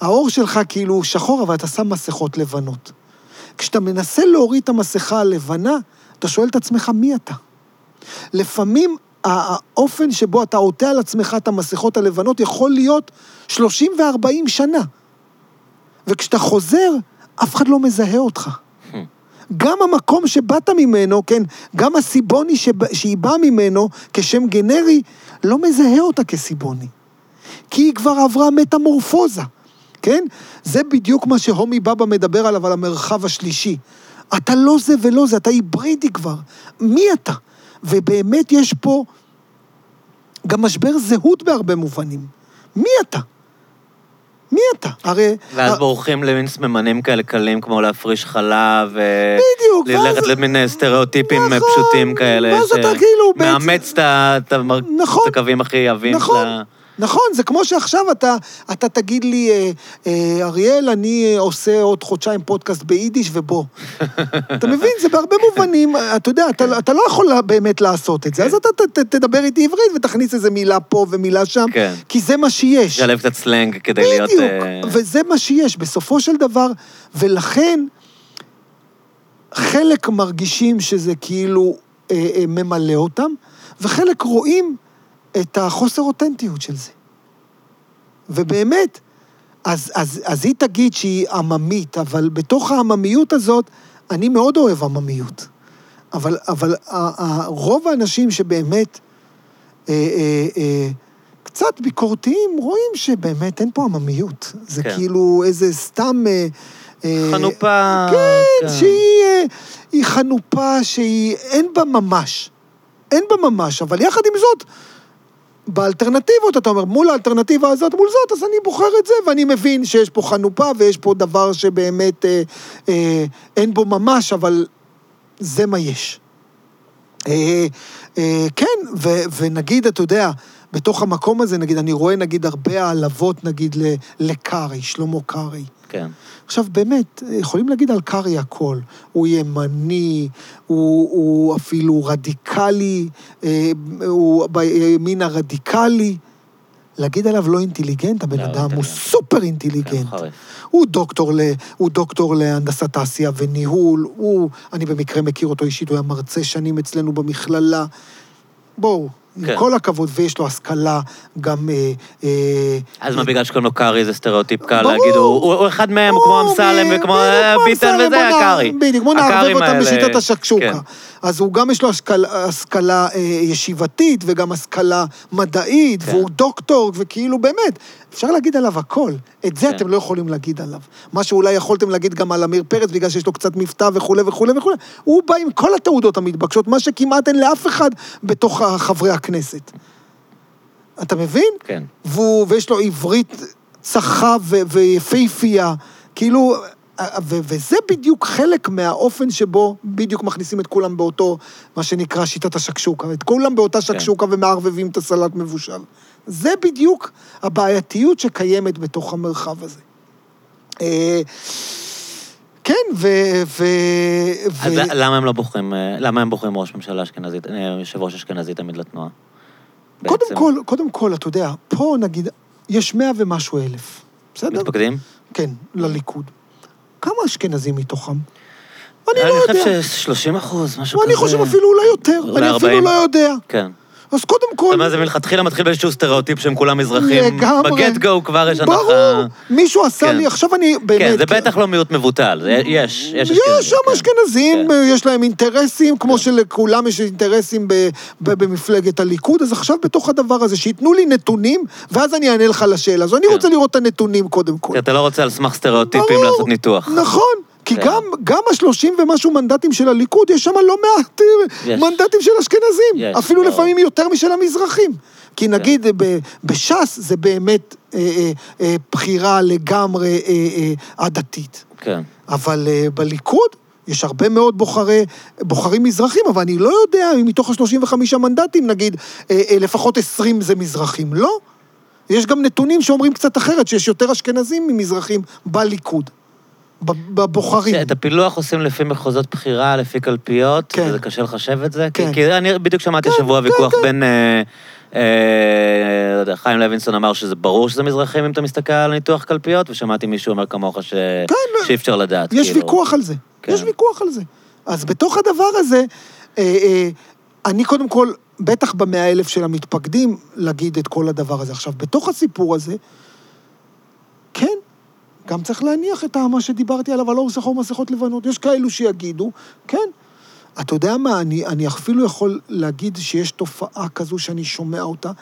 העור שלך כאילו שחור, אבל אתה שם מסכות לבנות. כשאתה מנסה להוריד את המסכה הלבנה, אתה שואל את עצמך, מי אתה? לפעמים הא- האופן שבו אתה עוטה על עצמך את המסכות הלבנות יכול להיות 30 ו-40 שנה. וכשאתה חוזר, אף אחד לא מזהה אותך. גם המקום שבאת ממנו, כן, גם הסיבוני שבא, שהיא באה ממנו כשם גנרי, לא מזהה אותה כסיבוני. כי היא כבר עברה מטמורפוזה, כן? זה בדיוק מה שהומי בבא מדבר עליו, על המרחב השלישי. אתה לא זה ולא זה, אתה היברידי כבר. מי אתה? ובאמת יש פה גם משבר זהות בהרבה מובנים. מי אתה? מי אתה? הרי... ואז בורחים למין סממנים כאלה קלים, כמו להפריש חלב, ו... בדיוק, ואז- ללכת למיני סטריאוטיפים נכון, פשוטים כאלה, ואז אתה כאילו בעצם- מאמץ את ה- את המר- נכון, את הקווים הכי עבים נכון, של ה... נכון, זה כמו שעכשיו אתה, אתה תגיד לי, אה, אה, אריאל, אני אה, עושה עוד חודשיים פודקאסט ביידיש ובוא. אתה מבין? זה בהרבה מובנים, אתה יודע, אתה, אתה לא יכול באמת לעשות את זה, אז אתה ת, ת, תדבר איתי עברית ותכניס איזה מילה פה ומילה שם, כן. כי זה מה שיש. לשלב קצת סלנג כדי להיות... בדיוק, אה, וזה מה שיש, בסופו של דבר, ולכן חלק מרגישים שזה כאילו אה, אה, ממלא אותם, וחלק רואים את החוסר אותנטיות של זה. ובאמת, אז, אז, אז היא תגיד שהיא עממית, אבל בתוך העממיות הזאת, אני מאוד אוהב עממיות. אבל, אבל רוב האנשים שבאמת אה, אה, אה, קצת ביקורתיים, רואים שבאמת אין פה עממיות. זה כן. כאילו איזה סתם... אה, אה, חנופה... כן, שהיא אה, היא חנופה שהיא... אין בה ממש. אין בה ממש, אבל יחד עם זאת, באלטרנטיבות, אתה אומר, מול האלטרנטיבה הזאת, מול זאת, אז אני בוחר את זה, ואני מבין שיש פה חנופה ויש פה דבר שבאמת אה, אה, אין בו ממש, אבל זה מה יש. אה, אה, כן, ו, ונגיד, אתה יודע, בתוך המקום הזה, נגיד, אני רואה, נגיד, הרבה העלבות, נגיד, ל- לקרעי, שלמה קרעי. כן. עכשיו, באמת, יכולים להגיד על קרעי הכל. הוא ימני, הוא, הוא אפילו רדיקלי, אה, הוא בימין הרדיקלי. להגיד עליו לא אינטליגנט, הבן לא, אדם הוא אינטליגנט. סופר כן, אינטליגנט. חריף. הוא דוקטור, ל, הוא דוקטור להנדסת תעשייה וניהול, הוא, אני במקרה מכיר אותו אישית, הוא היה מרצה שנים אצלנו במכללה. בואו, עם כן. כל הכבוד, ויש לו השכלה גם... אה, אה, אז מה, בגלל שקוראים לו קארי זה סטריאוטיפ קל. להגיד, הוא הוא- הוא אחד מהם, הוא כמו אמסלם וכמו אה, ביטן וזה, הקארי. בדיוק, בוא נערבב אותם בשיטת השקשוקה. כן. אז הוא גם יש לו השכלה, השכלה ישיבתית וגם השכלה מדעית, כן. והוא דוקטור, וכאילו באמת, אפשר להגיד עליו הכל. את זה כן. אתם לא יכולים להגיד עליו. מה שאולי יכולתם להגיד גם על עמיר פרץ, בגלל שיש לו קצת מבטא וכולי וכולי וכולי. הוא בא עם כל התעודות המתבקשות, מה שכמעט אין לאף אחד בתוך חברי הכנסת. אתה מבין? כן. והוא, ויש לו עברית צחה ויפהפייה, כאילו, ו- וזה בדיוק חלק מהאופן שבו בדיוק מכניסים את כולם באותו, מה שנקרא שיטת השקשוקה, את כולם באותה שקשוקה ומערבבים את הסלט מבושל. זה בדיוק הבעייתיות שקיימת בתוך המרחב הזה. אה, כן, ו... ו... אז ו- למה הם לא בוחרים, אה, למה הם בוחרים ראש ממשלה אשכנזי, אה, יושב ראש אשכנזי תמיד לתנועה? קודם בעצם? כל, קודם כל, אתה יודע, פה נגיד, יש מאה ומשהו אלף, בסדר? מתפקדים? כן, לליכוד. כמה אשכנזים מתוכם? אני לא אני יודע. חושב ש-30 אחוז, משהו כזה. אני חושב אפילו אולי יותר, אולי אני אפילו 40. לא יודע. כן. אז קודם כל... זאת אומרת, זה מלכתחילה מתחיל באיזשהו סטריאוטיפ שהם כולם מזרחים. לגמרי. בגט גו כבר יש הנחה. ברור, מישהו עשה כן. לי, עכשיו אני באמת... כן, זה בטח לא מיעוט מבוטל, זה- יש, יש אשכנזים. יש שם כן. אשכנזים, כן. יש להם אינטרסים, כמו שלכולם יש אינטרסים ב- ב- במפלגת הליכוד, אז עכשיו בתוך הדבר הזה, שייתנו לי נתונים, ואז אני אענה לך לשאלה הזו. אני כן. רוצה לראות את הנתונים קודם כל. אתה לא רוצה על סמך סטריאוטיפים. לעשות ניתוח. נכון, כי כן. גם, גם השלושים ומשהו מנדטים של הליכוד, יש שם לא מעט אה, יש. מנדטים של אשכנזים. יש, אפילו ברור. לפעמים יותר משל המזרחים. כי נגיד ב- בש"ס זה באמת אה, אה, אה, בחירה לגמרי אה, אה, עדתית. כן. אבל אה, בליכוד יש הרבה מאוד בוחרי, בוחרים מזרחים, אבל אני לא יודע אם מתוך ה-35 מנדטים, נגיד, אה, אה, לפחות 20 זה מזרחים. לא. יש גם נתונים שאומרים קצת אחרת, שיש יותר אשכנזים ממזרחים בליכוד, בבוחרים. את הפילוח עושים לפי מחוזות בחירה, לפי קלפיות, כן. וזה קשה לחשב את זה? כי- כן. כי אני בדיוק שמעתי כן, השבוע כן, ויכוח כן. בין... אה, אה, לא חיים לוינסון אמר שזה ברור שזה מזרחים אם אתה מסתכל על ניתוח קלפיות, ושמעתי מישהו אומר כמוך ש- כן, שאי אפשר לדעת. יש כאילו. ויכוח על זה. כן. יש ויכוח על זה. אז בתוך הדבר הזה, אה, אה, אני קודם כל, בטח במאה אלף של המתפקדים, להגיד את כל הדבר הזה. עכשיו, בתוך הסיפור הזה, כן, גם צריך להניח את מה שדיברתי עליו, על אור שחור מסכות לבנות. יש כאלו שיגידו, כן. אתה יודע מה, אני, אני אפילו יכול להגיד שיש תופעה כזו שאני שומע אותה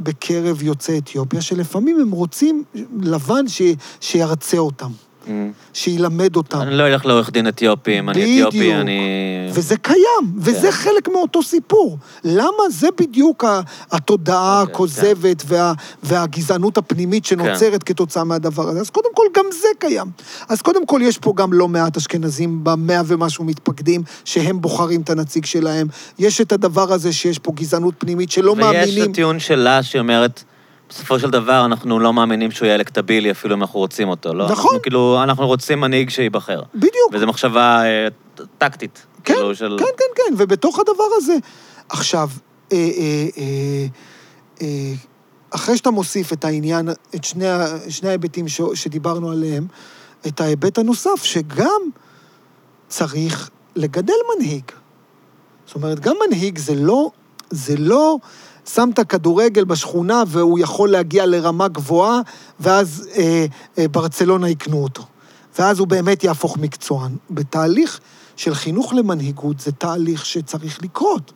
בקרב יוצאי אתיופיה, שלפעמים הם רוצים לבן ש, שירצה אותם. שילמד אותם. אני לא אלך לעורך דין אתיופי, אם אני. אתיופי, אני... וזה קיים, וזה כן. חלק מאותו סיפור. למה זה בדיוק התודעה אוקיי, הכוזבת וה, והגזענות הפנימית שנוצרת כתוצאה מהדבר הזה? אז קודם כל, גם זה קיים. אז קודם כל, יש פה גם לא מעט אשכנזים במאה ומשהו מתפקדים, שהם בוחרים את הנציג שלהם. יש את הדבר הזה שיש פה גזענות פנימית שלא ויש מאמינים... את הטיעון שלה שהיא אומרת, בסופו של דבר אנחנו לא מאמינים שהוא יהיה אלקטבילי אפילו אם אנחנו רוצים אותו, לא? נכון. אנחנו כאילו, אנחנו רוצים מנהיג שייבחר. בדיוק. וזו מחשבה אה, טקטית. כן, כאילו, של... כן, כן, כן, ובתוך הדבר הזה... עכשיו, אה, אה, אה, אה, אחרי שאתה מוסיף את העניין, את שני, שני ההיבטים ש, שדיברנו עליהם, את ההיבט הנוסף, שגם צריך לגדל מנהיג. זאת אומרת, גם מנהיג זה לא, זה לא שמת כדורגל בשכונה והוא יכול להגיע לרמה גבוהה, ואז אה, אה, ברצלונה יקנו אותו. ואז הוא באמת יהפוך מקצוען. בתהליך של חינוך למנהיגות זה תהליך שצריך לקרות.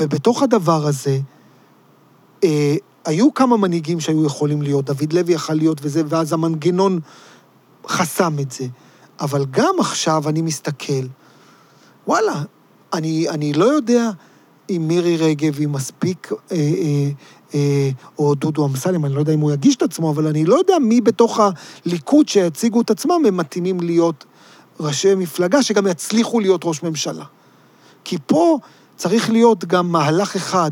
ובתוך הדבר הזה, אה, היו כמה מנהיגים שהיו יכולים להיות, דוד לוי יכל להיות וזה, ואז המנגנון חסם את זה. אבל גם עכשיו אני מסתכל, וואלה, אני, אני לא יודע אם מירי רגב היא מספיק, אה, אה, אה, או דודו אמסלם, אני לא יודע אם הוא יגיש את עצמו, אבל אני לא יודע מי בתוך הליכוד שיציגו את עצמם הם מתאימים להיות ראשי מפלגה, שגם יצליחו להיות ראש ממשלה. כי פה צריך להיות גם מהלך אחד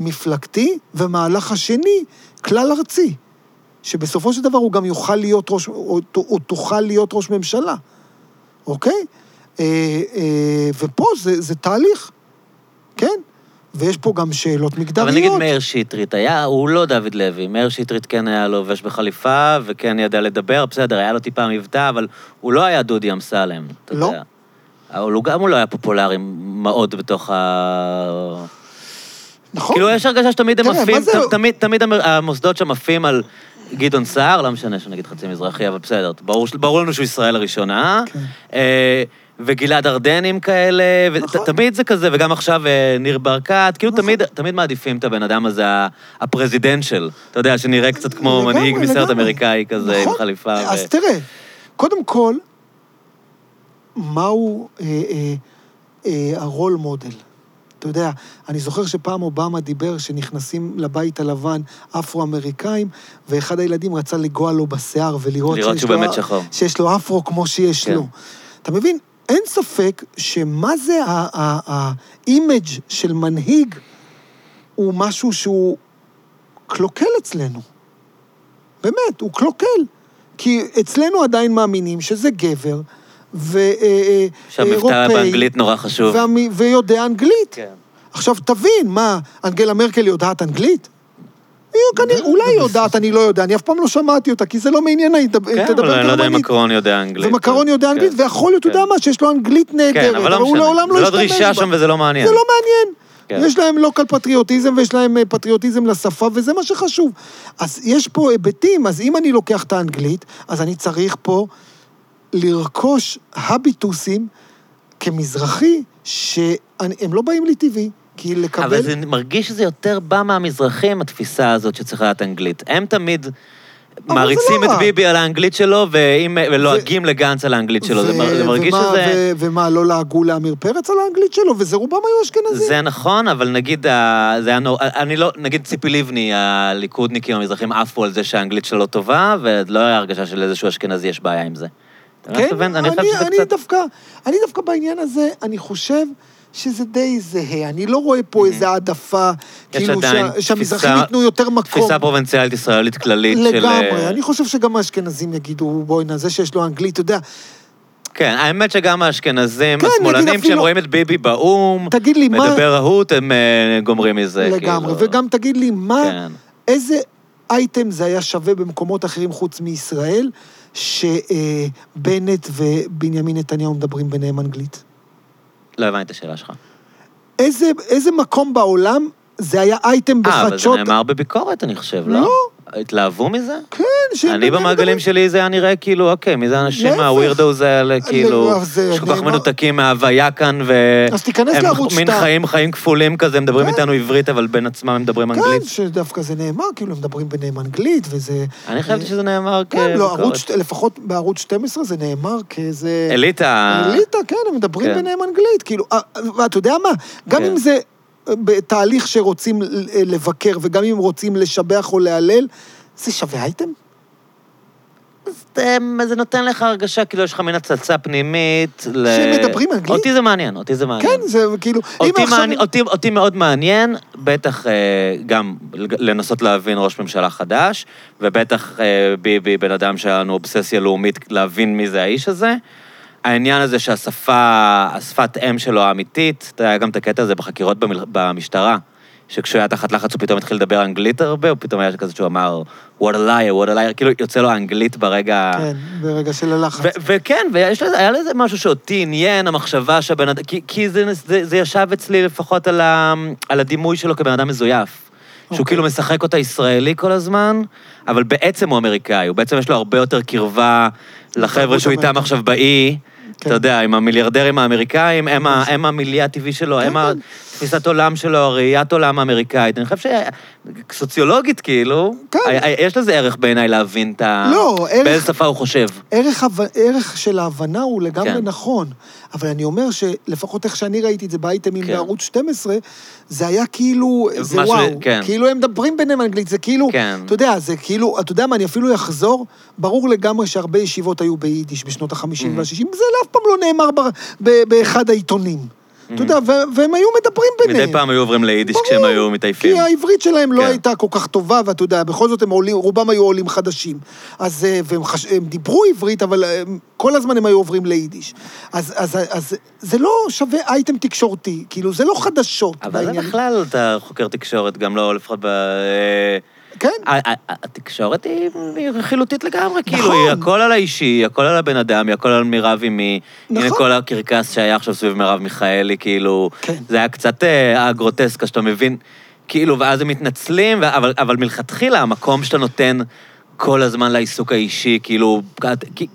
מפלגתי, ומהלך השני כלל ארצי, שבסופו של דבר הוא גם יוכל להיות ראש, או, או תוכל להיות ראש ממשלה, אוקיי? אה, אה, ופה זה, זה תהליך, כן? ויש פה גם שאלות מגדריות. אבל נגיד מאיר שטרית, היה, הוא לא דוד לוי, מאיר שטרית כן היה לובש בחליפה, וכן ידע לדבר, בסדר, היה לו טיפה מבטא, אבל הוא לא היה דודי אמסלם, אתה לא. יודע. אבל הוא גם הוא לא היה פופולרי מאוד בתוך ה... נכון. כאילו, יש הרגשה שתמיד הם עפים, זה- תמיד, תמיד המ- המוסדות שם עפים על גדעון סער, לא משנה שנגיד חצי מזרחי, אבל בסדר, ברור, ברור לנו שהוא ישראל הראשונה. כן. אה, וגלעד ארדנים כאלה, נכון. ותמיד זה כזה, וגם עכשיו אה, ניר ברקת, כאילו נכון. תמיד, תמיד מעדיפים את הבן אדם הזה, הפרזידנשל, אתה יודע, שנראה קצת כמו לגמרי, מנהיג מסרט לגמרי. אמריקאי כזה, עם נכון. חליפה. ו- אז תראה, קודם כל, מהו אה, אה, אה, הרול מודל? אתה יודע, אני זוכר שפעם אובמה דיבר שנכנסים לבית הלבן אפרו-אמריקאים, ואחד הילדים רצה לגוע לו בשיער ולראות לו-. שיש לו אפרו כמו שיש כן. לו. אתה מבין? אין ספק שמה זה ה image של מנהיג הוא משהו שהוא קלוקל אצלנו. באמת, הוא קלוקל. כי אצלנו עדיין מאמינים שזה גבר, ואירופאי... שהמבטא באנגלית נורא חשוב. והמ- ויודע אנגלית. כן. עכשיו, תבין, מה, אנגלה מרקל יודעת אנגלית? היא כנראה, לא, אולי היא יודעת, אני לא יודע, אני אף פעם לא שמעתי אותה, כי זה לא מעניין, היא תדבר כן, אבל אני לא יודע אם גרמנית. מקרון יודע אנגלית. ומקרון יודע אנגלית, כן. ויכול להיות, אתה יודע כן. מה, שיש לו אנגלית נהדרת, כן, אבל לא הוא. לעולם לא זה לא ישתמש דרישה בה. שם וזה לא מעניין. זה לא מעניין. כן. יש להם לוקל פטריוטיזם ויש להם אה, פטריוטיזם לשפה, וזה מה שחשוב. אז יש פה היבטים, אז אם אני לוקח את האנגלית, אז אני צריך פה לרכוש הביטוסים כמזרחי, שהם לא באים לי טבעי, כי לקבל... אבל זה מרגיש שזה יותר בא מהמזרחים, התפיסה הזאת שצריך לדעת אנגלית. הם תמיד מעריצים לא את. ביבי על האנגלית שלו, ואם- ולועגים לגנץ על האנגלית שלו. זה מר- זה מרגיש ומה, שזה... ו- ומה, לא לעגו לעמיר פרץ על האנגלית שלו, וזה רובם היו אשכנזים. זה נכון, אבל נגיד, ה- זה היה נורא, אני לא, נגיד ציפי לבני, הליכודניקים המזרחים עפו על זה שהאנגלית שלו טובה, ולא היה הרגשה של איזשהו אשכנזי יש בעיה עם זה. מבין? אני שזה אני קצת... דווקא, אני דווקא בעניין הזה, אני חושב שזה די זהה. אני לא רואה פה איזו העדפה, כאילו שה- שהמזרחים ייתנו יותר מקום. תפיסה פרובינציאלית ישראלית כללית של... לגמרי. אה, אני חושב שגם האשכנזים יגידו, בוא'נה, זה שיש לו אנגלית, אתה יודע, כן, האמת שגם האשכנזים, כן, השמאלנים, כשהם אפילו- רואים את ביבי באו"ם, תגיד לי, מה... מדבר רהוט, הם אה, גומרים מזה, לגמרי. כאילו. וגם תגיד לי, מה... כן. איזה אייטם זה היה שווה במקומות אחרים חוץ מישראל, שבנט ובנימין נתניהו מדברים ביניהם אנגלית? לא הבנתי את השאלה שלך. איזה, איזה מקום בעולם זה היה אייטם אה, אבל זה בחדשות? נאמר בביקורת, אני חושב, לא? לא. התלהבו מזה? כן, שהם אני במעגלים מדברים. שלי זה היה נראה כאילו, אוקיי, מי זה האנשים. הווירדוז האלה, כאילו, לא, שכל כך מנותקים מההוויה כאן, ו... אז תיכנס הם לערוץ מין 2. חיים, חיים כפולים כזה, הם מדברים כן. איתנו עברית, אבל בין עצמם הם מדברים כן, אנגלית. שדווקא זה נאמר, כאילו, הם מדברים ביניהם אנגלית, וזה... אני חשבתי שזה נאמר כן, לא, לפחות בערוץ 12 זה נאמר כאיזה... אליטה. אליטה, כן, הם מדברים כן. ביניהם אנגלית. כאילו, אה, ואתה יודע מה? גם כן. אם זה אה, בתהליך שרוצים ל- לבקר, וגם אם רוצים לשבח או להלל, זה שווה אייטם? זה, זה נותן לך הרגשה כאילו יש לך מין הצצה פנימית. ל... שהם מדברים אנגלית? אותי זה מעניין, אותי זה מעניין. כן, זה כאילו... אותי, עכשיו- מעניין, אותי, אותי מאוד מעניין, בטח אה, גם לנסות להבין ראש ממשלה חדש, ובטח אה, ביבי, בן אדם שהיה לנו אובססיה לאומית, להבין מי זה האיש הזה. העניין הזה שהשפה, השפת אם שלו האמיתית, אתה יודע, היה גם את הקטע הזה בחקירות במל... במשטרה, שכשהוא היה תחת לחץ הוא פתאום התחיל לדבר אנגלית הרבה, הוא פתאום היה כזה שהוא אמר, what a liar, what a liar, כאילו יוצא לו אנגלית ברגע... כן, ברגע של הלחץ. וכן, והיה לזה משהו שאותי עניין, המחשבה שהבן אדם... כי, כי זה, זה, זה ישב אצלי לפחות על, ה, על הדימוי שלו כבן אדם מזויף. שהוא אוקיי. כאילו משחק אותה ישראלי כל הזמן, אבל בעצם הוא אמריקאי, הוא בעצם יש לו הרבה יותר קרבה לחבר'ה שהוא איתם. עכשיו באי, כן. אתה יודע, עם המיליארדרים האמריקאים, הם, ה- המיליה הטבעי שלו, הם כן. התפיסת עולם שלו, הראיית עולם האמריקאית. אני חושב שסוציולוגית, כאילו, כן. יש לזה ערך בעיניי להבין את ה... לא, ערך- באיזה שפה הוא חושב. ערך, ערך של ההבנה הוא לגמרי כן. נכון, אבל אני אומר שלפחות איך שאני ראיתי את זה באייטמים כן. בערוץ 12, זה היה כאילו, זה משהו- וואו, כן. כאילו הם מדברים ביניהם אנגלית, זה כאילו, כן. אתה יודע, זה כאילו, אתה יודע מה, אני אפילו אחזור, ברור לגמרי שהרבה ישיבות היו ביידיש בשנות ה-50 Mm-hmm. וה-60, זה אף פעם לא נאמר ב- ב- באחד העיתונים. אתה יודע, והם היו מדברים ביניהם. מדי פעם היו עוברים ליידיש כשהם היו מתעייפים. כי העברית שלהם לא כן. הייתה כל כך טובה, ואתה יודע, בכל זאת הם עולים, רובם היו עולים חדשים. אז, אה, והם חש... דיברו עברית, אבל אה, כל הזמן הם היו עוברים ליידיש. אז, אז, אז זה לא שווה אייטם תקשורתי, כאילו, זה לא חדשות. אבל בעניין. בכלל, אתה חוקר תקשורת, גם לא לפחות ב... כן, התקשורת היא היא חילוטית לגמרי, כאילו, נכון. היא הכל על האישי, הכל על הבן אדם, היא הכל על מי רב עם מי. הנה נכון. כל הקרקס שהיה עכשיו סביב מרב מיכאלי, כאילו, כן. זה היה קצת אה, הגרוטסקה שאתה מבין, כאילו, ואז הם מתנצלים, אבל, אבל מלכתחילה, המקום שאתה נותן כל הזמן לעיסוק האישי, כאילו,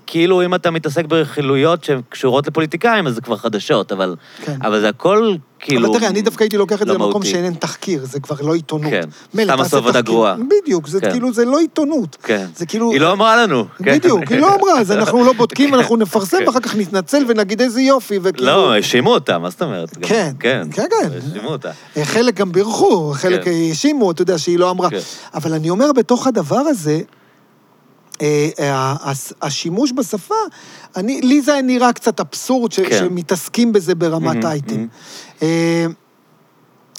כאילו אם אתה מתעסק ברכילויות שקשורות לפוליטיקאים, אז זה כבר חדשות, אבל, כן. אבל זה הכל, כאילו... אבל תראה, אני דווקא הייתי לוקח את זה למקום. שאין תחקיר, זה כבר לא עיתונות. כן. סתם עשו עבודה. גרועה. בדיוק, זה כן. כאילו, זה לא עיתונות. כן. זה כאילו... היא לא אמרה לנו. כן. בדיוק, היא לא אמרה, אז אנחנו לא בודקים, אנחנו נפרסם, ואחר כך נתנצל ונגיד איזה יופי, וכאילו... לא, האשימו אותה, מה זאת אומרת? כן, כן, כן, כן. האשימו אותה. חלק גם בירכו, חלק כן. האשימו, אתה יודע, שהיא לא אמרה. כן. אבל אני אומר, בתוך הדבר הזה, אה, אה, השימוש בשפה, אני, לי זה נראה קצת אבסורד ש, כן. שמתעסקים בזה ברמת אייטם. אה,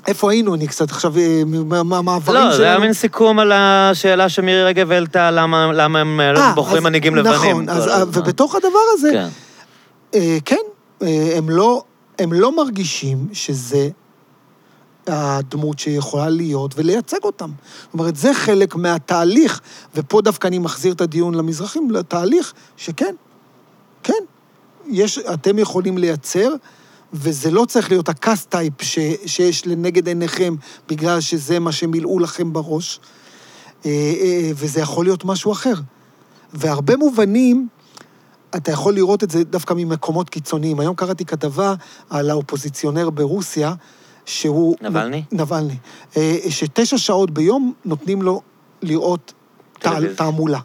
איפה היינו? אני קצת עכשיו, אה, מה- מה- מהמעברים לא, שלנו. זה היה מין סיכום על השאלה שמירי רגב העלתה, למה הם לא אה, בוחרים מנהיגים לבנים. נכון. ובתוך הדבר הזה, כן. כן, הם לא, הם לא מרגישים שזה הדמות שיכולה להיות ולייצג אותם. זאת אומרת, זה חלק מהתהליך, ופה דווקא אני מחזיר את הדיון למזרחים, לתהליך שכן, כן, יש, אתם יכולים לייצר, וזה לא צריך להיות ה cast type ש, שיש לנגד עיניכם, בגלל שזה מה שמילאו לכם בראש, אה, אה, וזה יכול להיות משהו אחר. והרבה מובנים, אתה יכול לראות את זה דווקא ממקומות קיצוניים. היום קראתי כתבה על האופוזיציונר ברוסיה, שהוא... נבלני? נבלני. אה, שתשע שעות ביום נותנים לו לראות. תעמולה.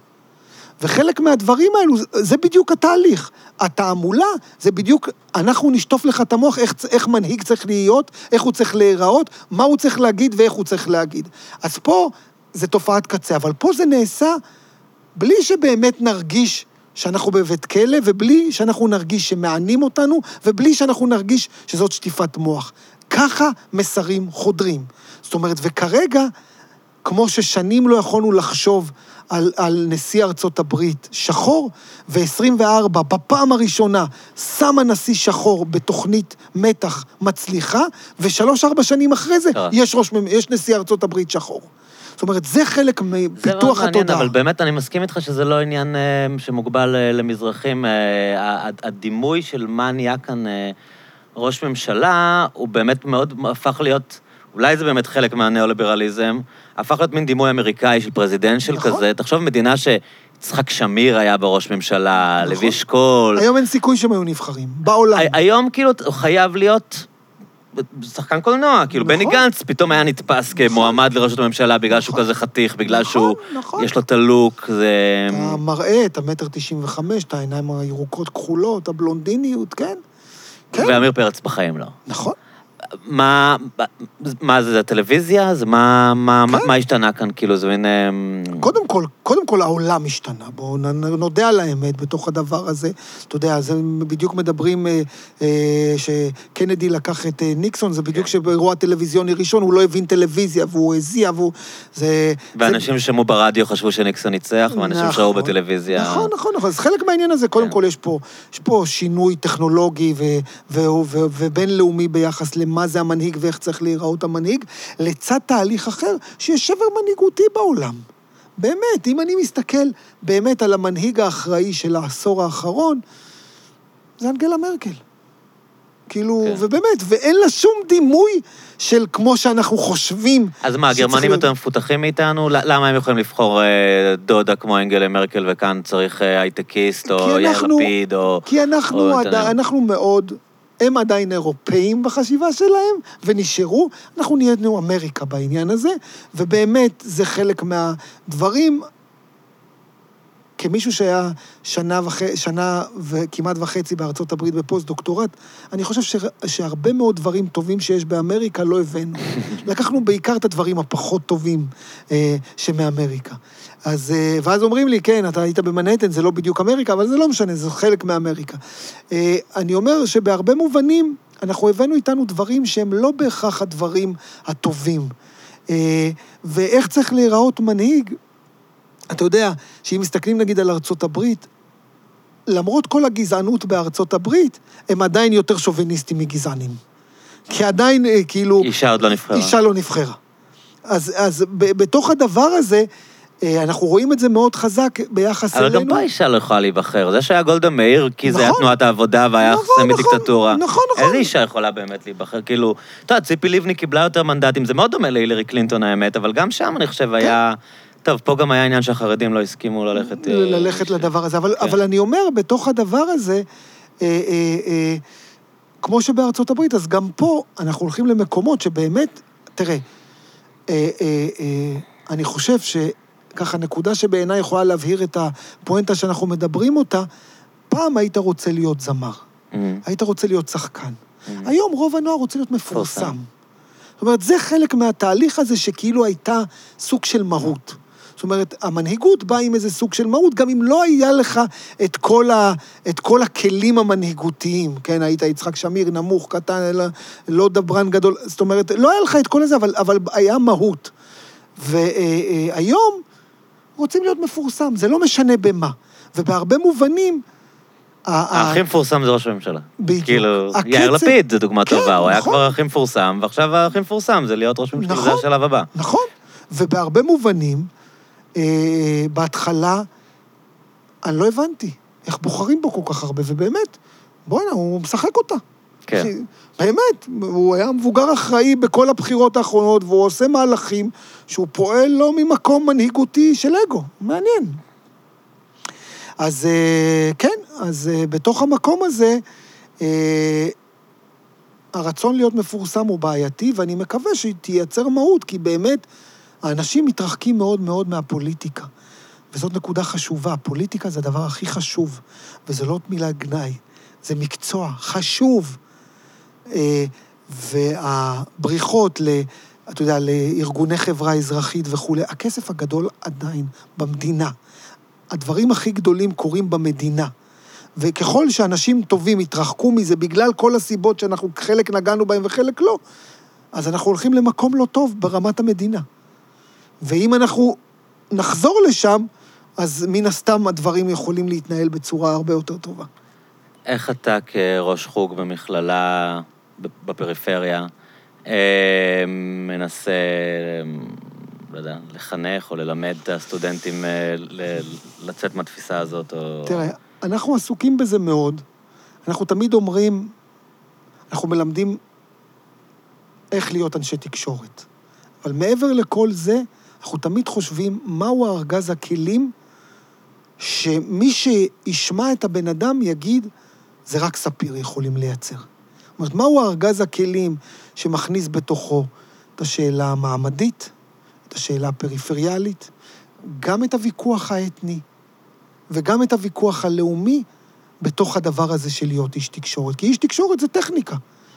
וחלק מהדברים האלו, זה- בדיוק התהליך. התעמולה זה בדיוק, אנחנו נשטוף לך את המוח, איך, איך מנהיג צריך להיות, איך הוא צריך להיראות, מה הוא צריך להגיד ואיך הוא צריך להגיד. אז פה זה תופעת קצה, אבל פה זה נעשה בלי שבאמת נרגיש שאנחנו בבית כלא, ובלי שאנחנו נרגיש שמענים אותנו, ובלי שאנחנו נרגיש שזאת שטיפת מוח. ככה מסרים חודרים. זאת אומרת, וכרגע, כמו ששנים לא יכולנו לחשוב על, על נשיא ארצות הברית שחור, ו-24, בפעם הראשונה, שם הנשיא שחור בתוכנית מתח מצליחה, ושלוש-ארבע שנים אחרי זה, קרה. יש, ראש, יש נשיא ארצות הברית שחור. זאת אומרת, זה חלק זה מאוד מפיתוח מעניין, התודעה. אבל באמת אני מסכים איתך שזה לא עניין אה, שמוגבל אה, למזרחים. אה, הדימוי של מה נהיה כאן אה, ראש ממשלה, הוא באמת מאוד הפך להיות, אולי זה באמת חלק מהניאו-ליברליזם, הפך להיות מין דימוי אמריקאי של פרזידנשל נכון. כזה. תחשוב, מדינה שיצחק שמיר היה בראש ממשלה, נכון. לוי אשכול. היום אין סיכוי שהם היו נבחרים, בעולם. הי- היום כאילו חייב להיות שחקן קולנוע, כאילו נכון. בני גנץ פתאום היה נתפס כמועמד לראשות הממשלה בגלל שהוא נכון. כזה חתיך, בגלל נכון, שהוא, נכון. יש לו את הלוק, זה... אתה מראה את המטר תשעים וחמש, את העיניים הירוקות כחולות, הבלונדיניות, כן? כן, ועמיר פרץ בחיים לא. נכון. מה, מה זה, זה הטלוויזיה? זה מה, מה, כן. מה, מה השתנה כאן? כאילו, זה מין... אמ, קודם כל, קודם כל העולם השתנה, בואו נודה על האמת בתוך הדבר הזה. אתה יודע, זה בדיוק מדברים אה, אה, שקנדי לקח את אה, ניקסון, זה כן. בדיוק שבאירוע טלוויזיוני ראשון הוא לא הבין טלוויזיה והוא הזיע והוא... זה... ואנשים ששמעו ברדיו חשבו שניקסון ניצח, ואנשים נכון. שראו בטלוויזיה... נכון, נכון, נכון. אז חלק מהעניין הזה, קודם כן. כל יש פה, יש פה שינוי טכנולוגי ו, ו, ו, ובינלאומי ביחס למה זה המנהיג ואיך צריך להיראות המנהיג, לצד תהליך אחר, שיש שבר מנהיגותי בעולם. באמת, אם אני מסתכל באמת על המנהיג האחראי של העשור האחרון, זה אנגלה מרקל. כאילו, כן. ובאמת, ואין לה שום דימוי של כמו שאנחנו חושבים. אז מה, הגרמנים יותר מפותחים מאיתנו? למה הם יכולים לבחור אה, דודה כמו אנגלה מרקל, וכאן צריך אה, הייטקיסט, או יאיר לפיד, או... כי אנחנו, או יותר- אנחנו מאוד, הם עדיין אירופאים בחשיבה שלהם, ונשארו, אנחנו נהיינו אמריקה בעניין הזה, ובאמת זה חלק מהדברים. כמישהו שהיה שנה, וח... שנה וכמעט וחצי בארצות הברית בפוסט-דוקטורט, אני חושב ש... שהרבה מאוד דברים טובים שיש באמריקה לא הבאנו. לקחנו בעיקר את הדברים הפחות טובים אה, שמאמריקה. אז, אה, ואז אומרים לי, כן, אתה היית במנהטן, זה לא בדיוק אמריקה, אבל זה לא משנה, זה חלק מאמריקה. אה, אני אומר שבהרבה מובנים, אנחנו הבאנו איתנו דברים שהם לא בהכרח הדברים הטובים. אה, ואיך צריך להיראות מנהיג, אתה יודע, שאם מסתכלים נגיד על ארצות הברית, למרות כל הגזענות בארצות הברית, הם עדיין יותר שוביניסטים מגזענים. כי עדיין, כאילו... אישה עוד לא נבחרה. אישה לא נבחרה. אז, אז ב, בתוך הדבר הזה, אנחנו רואים את זה מאוד חזק ביחס אבל אלינו. גם פה אישה לא יכולה להיבחר. זה שהיה גולדה מאיר, כי זה היה נכון. תנועת העבודה והיה נכון, סמי נכון, דיקטטורה. נכון, נכון. איזה אישה יכולה באמת להיבחר? כאילו, אתה יודע, ציפי לבני קיבלה יותר מנדטים, זה מאוד דומה להילרי קלינטון האמת, אבל גם שם אני חושב היה... טוב, פה גם היה עניין שהחרדים לא הסכימו ללכת... אה, ללכת ש- לדבר הזה. אבל, כן. אבל אני אומר, בתוך הדבר הזה, אה, אה, אה, כמו שבארצות הברית, אז גם פה אנחנו הולכים למקומות שבאמת, תראה, אה, אה, אה, אני חושב שככה, נקודה שבעיניי יכולה להבהיר את הפואנטה שאנחנו מדברים אותה, פעם היית רוצה להיות זמר, אה, היית רוצה להיות שחקן. אה. היום רוב הנוער רוצה להיות מפורסם. זאת אומרת, זה חלק מהתהליך הזה שכאילו הייתה סוג של מהות. זאת אומרת, המנהיגות באה עם איזה סוג של מהות, גם אם לא היה לך את כל, ה, את כל הכלים המנהיגותיים, כן, היית יצחק שמיר, נמוך, קטן, אלא לא דברן גדול, זאת אומרת, לא היה לך את כל זה, אבל, אבל היה מהות. והיום רוצים להיות מפורסם, זה לא משנה במה. ובהרבה מובנים... הכי מפורסם זה ראש הממשלה. בדיוק. כאילו, יאיר לפיד זו דוגמה כן, טובה, הוא היה נכון. כבר הכי מפורסם, ועכשיו הכי מפורסם זה להיות ראש ממשלה, זה נכון. השלב הבא. נכון, ובהרבה מובנים, אה, בהתחלה, אני לא הבנתי איך בוחרים בו כל כך הרבה, ובאמת, בוא'נה, הוא משחק אותה. כן. באמת, הוא היה מבוגר אחראי בכל הבחירות האחרונות, והוא עושה מהלכים שהוא פועל לא ממקום מנהיגותי של אגו. מעניין. אז אה, כן, אז אה, בתוך המקום הזה, אה, הרצון להיות מפורסם הוא בעייתי, ואני מקווה שהיא תייצר מהות, כי באמת, האנשים מתרחקים מאוד מאוד מהפוליטיקה. וזאת נקודה חשובה. פוליטיקה זה הדבר הכי חשוב, וזה לא מילה גנאי, זה מקצוע חשוב. אה, והבריחות, ל, אתה יודע, לארגוני חברה אזרחית וכולי, הכסף הגדול עדיין במדינה. הדברים הכי גדולים קורים במדינה. וככל שאנשים טובים יתרחקו מזה בגלל כל הסיבות שאנחנו חלק נגענו בהם וחלק לא, אז אנחנו הולכים למקום לא טוב ברמת המדינה. ואם אנחנו נחזור לשם, אז מן הסתם הדברים יכולים להתנהל בצורה הרבה יותר טובה. איך אתה כראש חוג במכללה בפריפריה אה, מנסה, לא יודע, לחנך או ללמד את הסטודנטים אה, לצאת מהתפיסה הזאת? או... תראה, אנחנו עסוקים בזה מאוד. אנחנו תמיד אומרים, אנחנו מלמדים איך להיות אנשי תקשורת. אבל מעבר לכל זה, אנחנו תמיד חושבים מהו ארגז הכלים שמי שישמע את הבן אדם יגיד, זה רק ספיר יכולים לייצר. אומרת, מהו ארגז הכלים שמכניס בתוכו את השאלה המעמדית, את השאלה הפריפריאלית, גם את הוויכוח האתני וגם את הוויכוח הלאומי בתוך הדבר הזה של להיות איש תקשורת. כי איש תקשורת זה טכניקה,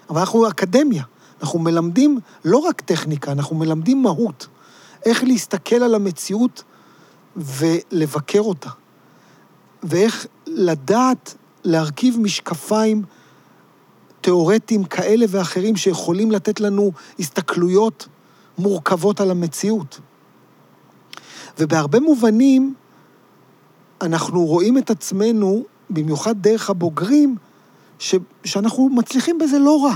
אבל אנחנו אקדמיה. אנחנו מלמדים לא רק טכניקה, אנחנו מלמדים מהות. איך להסתכל על המציאות ולבקר אותה. ואיך לדעת להרכיב משקפיים תיאורטיים כאלה ואחרים שיכולים לתת לנו הסתכלויות מורכבות על המציאות. ובהרבה מובנים, אנחנו רואים את עצמנו, במיוחד דרך הבוגרים, ש, שאנחנו מצליחים בזה לא רע.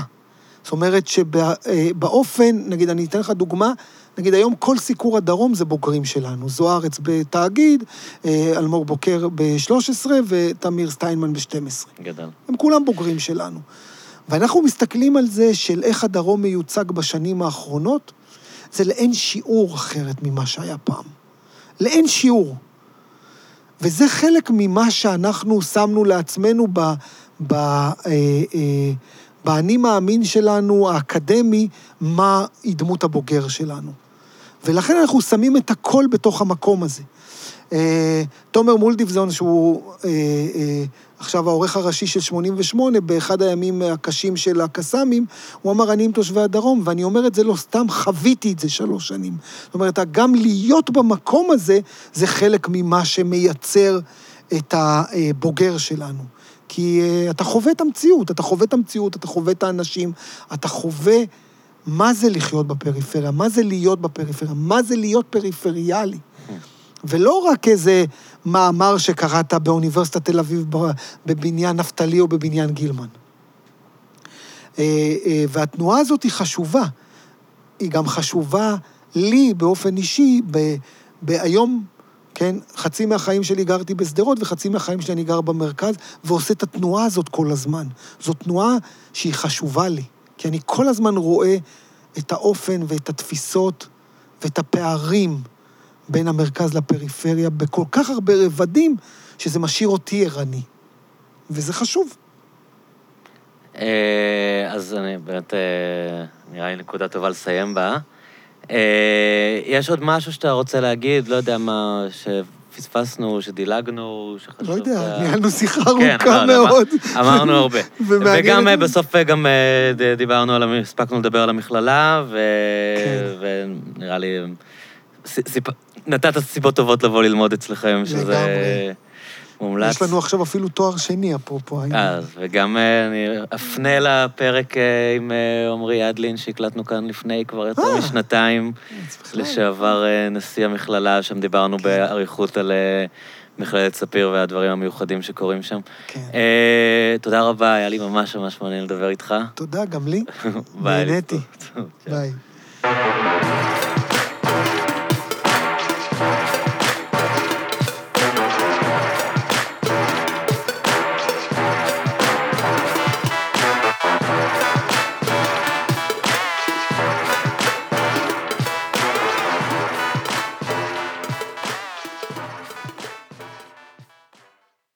זאת אומרת שבאופן, נגיד, אני אתן לך דוגמה, נגיד היום כל סיקור הדרום זה בוגרים שלנו. זוארץ בתאגיד, אה, אלמוג בוקר ב-13 ותמיר סטיינמן ב-12. גדל. הם כולם בוגרים שלנו. ואנחנו מסתכלים על זה של איך הדרום מיוצג בשנים האחרונות, זה לאין שיעור אחרת ממה שהיה פעם. לאין שיעור. וזה חלק ממה שאנחנו שמנו לעצמנו ב... ב אה, אה, באני מאמין שלנו, האקדמי, מה היא דמות הבוגר שלנו. ולכן אנחנו שמים את הכל בתוך המקום הזה. אה, תומר מולדיבזון, שהוא אה, אה, עכשיו העורך הראשי של 88, באחד הימים הקשים של הקסאמים, הוא אמר, אני עם תושבי הדרום, ואני אומר את זה לא סתם, חוויתי את זה שלוש שנים. זאת אומרת, גם להיות במקום הזה, זה חלק ממה שמייצר את הבוגר שלנו. כי אתה חווה את המציאות, אתה חווה את המציאות, אתה חווה את האנשים, אתה חווה מה זה לחיות בפריפריה, מה זה להיות בפריפריה, מה זה להיות פריפריאלי. ולא רק איזה מאמר שקראת באוניברסיטת תל אביב בבניין נפתלי או בבניין גילמן. אה, אה, והתנועה הזאת היא חשובה. היא גם חשובה לי באופן אישי, היום, כן, חצי מהחיים שלי גרתי בשדרות וחצי מהחיים שלי אני גר במרכז, ועושה את התנועה הזאת כל הזמן. זו תנועה שהיא חשובה לי, כי אני כל הזמן רואה את האופן ואת התפיסות ואת הפערים בין המרכז לפריפריה בכל כך הרבה רבדים, שזה משאיר אותי ערני. וזה חשוב. אה, אז אני באמת, אה, נראה לי נקודה טובה לסיים בה. אה, יש עוד משהו שאתה רוצה להגיד? לא יודע מה, שפספסנו, שדילגנו, שחשוב... לא יודע, ניהלנו שיחה כן, ארוכה לא, מאוד. אמרנו הרבה. וגם בסוף גם דיברנו על, הספקנו לדבר על המכללה, כן. ונראה לי... נתת סיבות טובות לבוא ללמוד אצלכם, שזה מומלץ. יש לנו עכשיו אפילו תואר שני, אפרופו. אז, וגם אה, אני אפנה לפרק אה, עם אה, עמרי אדלין, שהקלטנו כאן לפני כבר יותר משנתיים, לשעבר נשיא המכללה, שם דיברנו כן. באריכות על... מכללת ספיר והדברים המיוחדים שקורים שם. כן. תודה רבה, היה לי ממש ממש מעניין לדבר איתך. תודה, גם לי. נהניתי. ביי.